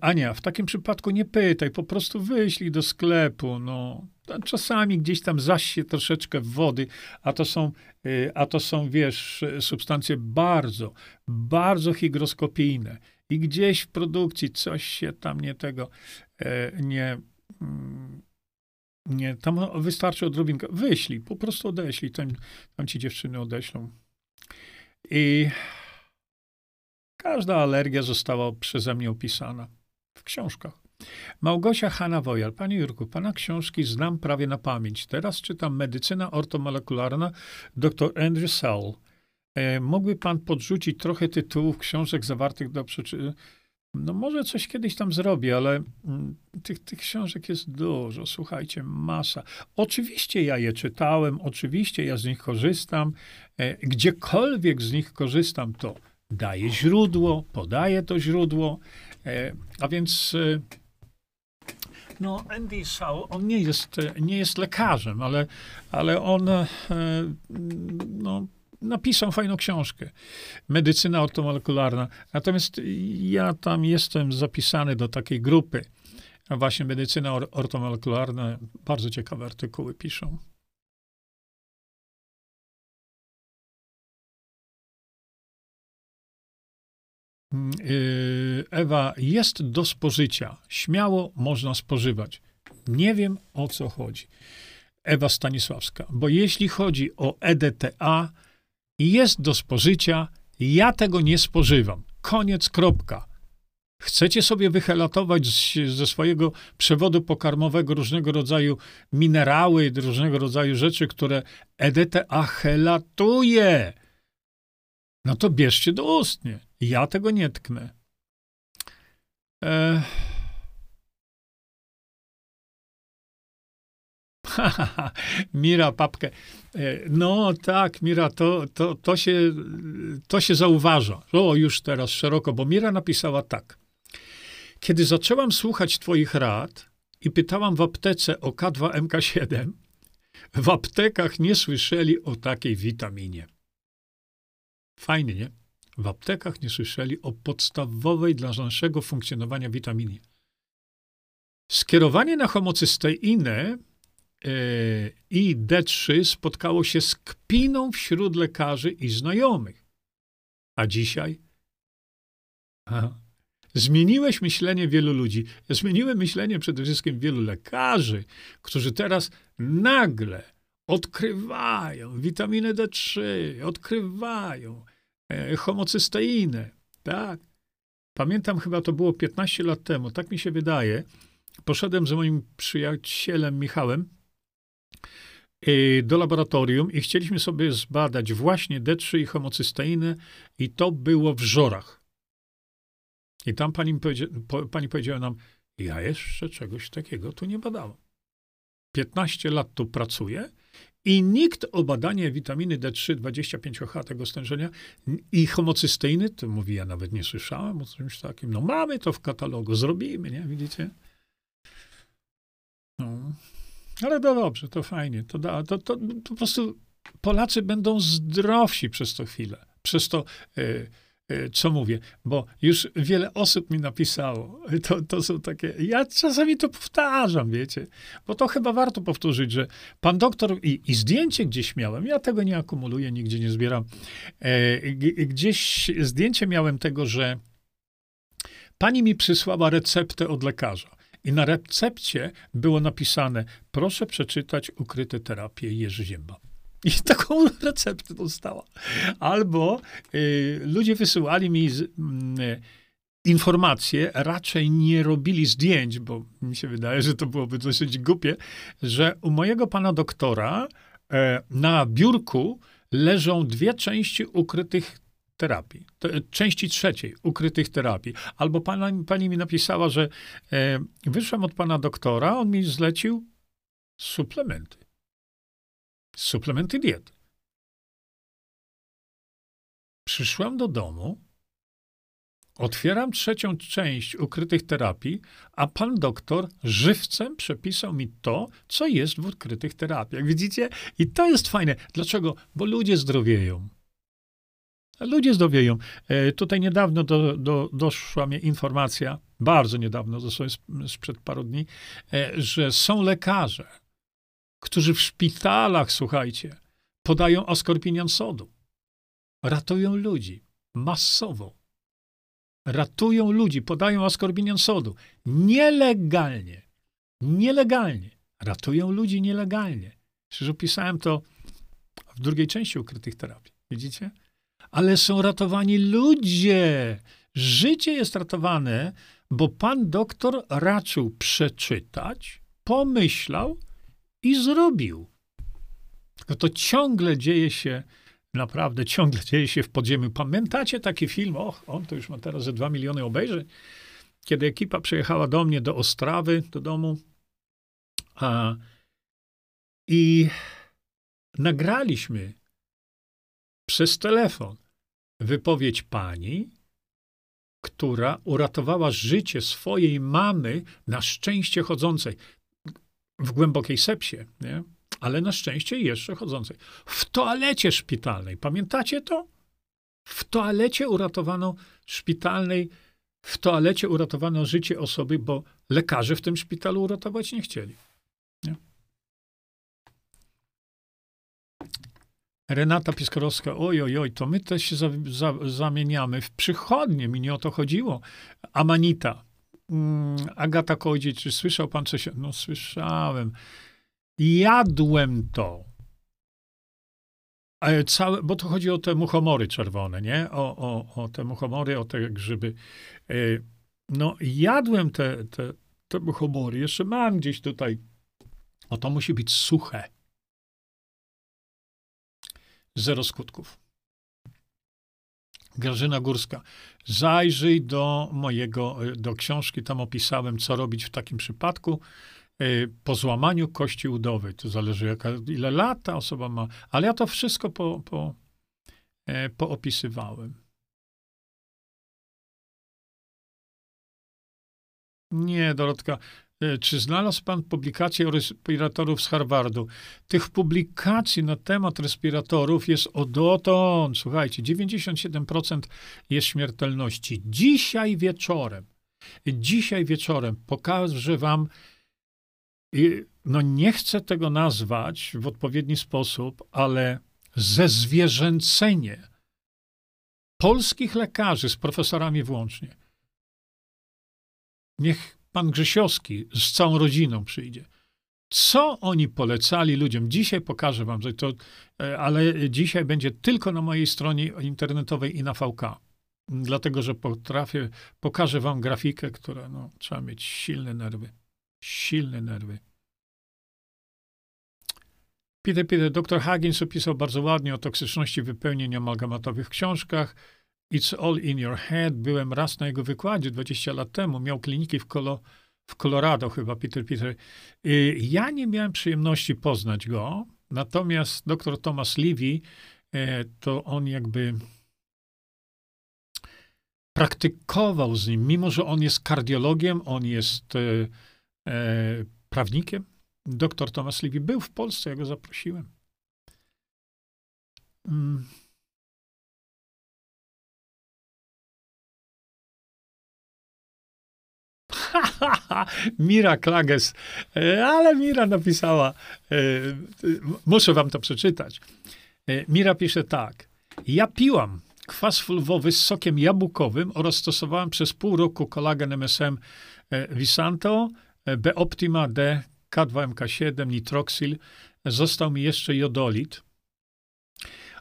Ania, w takim przypadku nie pytaj, po prostu wyślij do sklepu. No. Czasami gdzieś tam zaś się troszeczkę wody, a to są, e, a to są, wiesz, substancje bardzo, bardzo hygroskopijne. I gdzieś w produkcji coś się tam nie tego, e, nie, mm, nie, tam wystarczy odrobinka. Wyślij, po prostu odeślij, tam, tam ci dziewczyny odeślą. I każda alergia została przeze mnie opisana w książkach. Małgosia Hanna Wojal. Panie Jurku, pana książki znam prawie na pamięć. Teraz czytam Medycyna ortomolekularna dr Andrew Sell. E, mógłby pan podrzucić trochę tytułów książek zawartych do przeczytania? No może coś kiedyś tam zrobię, ale mm, tych, tych książek jest dużo, słuchajcie, masa. Oczywiście ja je czytałem, oczywiście ja z nich korzystam. E, gdziekolwiek z nich korzystam, to daję źródło, podaję to źródło. E, a więc e, no, Andy Sau, on nie jest, nie jest lekarzem, ale, ale on e, no, napisał fajną książkę. Medycyna ortomolekularna. Natomiast ja tam jestem zapisany do takiej grupy. Właśnie medycyna ortomolekularna, bardzo ciekawe artykuły piszą. Ewa, jest do spożycia. Śmiało można spożywać. Nie wiem o co chodzi. Ewa Stanisławska, bo jeśli chodzi o EDTA, jest do spożycia, ja tego nie spożywam. Koniec, kropka. Chcecie sobie wyhelatować ze swojego przewodu pokarmowego różnego rodzaju minerały, różnego rodzaju rzeczy, które EDTA helatuje. No to bierzcie do ustnie. Ja tego nie tknę. E... <laughs> Mira, papkę. E, no tak, Mira, to, to, to, się, to się zauważa. O, już teraz szeroko, bo Mira napisała tak. Kiedy zaczęłam słuchać Twoich rad i pytałam w aptece o K2MK7, w aptekach nie słyszeli o takiej witaminie. Fajnie, nie? W aptekach nie słyszeli o podstawowej dla naszego funkcjonowania witaminie. Skierowanie na homocysteinę yy, i D3 spotkało się z kpiną wśród lekarzy i znajomych. A dzisiaj? Aha. Zmieniłeś myślenie wielu ludzi. Zmieniłem myślenie przede wszystkim wielu lekarzy, którzy teraz nagle odkrywają witaminę D3, odkrywają E, homocysteinę. Tak. Pamiętam, chyba to było 15 lat temu, tak mi się wydaje. Poszedłem z moim przyjacielem Michałem e, do laboratorium i chcieliśmy sobie zbadać właśnie D3 i homocysteinę i to było w Żorach. I tam pani, powiedzia, pani powiedziała nam, ja jeszcze czegoś takiego tu nie badałam. 15 lat tu pracuję i nikt o badanie witaminy D3, 25H tego stężenia i homocysteiny, to mówi, ja nawet nie słyszałem o czymś takim. No mamy to w katalogu, zrobimy, nie? Widzicie? No. Ale to dobrze, to fajnie. To, da, to, to, to po prostu Polacy będą zdrowsi przez to chwilę. Przez to... Yy, co mówię, bo już wiele osób mi napisało. To, to są takie. Ja czasami to powtarzam, wiecie, bo to chyba warto powtórzyć, że pan doktor i, i zdjęcie gdzieś miałem. Ja tego nie akumuluję, nigdzie nie zbieram. E, gdzieś zdjęcie miałem tego, że pani mi przysłała receptę od lekarza. I na recepcie było napisane: proszę przeczytać ukryte terapie Jerzy Zięba. I <laughs> taką receptę dostała. Albo y, ludzie wysyłali mi z, y, informacje, raczej nie robili zdjęć, bo mi się wydaje, że to byłoby dosyć głupie, że u mojego pana doktora y, na biurku leżą dwie części ukrytych terapii. części trzeciej ukrytych terapii. Albo pana, pani mi napisała, że e, wyszłam od pana doktora, on mi zlecił suplementy suplementy diety. Przyszłam do domu, otwieram trzecią część ukrytych terapii, a pan doktor żywcem przepisał mi to, co jest w ukrytych terapiach. Widzicie? I to jest fajne. Dlaczego? Bo ludzie zdrowieją. Ludzie zdrowieją. E, tutaj niedawno do, do, doszła mi informacja, bardzo niedawno, dosłownie sprzed paru dni, e, że są lekarze, którzy w szpitalach, słuchajcie, podają askorpinian sodu. Ratują ludzi masowo. Ratują ludzi, podają askorpinian sodu. Nielegalnie. Nielegalnie. Ratują ludzi nielegalnie. Przecież opisałem to w drugiej części ukrytych terapii. Widzicie? ale są ratowani ludzie. Życie jest ratowane, bo pan doktor raczył przeczytać, pomyślał i zrobił. Tylko to ciągle dzieje się, naprawdę ciągle dzieje się w podziemiu. Pamiętacie taki film? Och, on to już ma teraz ze dwa miliony obejrzeń. Kiedy ekipa przyjechała do mnie do Ostrawy, do domu, a, i nagraliśmy przez telefon wypowiedź pani, która uratowała życie swojej mamy, na szczęście chodzącej w głębokiej sepsie, nie? ale na szczęście jeszcze chodzącej. W toalecie szpitalnej. Pamiętacie to? W toalecie uratowano szpitalnej, w toalecie uratowano życie osoby, bo lekarze w tym szpitalu uratować nie chcieli. Nie? Renata Piskorowska, oj, oj, oj, to my też się za, za, zamieniamy w przychodnie, mi nie o to chodziło. Amanita, Agata Kołodziej, czy słyszał pan coś? No słyszałem. Jadłem to. Całe, bo to chodzi o te muchomory czerwone, nie? O, o, o te muchomory, o te grzyby. E, no, jadłem te, te, te muchomory. Jeszcze mam gdzieś tutaj. O, to musi być suche. Zero skutków. Grażyna Górska. Zajrzyj do mojego, do książki, tam opisałem, co robić w takim przypadku. Y, po złamaniu kości udowej, to zależy jaka, ile lat ta osoba ma, ale ja to wszystko po, po, e, poopisywałem. Nie, Dorotka. E, czy znalazł pan publikację o respiratorów z Harvardu? Tych publikacji na temat respiratorów jest o dotąd. Słuchajcie, 97% jest śmiertelności. Dzisiaj wieczorem, dzisiaj wieczorem pokażę wam no nie chcę tego nazwać w odpowiedni sposób, ale zezwierzęcenie polskich lekarzy z profesorami włącznie. Niech pan Grzesiowski z całą rodziną przyjdzie. Co oni polecali ludziom? Dzisiaj pokażę wam, że to, e, ale dzisiaj będzie tylko na mojej stronie internetowej i na VK. Dlatego, że potrafię, pokażę wam grafikę, która, no, trzeba mieć silne nerwy. Silne nerwy. Peter, Peter, dr Huggins opisał bardzo ładnie o toksyczności wypełnień amalgamatowych w książkach. It's all in your head. Byłem raz na jego wykładzie 20 lat temu. Miał kliniki w, Colo, w Colorado chyba, Peter, Peter. Y, ja nie miałem przyjemności poznać go, natomiast dr Thomas Levy, e, to on jakby praktykował z nim, mimo że on jest kardiologiem, on jest e, prawnikiem, Doktor Thomas Levy był w Polsce, ja go zaprosiłem. Mm. <laughs> Mira Klages, e, ale Mira napisała, e, muszę wam to przeczytać. E, Mira pisze tak. Ja piłam kwas fulwowy z sokiem jabłkowym oraz stosowałem przez pół roku kolagen MSM Visanto, B-Optima D K2MK7, nitroksyl, został mi jeszcze jodolit.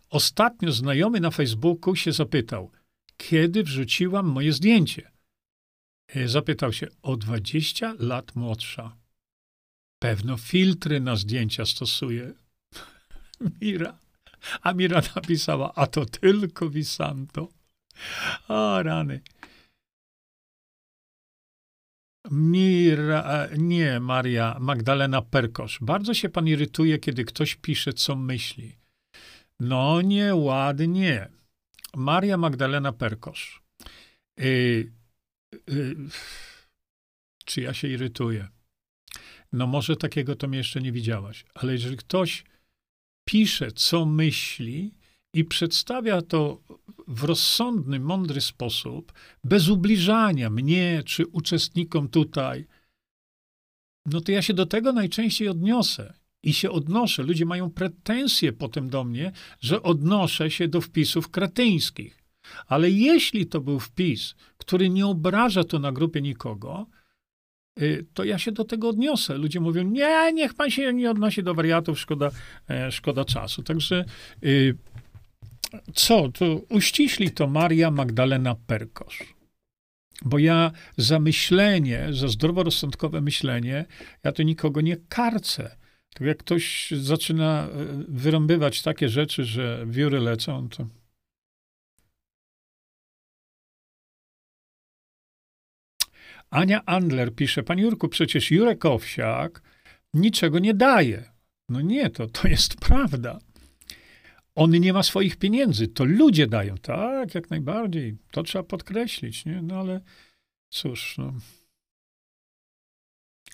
Ostatnio znajomy na Facebooku się zapytał, kiedy wrzuciłam moje zdjęcie. E, zapytał się, o 20 lat młodsza. Pewno filtry na zdjęcia stosuje. <laughs> Mira. A Mira napisała, a to tylko Visanto. O, rany. Mira, nie, Maria Magdalena Perkosz. Bardzo się pan irytuje, kiedy ktoś pisze, co myśli. No nieładnie. Maria Magdalena Perkosz. Yy, yy, czy ja się irytuję? No może takiego to mnie jeszcze nie widziałaś, ale jeżeli ktoś pisze, co myśli i przedstawia to w rozsądny, mądry sposób, bez ubliżania mnie czy uczestnikom tutaj, no to ja się do tego najczęściej odniosę. I się odnoszę. Ludzie mają pretensje potem do mnie, że odnoszę się do wpisów kretyńskich. Ale jeśli to był wpis, który nie obraża to na grupie nikogo, y, to ja się do tego odniosę. Ludzie mówią, nie, niech pan się nie odnosi do wariatów, szkoda, e, szkoda czasu. Także y, co? To uściśli to Maria Magdalena Perkosz. Bo ja za myślenie, za zdroworozsądkowe myślenie, ja to nikogo nie karcę. Tak jak ktoś zaczyna e, wyrąbywać takie rzeczy, że wióry lecą, to. Ania Andler pisze, Panie Jurku, przecież Jurek Owsiak niczego nie daje. No nie, to, to jest <laughs> prawda. On nie ma swoich pieniędzy, to ludzie dają. Tak, jak najbardziej. To trzeba podkreślić, nie? No ale cóż, no.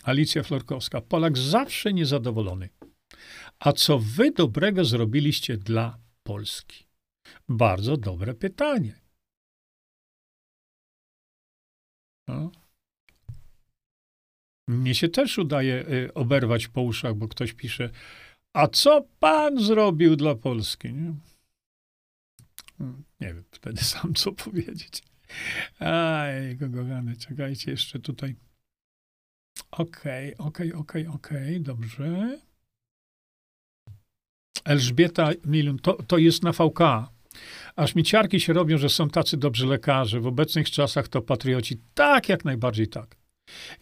Alicja Florkowska. Polak zawsze niezadowolony. A co wy dobrego zrobiliście dla Polski? Bardzo dobre pytanie. No. Mnie się też udaje y, oberwać po uszach, bo ktoś pisze, a co pan zrobił dla Polski? Nie, hmm, nie wiem wtedy <laughs> sam co powiedzieć. Aj, kochany, czekajcie jeszcze tutaj. Okej, okay, okej, okay, okej, okay, okej, dobrze. Elżbieta Milun, to, to jest na VK. Aż mi ciarki się robią, że są tacy dobrzy lekarze. W obecnych czasach to patrioci. Tak, jak najbardziej tak.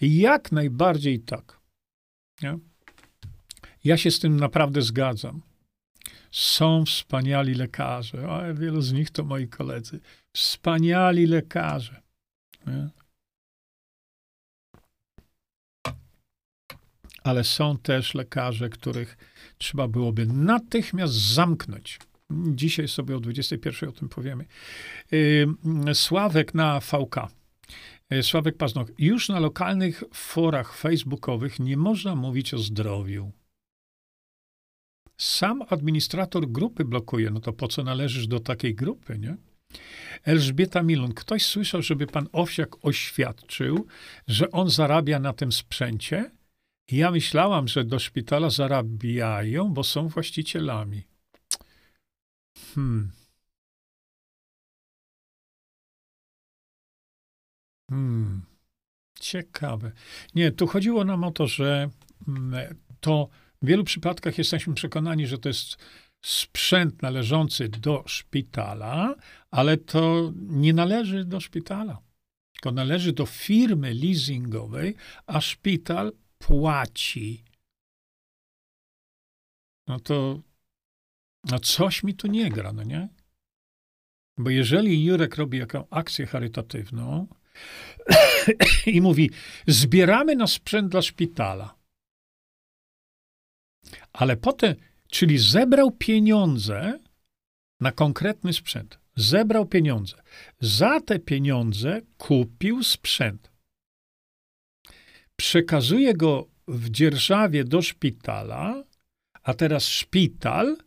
Jak najbardziej tak. Nie? Ja się z tym naprawdę zgadzam. Są wspaniali lekarze, a wielu z nich to moi koledzy. Wspaniali lekarze. Nie? Ale są też lekarze, których trzeba byłoby natychmiast zamknąć. Dzisiaj sobie o 21 o tym powiemy. Sławek na VK. Y, Sławek Paznok. Już na lokalnych forach facebookowych nie można mówić o zdrowiu. Sam administrator grupy blokuje. No to po co należysz do takiej grupy, nie? Elżbieta Milun. Ktoś słyszał, żeby pan Owsiak oświadczył, że on zarabia na tym sprzęcie? ja myślałam, że do szpitala zarabiają, bo są właścicielami. Hmm. Hmm. Ciekawe. Nie, tu chodziło nam o to, że mm, to w wielu przypadkach jesteśmy przekonani, że to jest sprzęt należący do szpitala, ale to nie należy do szpitala, tylko należy do firmy leasingowej, a szpital płaci. No to no coś mi tu nie gra, no nie? Bo jeżeli Jurek robi jakąś akcję charytatywną <coughs> i mówi, zbieramy na sprzęt dla szpitala, ale potem, czyli zebrał pieniądze na konkretny sprzęt, zebrał pieniądze. Za te pieniądze kupił sprzęt. Przekazuje go w dzierżawie do szpitala, a teraz szpital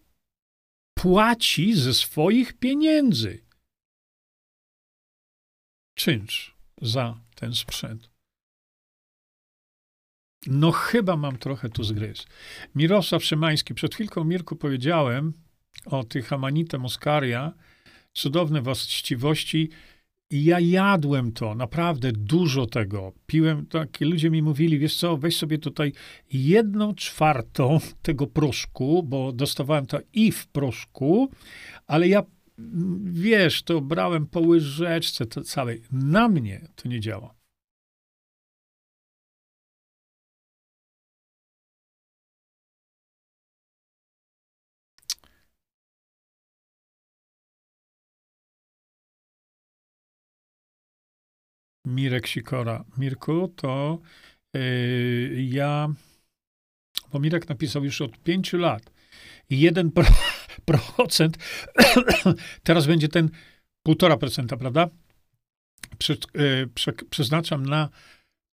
płaci ze swoich pieniędzy. Czynsz za ten sprzęt. No chyba mam trochę tu zgryz. Mirosław Szymański, przed chwilką Mirku powiedziałem o tych Amanite Moskaria, cudowne właściwości, i ja jadłem to, naprawdę dużo tego. Piłem, takie ludzie mi mówili, wiesz co, weź sobie tutaj jedną czwartą tego proszku, bo dostawałem to i w proszku, ale ja, wiesz, to brałem po łyżeczce to całej. Na mnie to nie działa. Mirek Sikora. Mirku, to yy, ja, bo Mirek napisał już od pięciu lat. Jeden procent, <coughs> teraz będzie ten półtora procenta, prawda? Przy, prze, przeznaczam na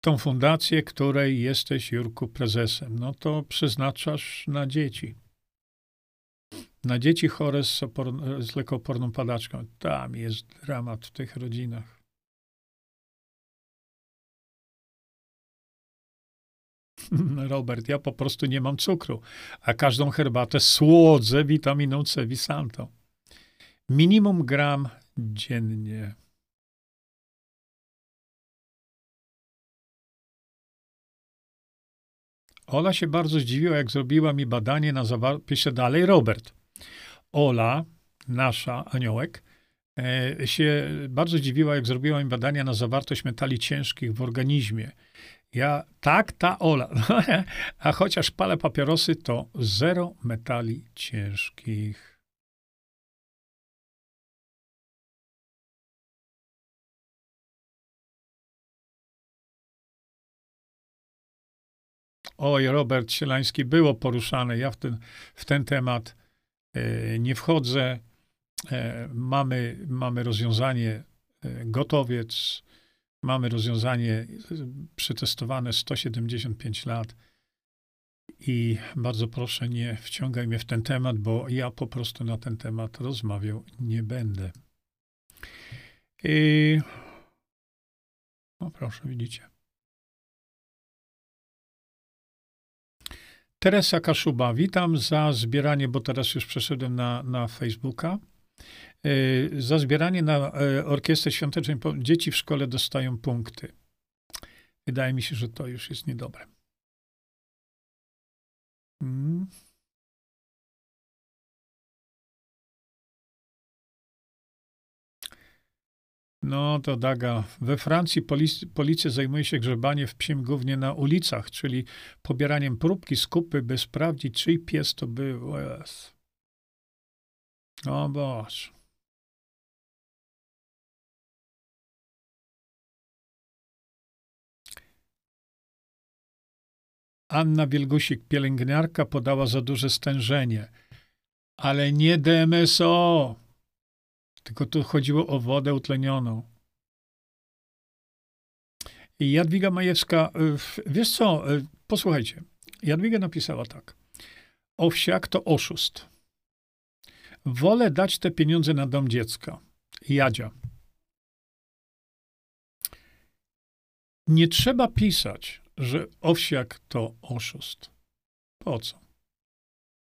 tą fundację, której jesteś, Jurku, prezesem. No to przeznaczasz na dzieci. Na dzieci chore z, opor, z lekooporną padaczką. Tam jest dramat w tych rodzinach. <laughs> Robert, ja po prostu nie mam cukru, a każdą herbatę słodzę witaminą C Visanto. Minimum gram dziennie. Ola się bardzo zdziwiła, jak zrobiła mi badanie na zawar... Pisze dalej Robert. Ola nasza aniołek, e, się bardzo dziwiła, jak zrobiła im badania na zawartość metali ciężkich w organizmie. Ja, tak, ta Ola. <laughs> A chociaż palę papierosy, to zero metali ciężkich. Oj, Robert Sielański, było poruszane. Ja w ten, w ten temat e, nie wchodzę. E, mamy, mamy rozwiązanie e, gotowiec, mamy rozwiązanie przetestowane 175 lat. I bardzo proszę, nie wciągaj mnie w ten temat, bo ja po prostu na ten temat rozmawiał nie będę. I... O, proszę, widzicie. Teresa Kaszuba, witam za zbieranie, bo teraz już przeszedłem na, na Facebooka. Yy, za zbieranie na yy, orkiestrę świątecznej dzieci w szkole dostają punkty. Wydaje mi się, że to już jest niedobre. Hmm. No to Daga. We Francji polic policja zajmuje się grzebaniem w psim głównie na ulicach, czyli pobieraniem próbki z kupy, by sprawdzić, czyj pies to był. Yes. O Boże. Anna Wielgusik, pielęgniarka, podała za duże stężenie. Ale nie DMSO tylko tu chodziło o wodę utlenioną. Jadwiga Majewska, y, wiesz co, y, posłuchajcie. Jadwiga napisała tak. Owsiak to oszust. Wolę dać te pieniądze na dom dziecka. Jadzia. Nie trzeba pisać, że owsiak to oszust. Po co?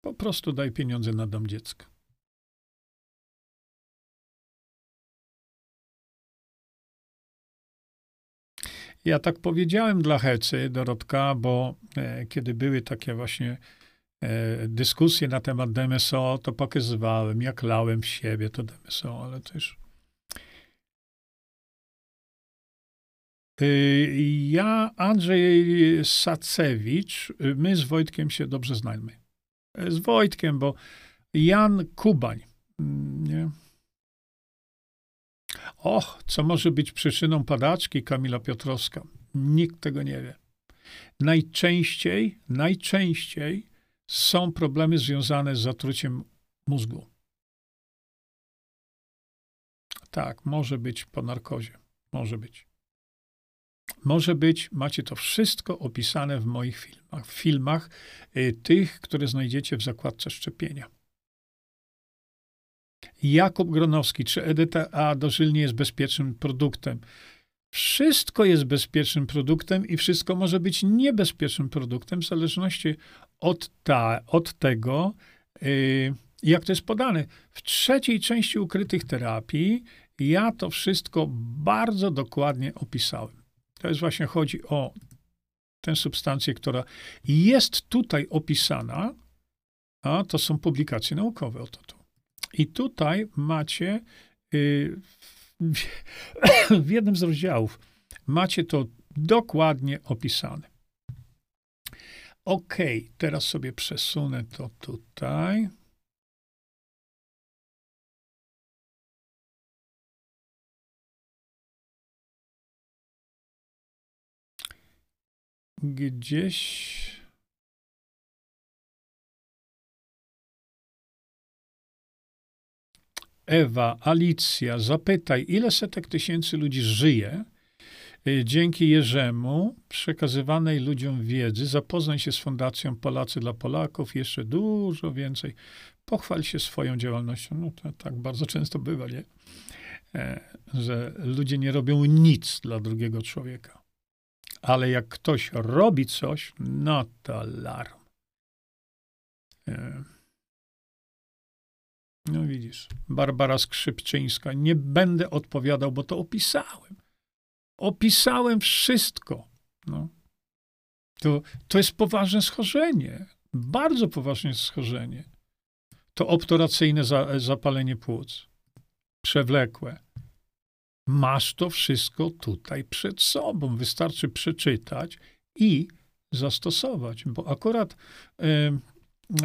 Po prostu daj pieniądze na dom dziecka. Ja tak powiedziałem dla Hecy, Dorotka, bo e, kiedy były takie właśnie e, dyskusje na temat DMSO, to pokazywałem, jak lałem w siebie to DMSO, ale też... ja, Andrzej Sacewicz, my z Wojtkiem się dobrze znajmy. E, z Wojtkiem, bo Jan Kubań, mm, nie? Och, co może być przyczyną padaczki Kamila Piotrowska? Nikt tego nie wie. Najczęściej, najczęściej są problemy związane z zatruciem mózgu. Tak, może być po narkozie. Może być. Może być, macie to wszystko opisane w moich filmach, w filmach y, tych, które znajdziecie w zakładce szczepienia. Jakub Gronowski czy Edyta A. dożylnie jest bezpiecznym produktem. Wszystko jest bezpiecznym produktem i wszystko może być niebezpiecznym produktem w zależności od, ta, od tego, yy, jak to jest podane. W trzeciej części ukrytych terapii ja to wszystko bardzo dokładnie opisałem. To jest właśnie chodzi o tę substancję, która jest tutaj opisana, a to są publikacje naukowe o to. I tutaj macie y, w jednym z rozdziałów macie to dokładnie opisane. OK, teraz sobie przesunę to tutaj. Gdzieś Ewa, Alicja, zapytaj, ile setek tysięcy ludzi żyje y, dzięki Jerzemu przekazywanej ludziom wiedzy. Zapoznaj się z Fundacją Polacy dla Polaków, jeszcze dużo więcej. Pochwal się swoją działalnością. No to tak bardzo często bywa, nie? E, że ludzie nie robią nic dla drugiego człowieka. Ale jak ktoś robi coś, no to alarm. E, no widzisz, Barbara Skrzypczyńska. Nie będę odpowiadał, bo to opisałem. Opisałem wszystko. No. To, to jest poważne schorzenie. Bardzo poważne schorzenie. to obturacyjne za, zapalenie płuc, przewlekłe. Masz to wszystko tutaj przed sobą. Wystarczy przeczytać i zastosować, bo akurat,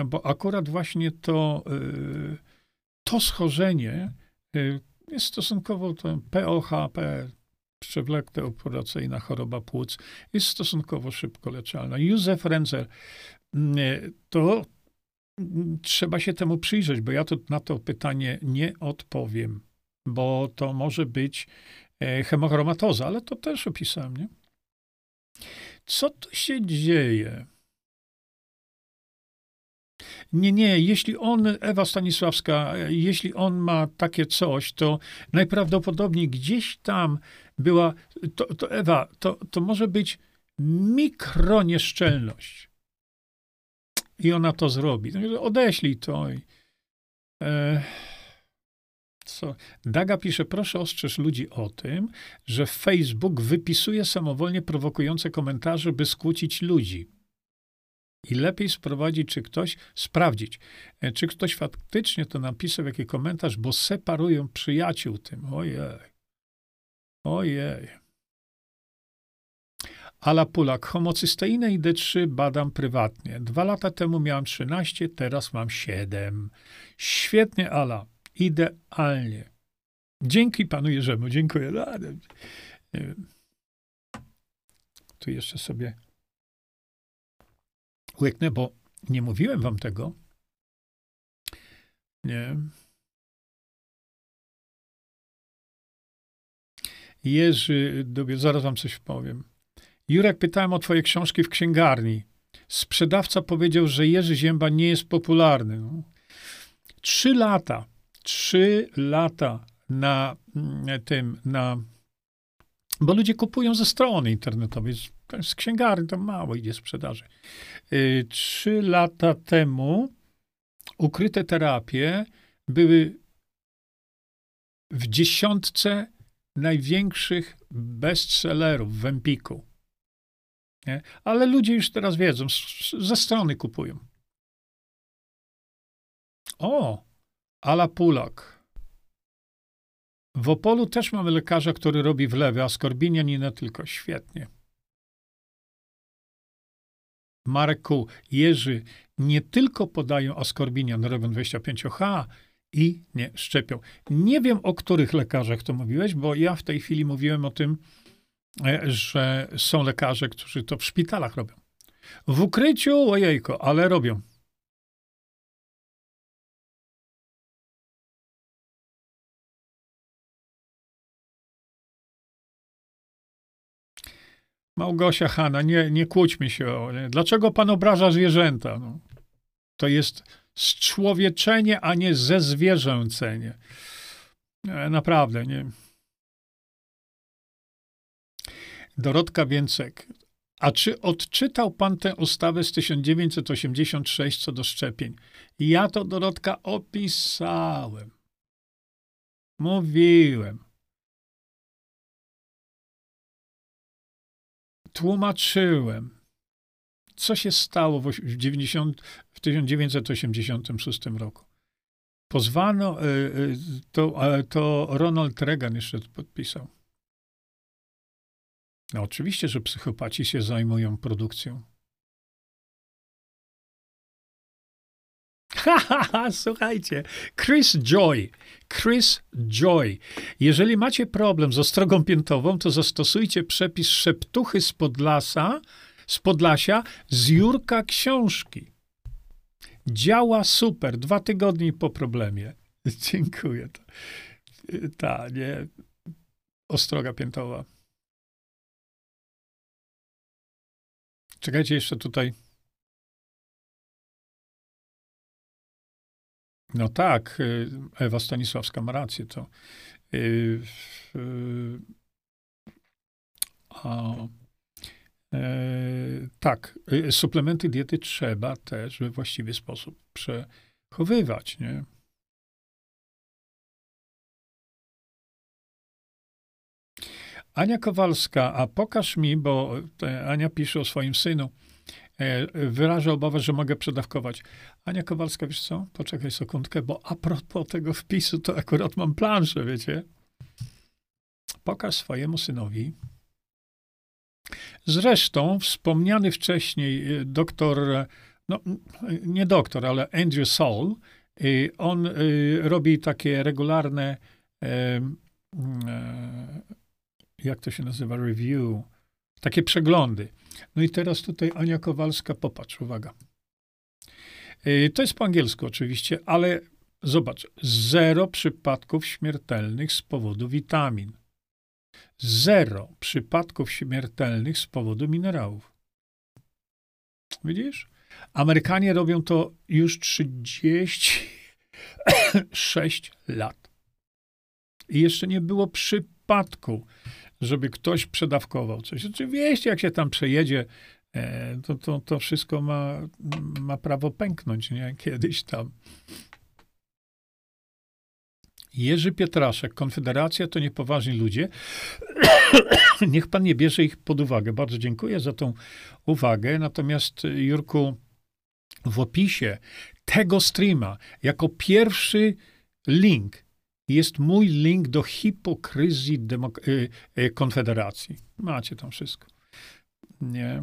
bo akurat właśnie to, e, to schorzenie e, jest stosunkowo to POHP, przewlekle operacyjna choroba płuc, jest stosunkowo szybko leczalna. Józef Renzer, mm, to mm, trzeba się temu przyjrzeć, bo ja to, na to pytanie nie odpowiem, bo to może być e, hemochromatoza, ale to też opisałem, nie? Co tu się dzieje? Nie, nie, jeśli on, Ewa Stanisławska, jeśli on ma takie coś, to najprawdopodobniej gdzieś tam była, to, to Ewa, to, to może być mikronieszczelność. I ona to zrobi. Odeślij to. E, co? Daga pisze, proszę ostrzeż ludzi o tym, że Facebook wypisuje samowolnie prowokujące komentarze, by skłócić ludzi. I lepiej sprowadzić, czy ktoś, sprawdzić, e, czy ktoś faktycznie to napisał, jaki komentarz, bo separują przyjaciół tym. Ojej. Ojej. Ala Pulak, homocysteinę i D3 badam prywatnie. Dwa lata temu miałam 13, teraz mam 7. Świetnie, Ala. Idealnie. Dzięki panu Jerzemu, dziękuję. No, wiem. Tu jeszcze sobie łyknę, bo nie mówiłem wam tego. Nie. Jerzy, zaraz wam coś powiem. Jurek, pytałem o twoje książki w księgarni. Sprzedawca powiedział, że Jerzy Zięba nie jest popularny. Trzy lata, trzy lata na mm, tym, na bo ludzie kupują ze strony internetowej, z, z księgarni, tam mało idzie sprzedaży. Y, trzy lata temu ukryte terapie były w dziesiątce największych bestsellerów w Empiku. Nie? Ale ludzie już teraz wiedzą, ze strony kupują. O, Ala Pulak. W Opolu też mamy lekarza, który robi wlewy, a skorbinianinę tylko. Świetnie. Marek Kół, Jerzy nie tylko podają askorbinian, robią 25H i nie szczepią. Nie wiem, o których lekarzach to mówiłeś, bo ja w tej chwili mówiłem o tym, e, że są lekarze, którzy to w szpitalach robią. W ukryciu, ojejko, ale robią. Małgosia Hanna, nie, nie kłóćmy się. O, nie. Dlaczego pan obraża zwierzęta? No, to jest zczłowieczenie, a nie zezwierzęcenie. Nie, naprawdę, nie. Dorotka Więcek. A czy odczytał pan tę ustawę z 1986 co do szczepień? Ja to, Dorotka, opisałem. Mówiłem. Tłumaczyłem, co się stało w, 90, w 1986 roku. Pozwano, e, e, to, to Ronald Reagan jeszcze podpisał. No oczywiście, że psychopaci się zajmują produkcją. <laughs> Słuchajcie, Chris Joy. Chris Joy. Jeżeli macie problem z ostrogą piętową, to zastosujcie przepis szeptuchy z Podlasa, z Podlasia, z Jurka Książki. Działa super. Dwa tygodnie po problemie. <laughs> Dziękuję. Ta, nie. Ostroga piętowa. Czekajcie jeszcze tutaj. No tak, y, Ewa Stanisławska ma rację. To, yy, yy, a, yy, tak, y, suplementy diety trzeba też we właściwy sposób przechowywać, nie? Ania Kowalska, a pokaż mi, bo Ania pisze o swoim synu, e, wyraża obawę, że mogę przedawkować. Ania Kowalska, wiesz co? Poczekaj sekundkę, bo a propos tego wpisu, to akurat mam planszę, wiecie? Pokaż swojemu synowi. Zresztą wspomniany wcześniej e, doktor, no nie doktor, ale Andrew Saul, on robi takie regularne jak to się nazywa, review, takie przeglądy. No i teraz tutaj Ania Kowalska, popatrz, uwaga. Y, to jest po angielsku oczywiście, ale zobacz, zero przypadków śmiertelnych z powodu witamin. Zero przypadków śmiertelnych z powodu minerałów. Widzisz? Amerykanie robią to już 36 lat. I jeszcze nie było przypadku, żeby ktoś przedawkował coś. Oczywiście, jak się tam przejedzie, e, to, to, to wszystko ma, ma prawo pęknąć, nie? Kiedyś tam. Jerzy Pietraszek, Konfederacja to niepoważni ludzie. <coughs> Niech pan nie bierze ich pod uwagę. Bardzo dziękuję za tą uwagę. Natomiast, Jurku, w opisie tego streama, jako pierwszy link jest mój link do hipokryzji demok- y, y, Konfederacji. Macie tam wszystko. Nie.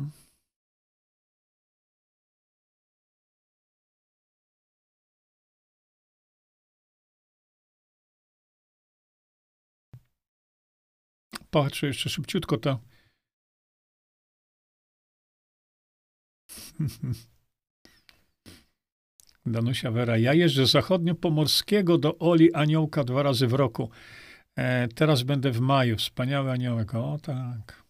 Patrzę jeszcze szybciutko to. <laughs> Danusia Wera. Ja jeżdżę zachodnio-pomorskiego do Oli Aniołka dwa razy w roku. E, teraz będę w maju. Wspaniały aniołek. O tak.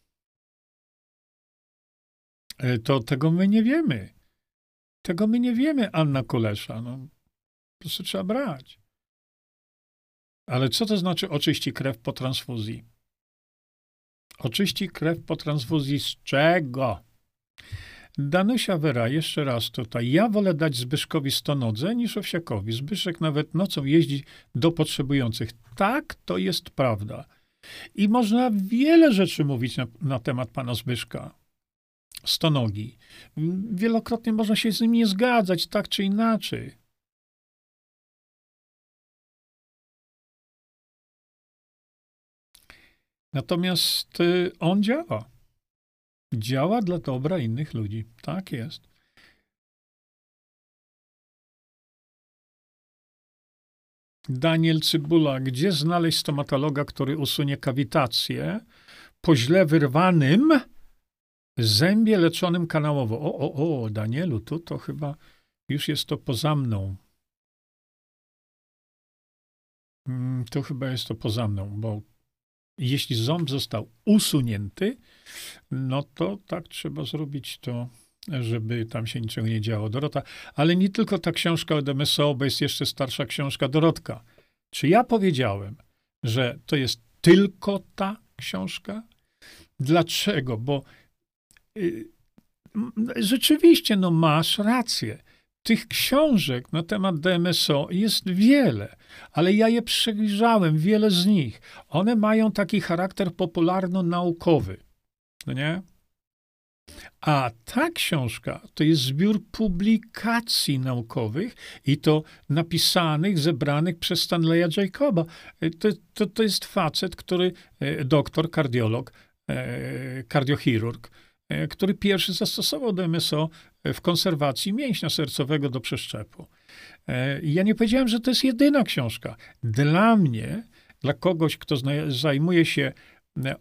E, to tego my nie wiemy. Tego my nie wiemy, Anna Kolesza. No, po prostu trzeba brać. Ale co to znaczy oczyści krew po transfuzji? Oczyści krew po transfuzji z czego? Danusia Wera, jeszcze raz tutaj. Ja wolę dać Zbyszkowi stonodze niż Owsiakowi. Zbyszek nawet nocą jeździ do potrzebujących. Tak, to jest prawda. I można wiele rzeczy mówić na, na temat pana Zbyszka. Stonogi. Wielokrotnie można się z nim nie zgadzać, tak czy inaczej. Natomiast y, on działa. Działa dla dobra innych ludzi. Tak jest. Daniel Cybula, gdzie znaleźć stomatologa, który usunie kawitację po źle wyrwanym zębie leczonym kanałowo? O, o, o, Danielu, tu to chyba już jest to poza mną. Mm, to chyba jest to poza mną, bo jeśli ząb został usunięty, no to tak trzeba zrobić to, żeby tam się niczego nie działo. Dorota, ale nie tylko ta książka od MSO, bo jest jeszcze starsza książka Dorotka. Czy ja powiedziałem, że to jest tylko ta książka? Dlaczego? Bo y, rzeczywiście, no masz rację. Tych książek na temat DMSO jest wiele, ale ja je przejrzałem, wiele z nich. One mają taki charakter popularno-naukowy. No nie? A ta książka to jest zbiór publikacji naukowych i to napisanych, zebranych przez Stanleya Jacoba. To, to, to jest facet, który, e, doktor, kardiolog, e, kardiochirurg, e, który pierwszy zastosował DMSO w konserwacji mięśnia sercowego do przeszczepu. Ja nie powiedziałem, że to jest jedyna książka. Dla mnie, dla kogoś, kto zajmuje się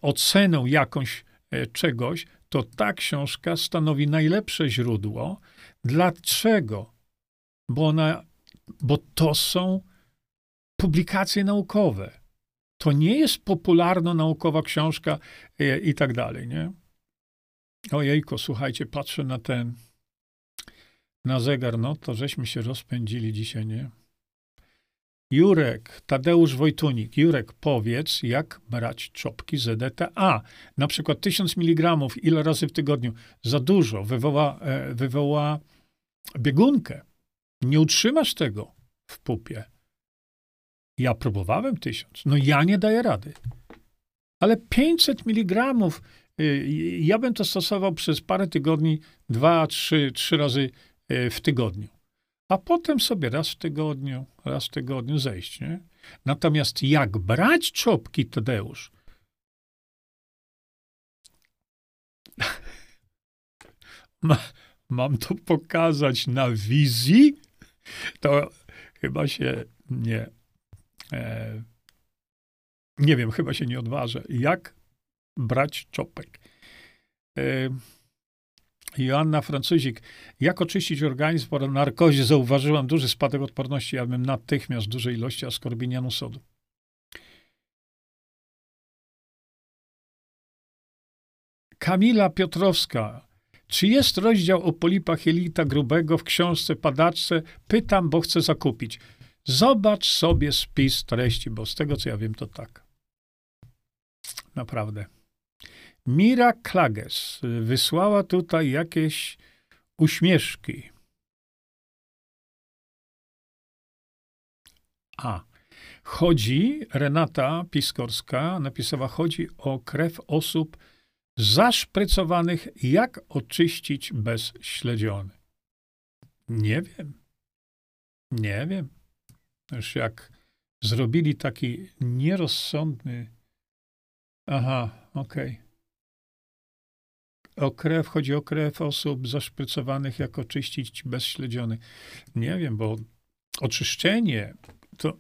oceną jakąś E, czegoś, to ta książka stanowi najlepsze źródło. Dlaczego? Bo, ona, bo to są publikacje naukowe. To nie jest popularno-naukowa książka e, i tak dalej, nie? Ojejko, słuchajcie, patrzę na ten, na zegar, no to żeśmy się rozpędzili dzisiaj, nie? Jurek, Tadeusz Wojtunik. Jurek, powiedz, jak brać czopki ZDTA. Na przykład 1000 mg, ile razy w tygodniu? Za dużo, wywoła, e, wywoła biegunkę. Nie utrzymasz tego w pupie. Ja próbowałem tysiąc. No ja nie daję rady. Ale 500 mg Y, Ja bym to stosował przez parę tygodni, dwa, trzy, trzy razy w tygodniu. A potem sobie raz w tygodniu, raz w tygodniu zejść, nie? Natomiast jak brać czopki, Tadeusz? <laughs> Ma, mam to pokazać na wizji? To chyba się nie. E, nie wiem, chyba się nie odważę. Jak brać czopek? E, Joanna Francuzik. Jak oczyścić organizm po narkozie? Zauważyłam duży spadek odporności. Ja bym natychmiast duże ilości askorbinianu sodu. Kamila Piotrowska. Czy jest rozdział o polipach jelita grubego w książce Padaczce? Pytam, bo chcę zakupić. Zobacz sobie spis treści, bo z tego co ja wiem, to tak. Naprawdę. Mira Klages wysłała tutaj jakieś uśmieszki. A. Chodzi, Renata Piskorska napisała, chodzi o krew osób zaszprycowanych, jak oczyścić bez śledziony. Nie wiem. Nie wiem. Już jak zrobili taki nierozsądny. Aha, okej. Okay. O krew, chodzi o krew osób zaszprycowanych, jak oczyścić bez śledziony. Nie wiem, bo oczyszczenie to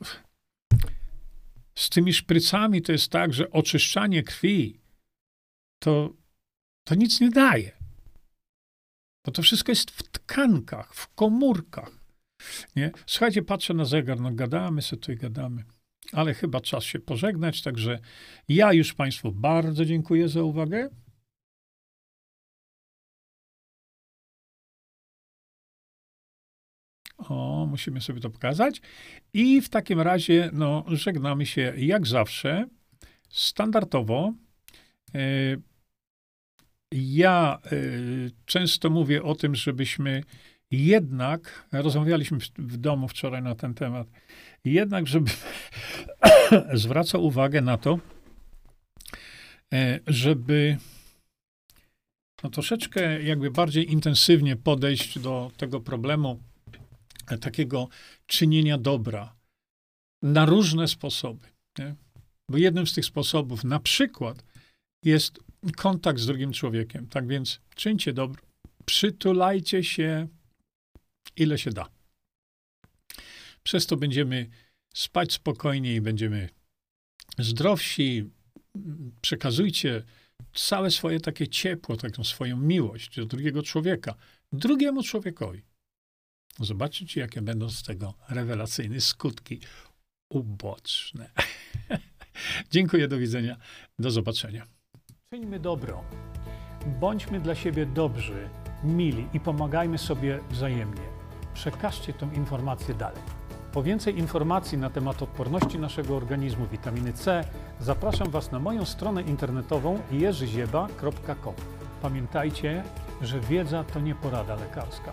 z tymi szprycami to jest tak, że oczyszczanie krwi to, to nic nie daje. Bo to wszystko jest w tkankach, w komórkach. Nie? Słuchajcie, patrzę na zegar, no gadamy sobie tutaj, gadamy. Ale chyba czas się pożegnać, także ja już Państwu bardzo dziękuję za uwagę. O, musimy sobie to pokazać. I w takim razie, no, żegnamy się jak zawsze. Standardowo. Yy, ja y, często mówię o tym, żebyśmy jednak, rozmawialiśmy w domu wczoraj na ten temat, jednak, żeby <coughs> zwracał uwagę na to, e, żeby no, troszeczkę jakby bardziej intensywnie podejść do tego problemu e, takiego czynienia dobra na różne sposoby. Nie? Bo jednym z tych sposobów na przykład jest kontakt z drugim człowiekiem. Tak więc czyńcie dobro, przytulajcie się ile się da. Przez to będziemy spać spokojniej, będziemy zdrowsi. Przekazujcie całe swoje takie ciepło, taką swoją miłość do drugiego człowieka, drugiemu człowiekowi. Zobaczycie, jakie będą z tego rewelacyjne skutki uboczne. <laughs> Dziękuję, do widzenia, do zobaczenia. Czyńmy dobro. Bądźmy dla siebie dobrzy, mili i pomagajmy sobie wzajemnie. Przekażcie tę informację dalej. Po więcej informacji na temat odporności naszego organizmu witaminy C zapraszam Was na moją stronę internetową jerzyzieba.com. Pamiętajcie, że wiedza to nie porada lekarska.